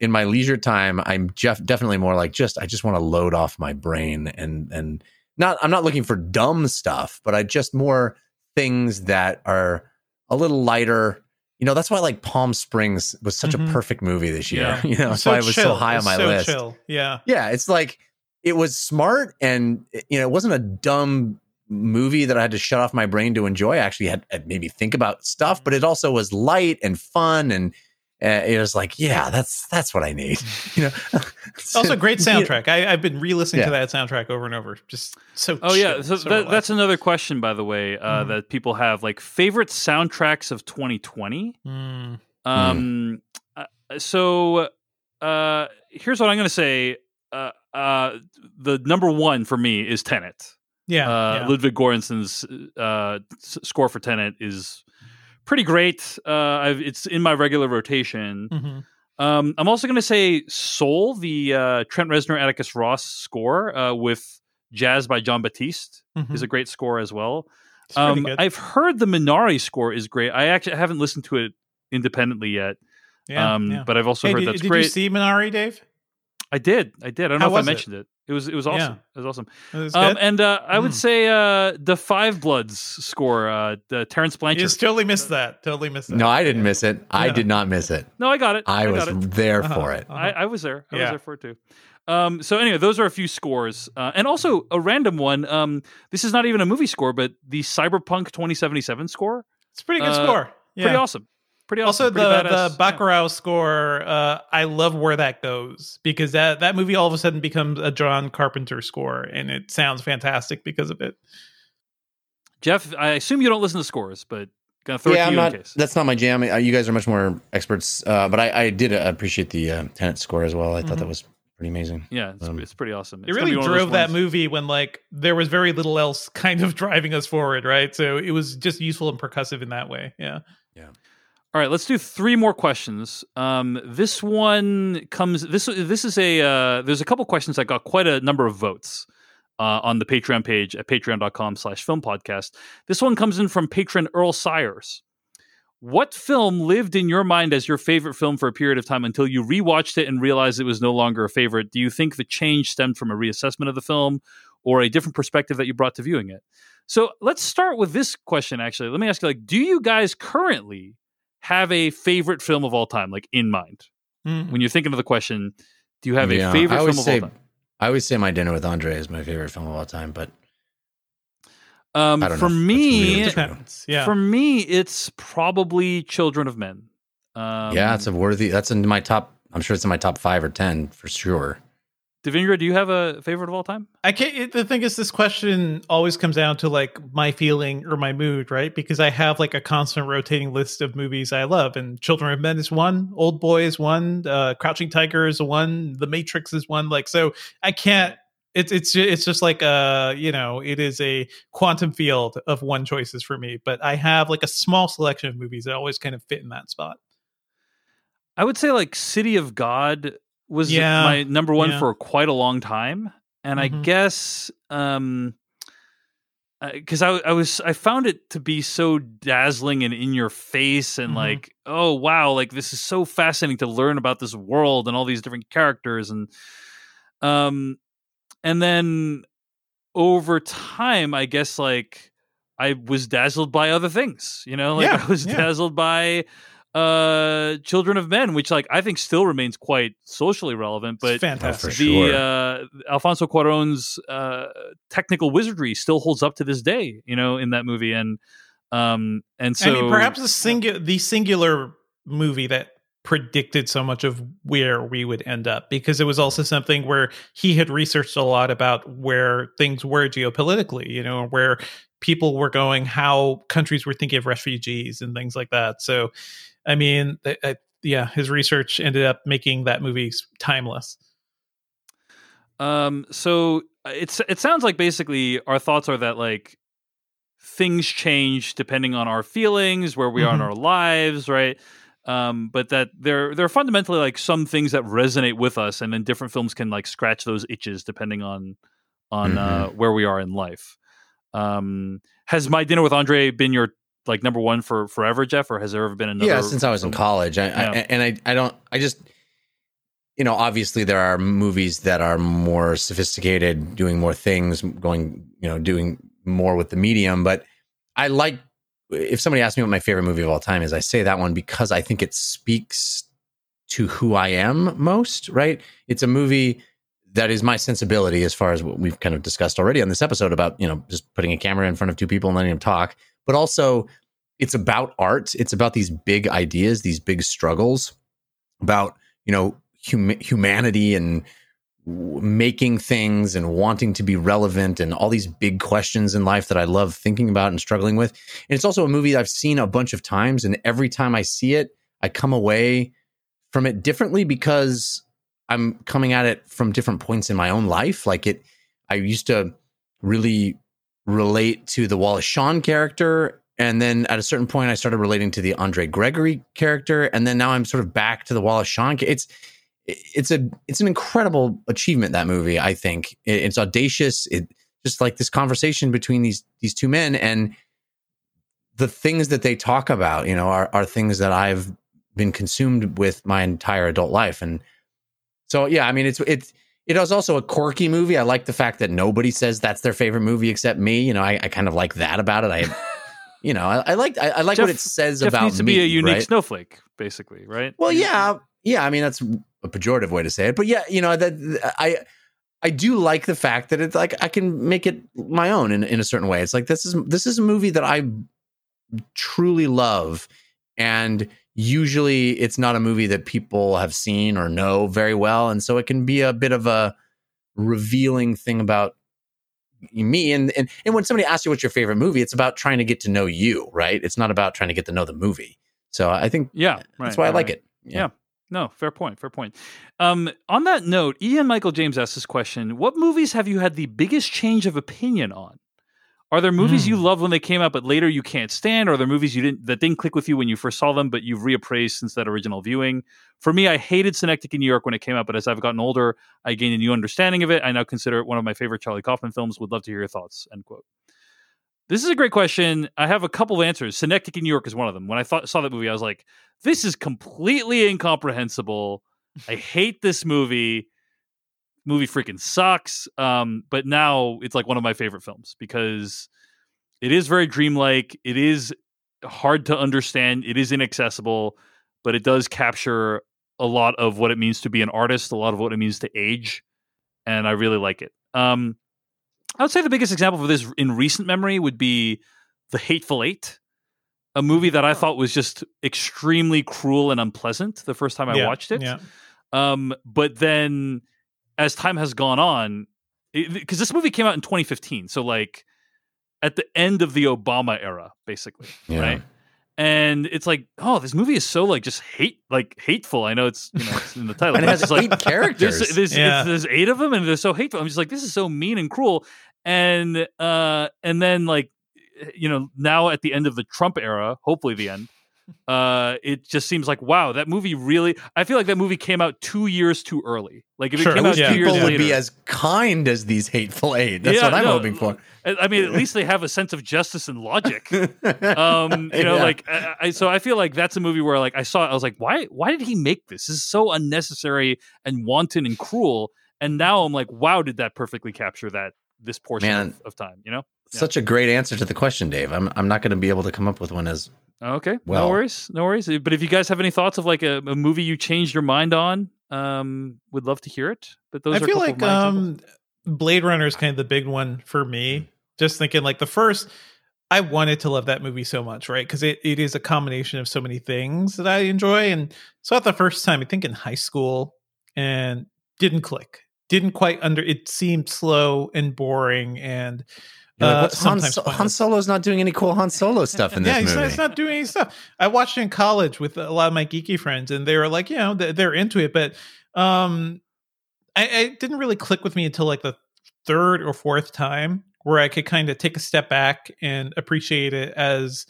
in my leisure time i'm jeff definitely more like just i just want to load off my brain and and not i'm not looking for dumb stuff but i just more things that are a little lighter you know that's why like palm springs was such Mhm. a perfect movie this year Yeah. you know that's why it was so high on my so list chill. yeah yeah it's like it was smart and you know it wasn't a dumb movie that i had to shut off my brain to enjoy i actually had, had maybe think about stuff but it also was light and fun and uh, it was like, yeah, that's that's what I need. You know, also great soundtrack. I, I've been re-listening Yeah. to that soundtrack over and over. Just so. Oh yeah, so so that, that's another question, by the way, uh, Mhm. that people have like favorite soundtracks of 2020. Mm. Um, uh, so uh, here's what I'm going to say. Uh, uh, the number one for me is Tenet. Yeah, uh, yeah. Ludwig Göransson's uh, s- score for Tenet is pretty great. Uh, I've, it's in my regular rotation. Mhm. Um, I'm also going to say Soul, the uh, Trent Reznor Atticus Ross score uh, with jazz by Jon Batiste Mhm. is a great score as well. Um. I've heard the Minari score is great. I actually haven't listened to it independently yet, yeah, um, yeah. but I've also Hey, heard did, that's did great. Did you see Minari, Dave? I did, I did. I don't How know if I was it? mentioned it. It was it was awesome. It was awesome. It was Um, and uh, I would Mm. say uh, the Five Bloods score, uh, the Terence you Blanchard. just totally missed that. Totally missed that. no, I didn't miss it. I Yeah. did not miss it. no, I got it. I, was got it. there Uh-huh. for it. Uh-huh. I, I was there. I was there for it too. Um, so anyway, those are a few scores, uh, and also a random one. Um, this is not even a movie score, but the Cyberpunk 2077 score, It's a pretty good uh, score. Yeah. pretty awesome. Pretty awesome. Also, pretty the badass. the Bacurau score, uh, I love where that goes because that that movie all of a sudden becomes a John Carpenter score, and it sounds fantastic because of it. Jeff, I assume you don't listen to scores, but gonna throw yeah, it to I'm you not. in case. That's not my jam. Uh, You guys are much more experts, uh, but I, I did uh, appreciate the uh, Tenet score as well. I thought Mhm. that was pretty amazing. Yeah, it's, Um, it's pretty awesome. It It's gonna really be one of those drove that ones- movie when like there was very little else kind of driving us forward, right? So it was just useful and percussive in that way. Yeah. Yeah. All right, let's do three more questions. Um, this one comes. This this is a. Uh, there's a couple questions that got quite a number of votes uh, on the Patreon page at patreon.com/slash film podcast. This one comes in from patron Earl Sires. What film lived in your mind as your favorite film for a period of time until you rewatched it and realized it was no longer a favorite? Do you think the change stemmed from a reassessment of the film or a different perspective that you brought to viewing it? So let's start with this question. Actually, let me ask you: like, do you guys currently have a favorite film of all time, like in mind? Mm. When you're thinking of the question, do you have Yeah, a favorite I film always of say, all time? I always say My Dinner with Andre is my favorite film of all time, but Um, I don't for know if me, really Yeah. for me, it's probably Children of Men. Um, yeah, it's a worthy. That's in my top. I'm sure it's in my top five or ten for sure. Devindra, do you have a favorite of all time? I can't. It, the thing is, this question always comes down to like my feeling or my mood, right? Because I have like a constant rotating list of movies I love, and Children of Men is one, Old Boy is one, uh, Crouching Tiger is one, The Matrix is one. Like, so I can't. It's it's it's just like uh you know it is a quantum field of one choices for me, but I have like a small selection of movies that always kind of fit in that spot. I would say like City of God was Yeah, my number one yeah. for quite a long time, and I Mhm. guess um because I, I was I found it to be so dazzling and in your face and Mhm. like oh wow like this is so fascinating to learn about this world and all these different characters and um and then over time I guess like I was dazzled by other things you know like Yeah, I was yeah. dazzled by uh children of men which like i think still remains quite socially relevant but It's fantastic. the sure. uh alfonso cuaron's uh technical wizardry still holds up to this day you know in that movie and um and so I mean, perhaps the singular the singular movie that predicted so much of where we would end up because it was also something where he had researched a lot about where things were geopolitically, you know, where people were going, how countries were thinking of refugees and things like that. So, I mean, I, I, yeah, his research ended up making that movie timeless. Um, so uh, it's it sounds like basically our thoughts are that like things change depending on our feelings, where we are in Mhm. our lives, right? Um, but that there there are fundamentally like some things that resonate with us, and then different films can like scratch those itches depending on on uh, where we are in life. Um, has my dinner with Andre been your like number one for forever, Jeff, or has there ever been another? yeah, since I was in college, I, I, and I, I don't, I just, you know, obviously there are movies that are more sophisticated, doing more things, going, you know, doing more with the medium. But I like if somebody asks me what my favorite movie of all time is, I say that one because I think it speaks to who I am most. Right? It's a movie that is my sensibility as far as what we've kind of discussed already on this episode about you know just putting a camera in front of two people and letting them talk but also it's about art it's about these big ideas these big struggles about you know hum- humanity and making things and wanting to be relevant and all these big questions in life that I love thinking about and struggling with. And it's also a movie I've seen a bunch of times, and every time I see it, I come away from it differently because I'm coming at it from different points in my own life. Like it, I used to really relate to the Wallace Shawn character. And then at a certain point, I started relating to the Andre Gregory character. And then now I'm sort of back to the Wallace Shawn. It's, it's a, it's an incredible achievement. That movie, I think it, it's audacious. It just like this conversation between these, these two men and the things that they talk about, you know, are, are things that I've been consumed with my entire adult life. And so, yeah, I mean, it's, it's, it was also a quirky movie. I like the fact that nobody says that's their favorite movie except me. You know, I, I kind of like that about it. I, you know, I, I like I, I like Jeff- what it says Jeff about needs to me. be a unique right? snowflake, basically, right? Well, yeah, yeah. I mean, that's a pejorative way to say it, but yeah, you know that I I do like the fact that it's like I can make it my own in in a certain way. It's like this is this is a movie that I truly love, and usually it's not a movie that people have seen or know very well, and so it can be a bit of a revealing thing about me and and and when somebody asks you what's your favorite movie it's about trying to get to know you right it's not about trying to get to know the movie so i think Yeah, right, that's why i like right. it Yeah. No, fair point. Fair point. Um, on that note, Ian Michael James asked this question: What movies have you had the biggest change of opinion on? Are there movies you hmm. love when they came out, but later you can't stand? Or are there movies you didn't that didn't click with you when you first saw them, but you've reappraised since that original viewing? For me, I hated Synecdoche in New York when it came out, but as I've gotten older, I gained a new understanding of it. I now consider it one of my favorite Charlie Kaufman films. Would love to hear your thoughts. End quote. This is a great question. I have a couple of answers. Synecdoche in New York is one of them. When I thought, saw that movie, I was like, this is completely incomprehensible. I hate this movie. Movie freaking sucks. Um, but now it's like one of my favorite films because it is very dreamlike. It is hard to understand. It is inaccessible, but it does capture a lot of what it means to be an artist, a lot of what it means to age, and I really like it. Um, I would say the biggest example for this in recent memory would be The Hateful Eight, a movie that I thought was just extremely cruel and unpleasant the first time I Yeah, watched it. Yeah. Um, but then as time has gone on, because this movie came out in 2015, so like at the end of the Obama era, basically, Yeah. right? And it's like, oh, this movie is so like just hate, like hateful. I know it's you know it's in the title, and it has it's eight like characters there's there's, Yeah. it's, there's eight of them and they're so hateful. I'm just like, this is so mean and cruel. And uh, and then like, you know, now at the end of the Trump era, hopefully the end, uh, it just seems like wow, that movie really. I feel like that movie came out two years too early. Like if it came I out wish Yeah. two years people would later, be as kind as these hateful eight. That's Yeah, what I'm no, hoping for. I I mean, at least they have a sense of justice and logic. um you know Yeah. like I, I so i feel like that's a movie where like i saw it i was like why why did he make this this is so unnecessary and wanton and cruel and now i'm like wow did that perfectly capture that this portion Man. of, of time you know Such a great answer to the question, Dave. I'm I'm not going to be able to come up with one as okay Well- no worries no worries but if you guys have any thoughts of like a, a movie you changed your mind on um would love to hear it but those I are feel like of my examples. um, Blade Runner is kind of the big one for me. Just thinking like the first, I wanted to love that movie so much, right? Because it, it is a combination of so many things that I enjoy. And saw it the first time, I think in high school, and didn't click. Didn't quite under. It seemed slow and boring, and Like, uh, Han, so- Han. Solo's not doing any cool Han Solo stuff in this yeah, he's movie. not, he's not doing any stuff. I watched it in college with a lot of my geeky friends, and they were like, you know, they're, into it, but um, I, I didn't really click with me until like the third or fourth time, where I could kind of take a step back and appreciate it as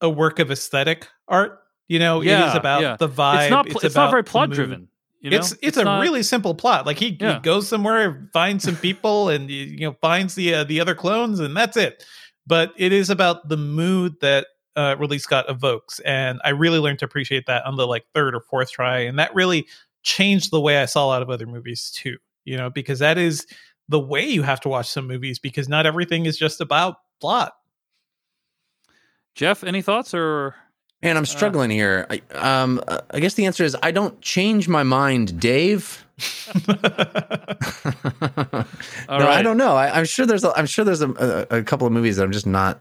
a work of aesthetic art. You know, it is about yeah. the vibe. it's not pl- it's, about not very plot driven you know it's it's, a not- really simple plot. Like he, Yeah. he goes somewhere, finds some people, and you you know finds the uh, the other clones, and that's it. But it is about the mood that uh, Ridley Scott evokes, and I really learned to appreciate that on the like third or fourth try, and that really changed the way I saw a lot of other movies too. You know, because that is the way you have to watch some movies because not everything is just about plot. jeff any thoughts or Man, I'm struggling here. I, um, uh, I guess the answer is I don't change my mind, Dave. No, I don't know. I, I'm sure there's a, I'm sure there's a, a, a couple of movies that I'm just not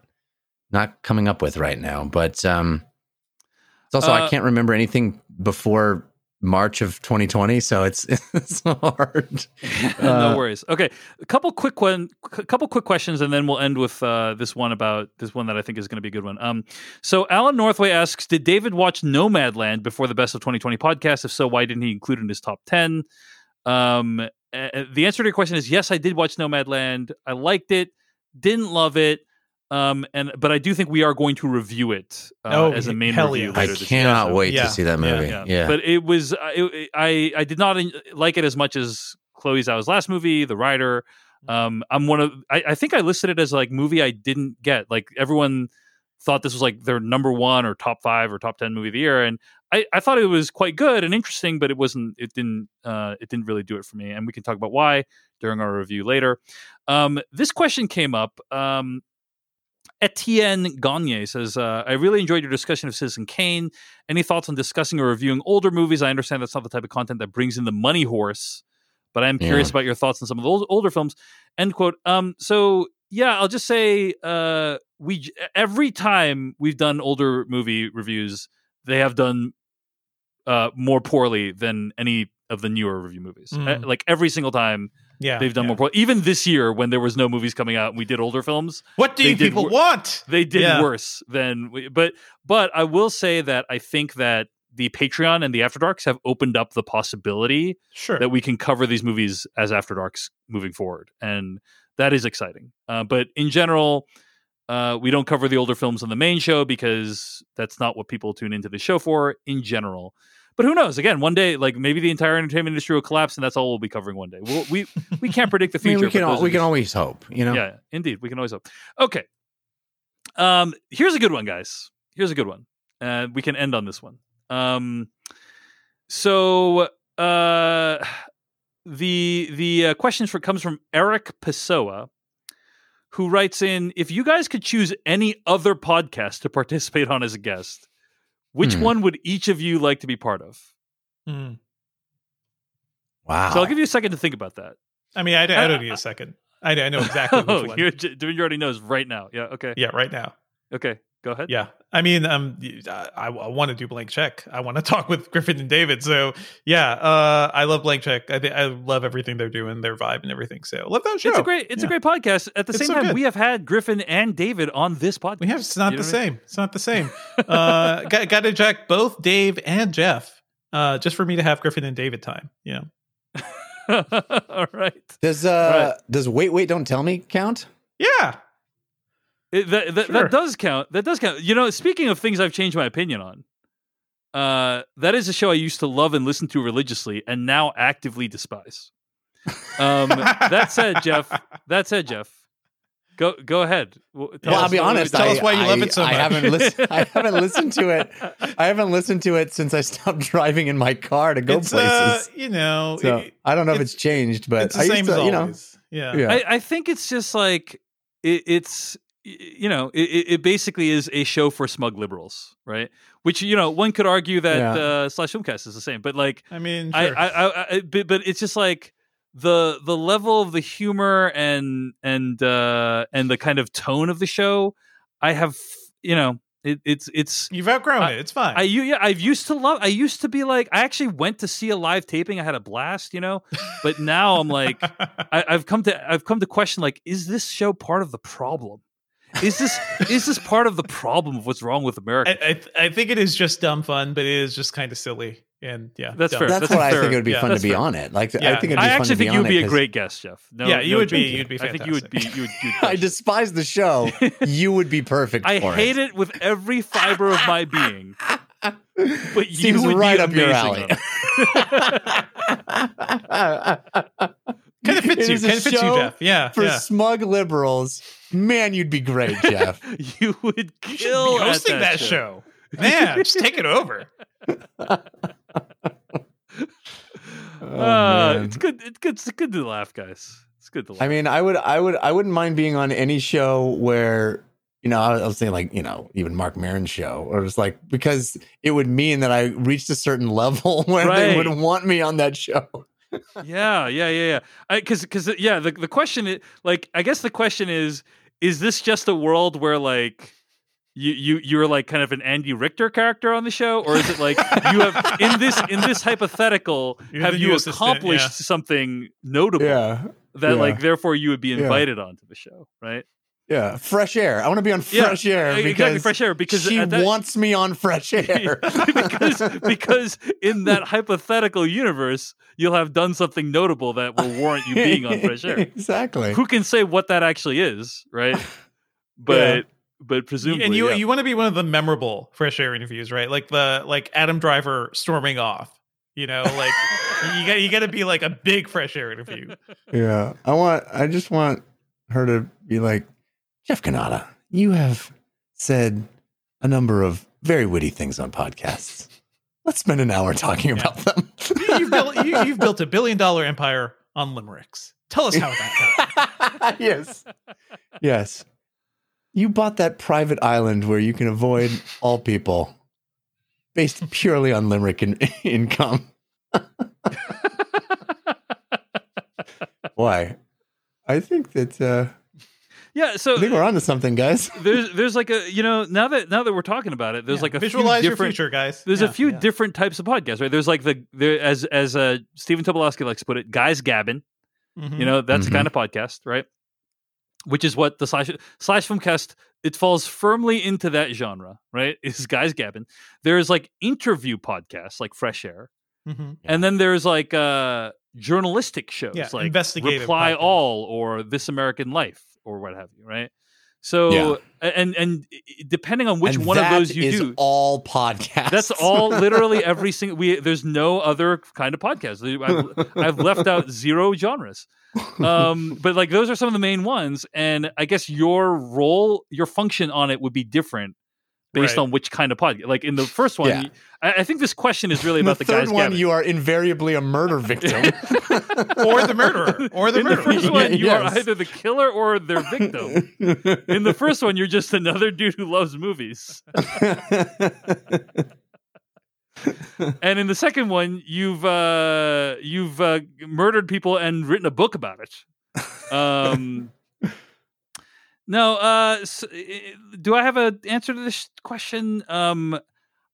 not coming up with right now. But um, it's also I Uh, can't remember anything before March of 2020, so it's it's hard. no Uh, worries. Okay, a couple quick one, a couple quick questions, and then we'll end with uh, this one about this one that I think is going to be a good one. Um, so Alan Northway asks, did David watch Nomadland before the Best of 2020 podcast? If so, why didn't he include it in his top 10? Um, uh, the answer to your question is yes, I did watch Nomadland. I liked it, didn't love it. Um, and but I do think we are going to review it uh, Oh, as a main review. yeah. I later year, cannot so- wait Yeah. to see that movie. Yeah, but it was I- it, I I did not like it as much as Chloe Zhao's last movie, The Rider. Um, I'm one of I, I think I listed it as like movie I didn't get. Like everyone thought this was like their number one or top five or top ten movie of the year, and I, I thought it was quite good and interesting, but it wasn't. It didn't. Uh, it didn't really do it for me, and we can talk about why during our review later. Um, this question came up. Um, Etienne Gagne says, uh, I really enjoyed your discussion of Citizen Kane. Any thoughts on discussing or reviewing older movies? I understand that's not the type of content that brings in the money horse, but I'm curious Yeah. about your thoughts on some of the old, older films. End quote. Um, so yeah, I'll just say, uh, we every time we've done older movie reviews, they have done uh, more poorly than any of the newer review movies. Uh, like every single time Yeah, they've done yeah. more poorly. Even this year, when there was no movies coming out and we did older films, What do you people wor- want? they did Yeah. worse than we, but but I will say that I think that the Patreon and the After Darks have opened up the possibility Sure. that we can cover these movies as After Darks moving forward, and that is exciting. Uh, but in general, uh, we don't cover the older films on the main show because that's not what people tune into the show for in general. But who knows? Again, one day, like maybe the entire entertainment industry will collapse, and that's all we'll be covering one day. We'll, we we can't predict the I mean, future. we can al- we can just- always hope, you know. yeah, indeed. We can always hope. Okay. Um, here's a good one, guys. Here's a good one. Uh, we can end on this one. Um, so uh, the the uh, question for comes from Eric Pessoa, who writes in: If you guys could choose any other podcast to participate on as a guest, which Hmm. one would each of you like to be part of? Mm. Wow. So I'll give you a second to think about that. I mean, I, I don't need a second. I, I know exactly oh, which one. you're, Doing already knows right now. Yeah. Okay. Yeah, right now. Okay. Go ahead. Yeah, I mean, um, I, I want to do blank check. I want to talk with Griffin and David. So yeah, uh, I love blank check. I thi- I love everything they're doing, their vibe and everything. So love that show. It's a great, it's a great podcast. At the It's same so time, good. we have had Griffin and David on this podcast. We have. It's not You the know what I same. It's not the same. uh, got, got to check both Dave and Jeff. Uh, just for me to have Griffin and David time. Yeah. All right. does uh does wait wait don't tell me count? Yeah. It- that, that, Sure. that does count. That does count. You know, speaking of things I've changed my opinion on, uh, that is a show I used to love and listen to religiously, and now actively despise. Um, that said, Jeff. That said, Jeff. Go go ahead. Well, tell well, I'll be honest. tell I, us why you I, love it so I much. haven't listened. I haven't listened to it. I haven't listened to it since I stopped driving in my car to go it's uh, places. you know, so it- I don't know if it's- it's changed, but it's the I used same to, as you know, always. Yeah. Yeah. I, I think it's just like it, it's y- you know it, it basically is a show for smug liberals, right? Which you know one could argue that Yeah. uh, slash filmcast is the same, but like I mean, sure. I, I, I but, but it's just like the the level of the humor and and uh and the kind of tone of the show. I have you know it, it's it's You've outgrown I- it. It's fine. I u- yeah, I've used to love. I used to be like, I actually went to see a live taping. I had a blast, you know. But now I'm like, I, I've come to I've come to question like, is this show part of the problem? Is this is this part of the problem of what's wrong with America? I, I, th- I think it is just dumb fun, but it is just kind of silly. And yeah, That's dumb. fair. that's that's what I think it would be Yeah, fun to be fair. on it. Like Yeah. I think it'd be I fun actually to be think you would be a great guest, Jeff. No, Yeah, you no would be- you'd be I think you would be. You would. You'd I despise the show. you would be perfect. I for hate it with every fiber of my being. But you Seems would right be up your amazing alley. on it. kind of fits It you. a Kind of fits you, show Jeff. Yeah, For yeah. smug liberals, man, you'd be great, Jeff. you would You kill be hosting that, show. Man, just take it over. Oh, uh, it's good. It's good. It's good to laugh, guys. It's good to laugh. I mean, I would, I would, I wouldn't mind being on any show where, you know, I was saying like, you know, even Marc Maron's show, or it's like because it would mean that I reached a certain level where they would want me on that show. Yeah, yeah, yeah, yeah. Because, because, uh, yeah. The the question is like, I guess the question is, is this just a world where like you you you're like kind of an Andy Richter character on the show, or is it like you have in this in this hypothetical You're have you new assistant, accomplished yeah. something notable Yeah. that yeah. like therefore you would be Yeah. invited onto the show, right? Yeah. Fresh air. I want to be on fresh Yeah, fresh air exactly, because fresh air, because she that- wants me on fresh air. because because in that hypothetical universe, you'll have done something notable that will warrant you being on fresh air. exactly. Who can say what that actually is, right? But but presumably, and you yeah. you want to be one of the memorable fresh air interviews, right? Like the like Adam Driver storming off. You know, like you got you got to be like a big fresh air interview. Yeah. I want I just want her to be like, Jeff Cannata, you have said a number of very witty things on podcasts. Let's spend an hour talking about them. You- You've built you, you've built a billion dollar empire on limericks. Tell us how that happened. yes. Yes. You bought that private island where you can avoid all people based purely on limerick in- income. Why? I think that uh, yeah. So I think we're onto something, guys. there's there's like a you know now that now that we're talking about it, there's Yeah, like a visualize few your different future, guys. There's Yeah, a few yeah. different types of podcasts, right? There's like the there as as uh, Stephen Tobolowsky likes to put it, guys gabbing. Mhm. You know, that's Mhm. the kind of podcast, right? Which is what the slash slash filmcast it falls firmly into that genre, right? Is guys gabbing. There's like interview podcasts like Fresh Air, Mhm. and then there's like uh journalistic shows Yeah, like investigative Reply podcasts. All or This American Life or what have you, right? So Yeah. and and depending on which And one of those you is do, all podcasts. that's all literally every single we there's no other kind of podcast I've, I've left out zero genres um but like those are some of the main ones and i guess your role your function on it would be different based Right. on which kind of podcast like in the first one Yeah. I, I think this question is really In the about the, third guys one, gabbing. you are invariably a murder victim. or the murderer, or the in the first one you are either the killer or their victim in the first one you're just another dude who loves movies and in the second one you've uh you've uh murdered people and written a book about it um no uh s- i- do i have a answer to this question um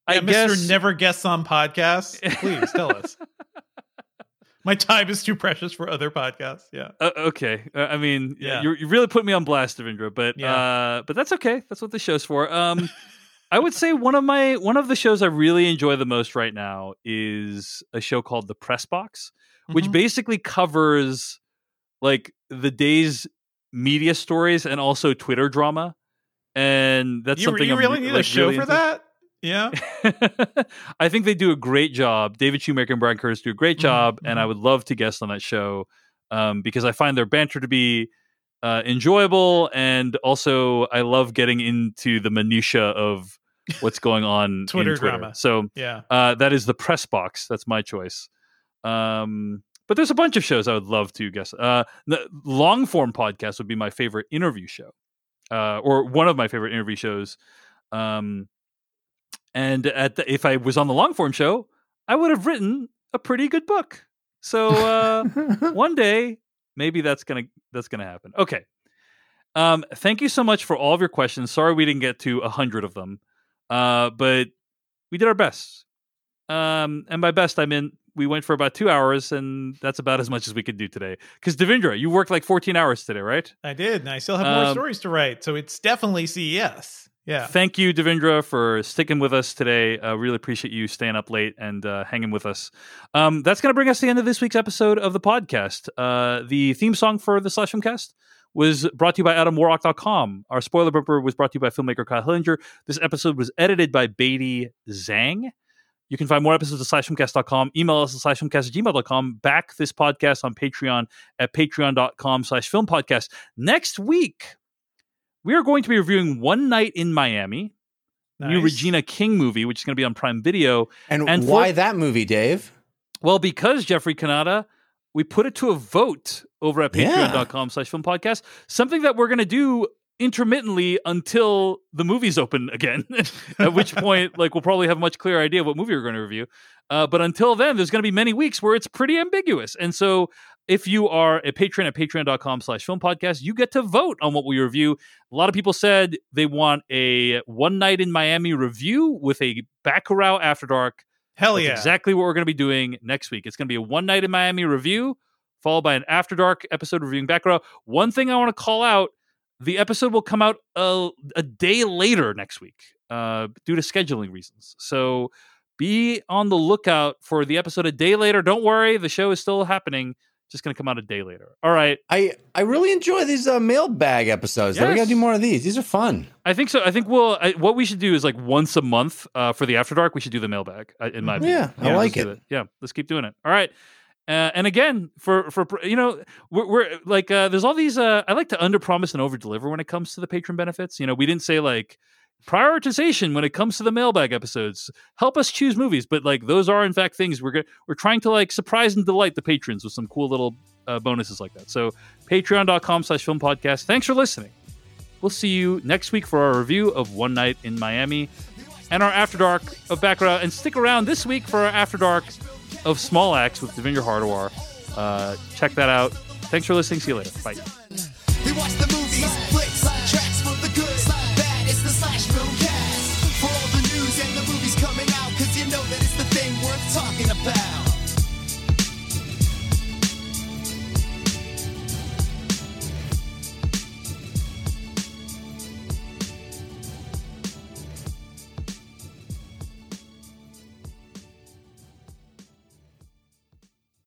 i Yeah, guess Mr. Never Guests on Podcasts. Please tell us. My time is too precious for other podcasts. Yeah. uh, okay uh, i mean Yeah. you you really put me on blast Devindra, but Yeah. uh but that's okay that's what the show's for um I would say one of my one of the shows I really enjoy the most right now is a show called The Press Box, which Mhm. basically covers like the day's media stories and also Twitter drama. And that's you, something you I'm really need like, a show really for into. that? Yeah. I think they do a great job. David Shoemaker and Bryan Curtis do a great Mhm, job, and I mhm. would love to guest on that show um, because I find their banter to be uh, enjoyable, and also I love getting into the minutia of what's going on Twitter in Twitter. drama. So Yeah. uh, that is the press box. That's my choice. Um, but there's a bunch of shows I would love to guess. Uh, the long form podcast would be my favorite interview show, uh, or one of my favorite interview shows. Um, and at the, if I was on the long form show, I would have written a pretty good book. So uh, one day, maybe that's gonna that's gonna happen. Okay. Um, thank you so much for all of your questions. Sorry we didn't get to a hundred of them, uh, but we did our best. Um, and by best, I mean we went for about two hours, and that's about as much as we could do today. Because Devindra, you worked like fourteen hours today, right? I did. And I still have more Um, stories to write. So it's definitely CES. Yeah. Thank you, Devindra, for sticking with us today. Uh, really appreciate you staying up late and uh, hanging with us. Um, that's going to bring us to the end of this week's episode of the podcast. Uh, the theme song for the Slash Filmcast was brought to you by AdamWarrock.com. Our spoiler bumper was brought to you by filmmaker Kyle Hillinger. This episode was edited by Beatty Zhang. You can find more episodes at slashfilmcast.com. Email us at slashfilmcast at gmail.com. Back this podcast on Patreon at patreon.com slash film podcast. Next week, we are going to be reviewing One Night in Miami, new Regina King movie, which is going to be on Prime Video. and, And for- why that movie, Dave? Well, because Jeffrey Cannata, we put it to a vote over at Yeah. patreon.com slash film podcast, something that we're going to do intermittently until the movies open again, at which point, like, we'll probably have a much clearer idea of what movie we're going to review. Uh, but until then, there's going to be many weeks where it's pretty ambiguous. And so if you are a patron at patreon.com slash film podcast, you get to vote on what we review. A lot of people said they want a one night in Miami review with a Bacurau After Dark. Hell That's yeah. exactly what we're going to be doing next week. It's going to be a one night in Miami review, followed by an After Dark episode reviewing Bacurau. One thing I want to call out the episode will come out a, a day later next week uh, due to scheduling reasons. So be on the lookout for the episode a day later. Don't worry, the show is still happening. Just going to come out a day later. All right. I I really enjoy these uh, mailbag episodes. though. We got to do more of these. These are fun. I think so. I think we'll. I, what we should do is like once a month uh, for the After Dark. We should do the mailbag. uh, In my opinion. Yeah, I like let's it. Yeah, let's keep doing it. All right. Uh, and again, for for you know, we're, we're like, uh, there's all these. Uh, I like to under promise and over deliver when it comes to the patron benefits. You know, we didn't say like prioritization when it comes to the mailbag episodes. Help us choose movies, but like those are in fact things we're we're trying to like surprise and delight the patrons with some cool little uh, bonuses like that. So Patreon.com/slash Film Podcast. Thanks for listening. We'll see you next week for our review of One Night in Miami and our After Dark of Bacurau. And stick around this week for our After Dark of Small Axe with Devindra Hardawar. Uh, check that out. Thanks for listening. See you later. Bye.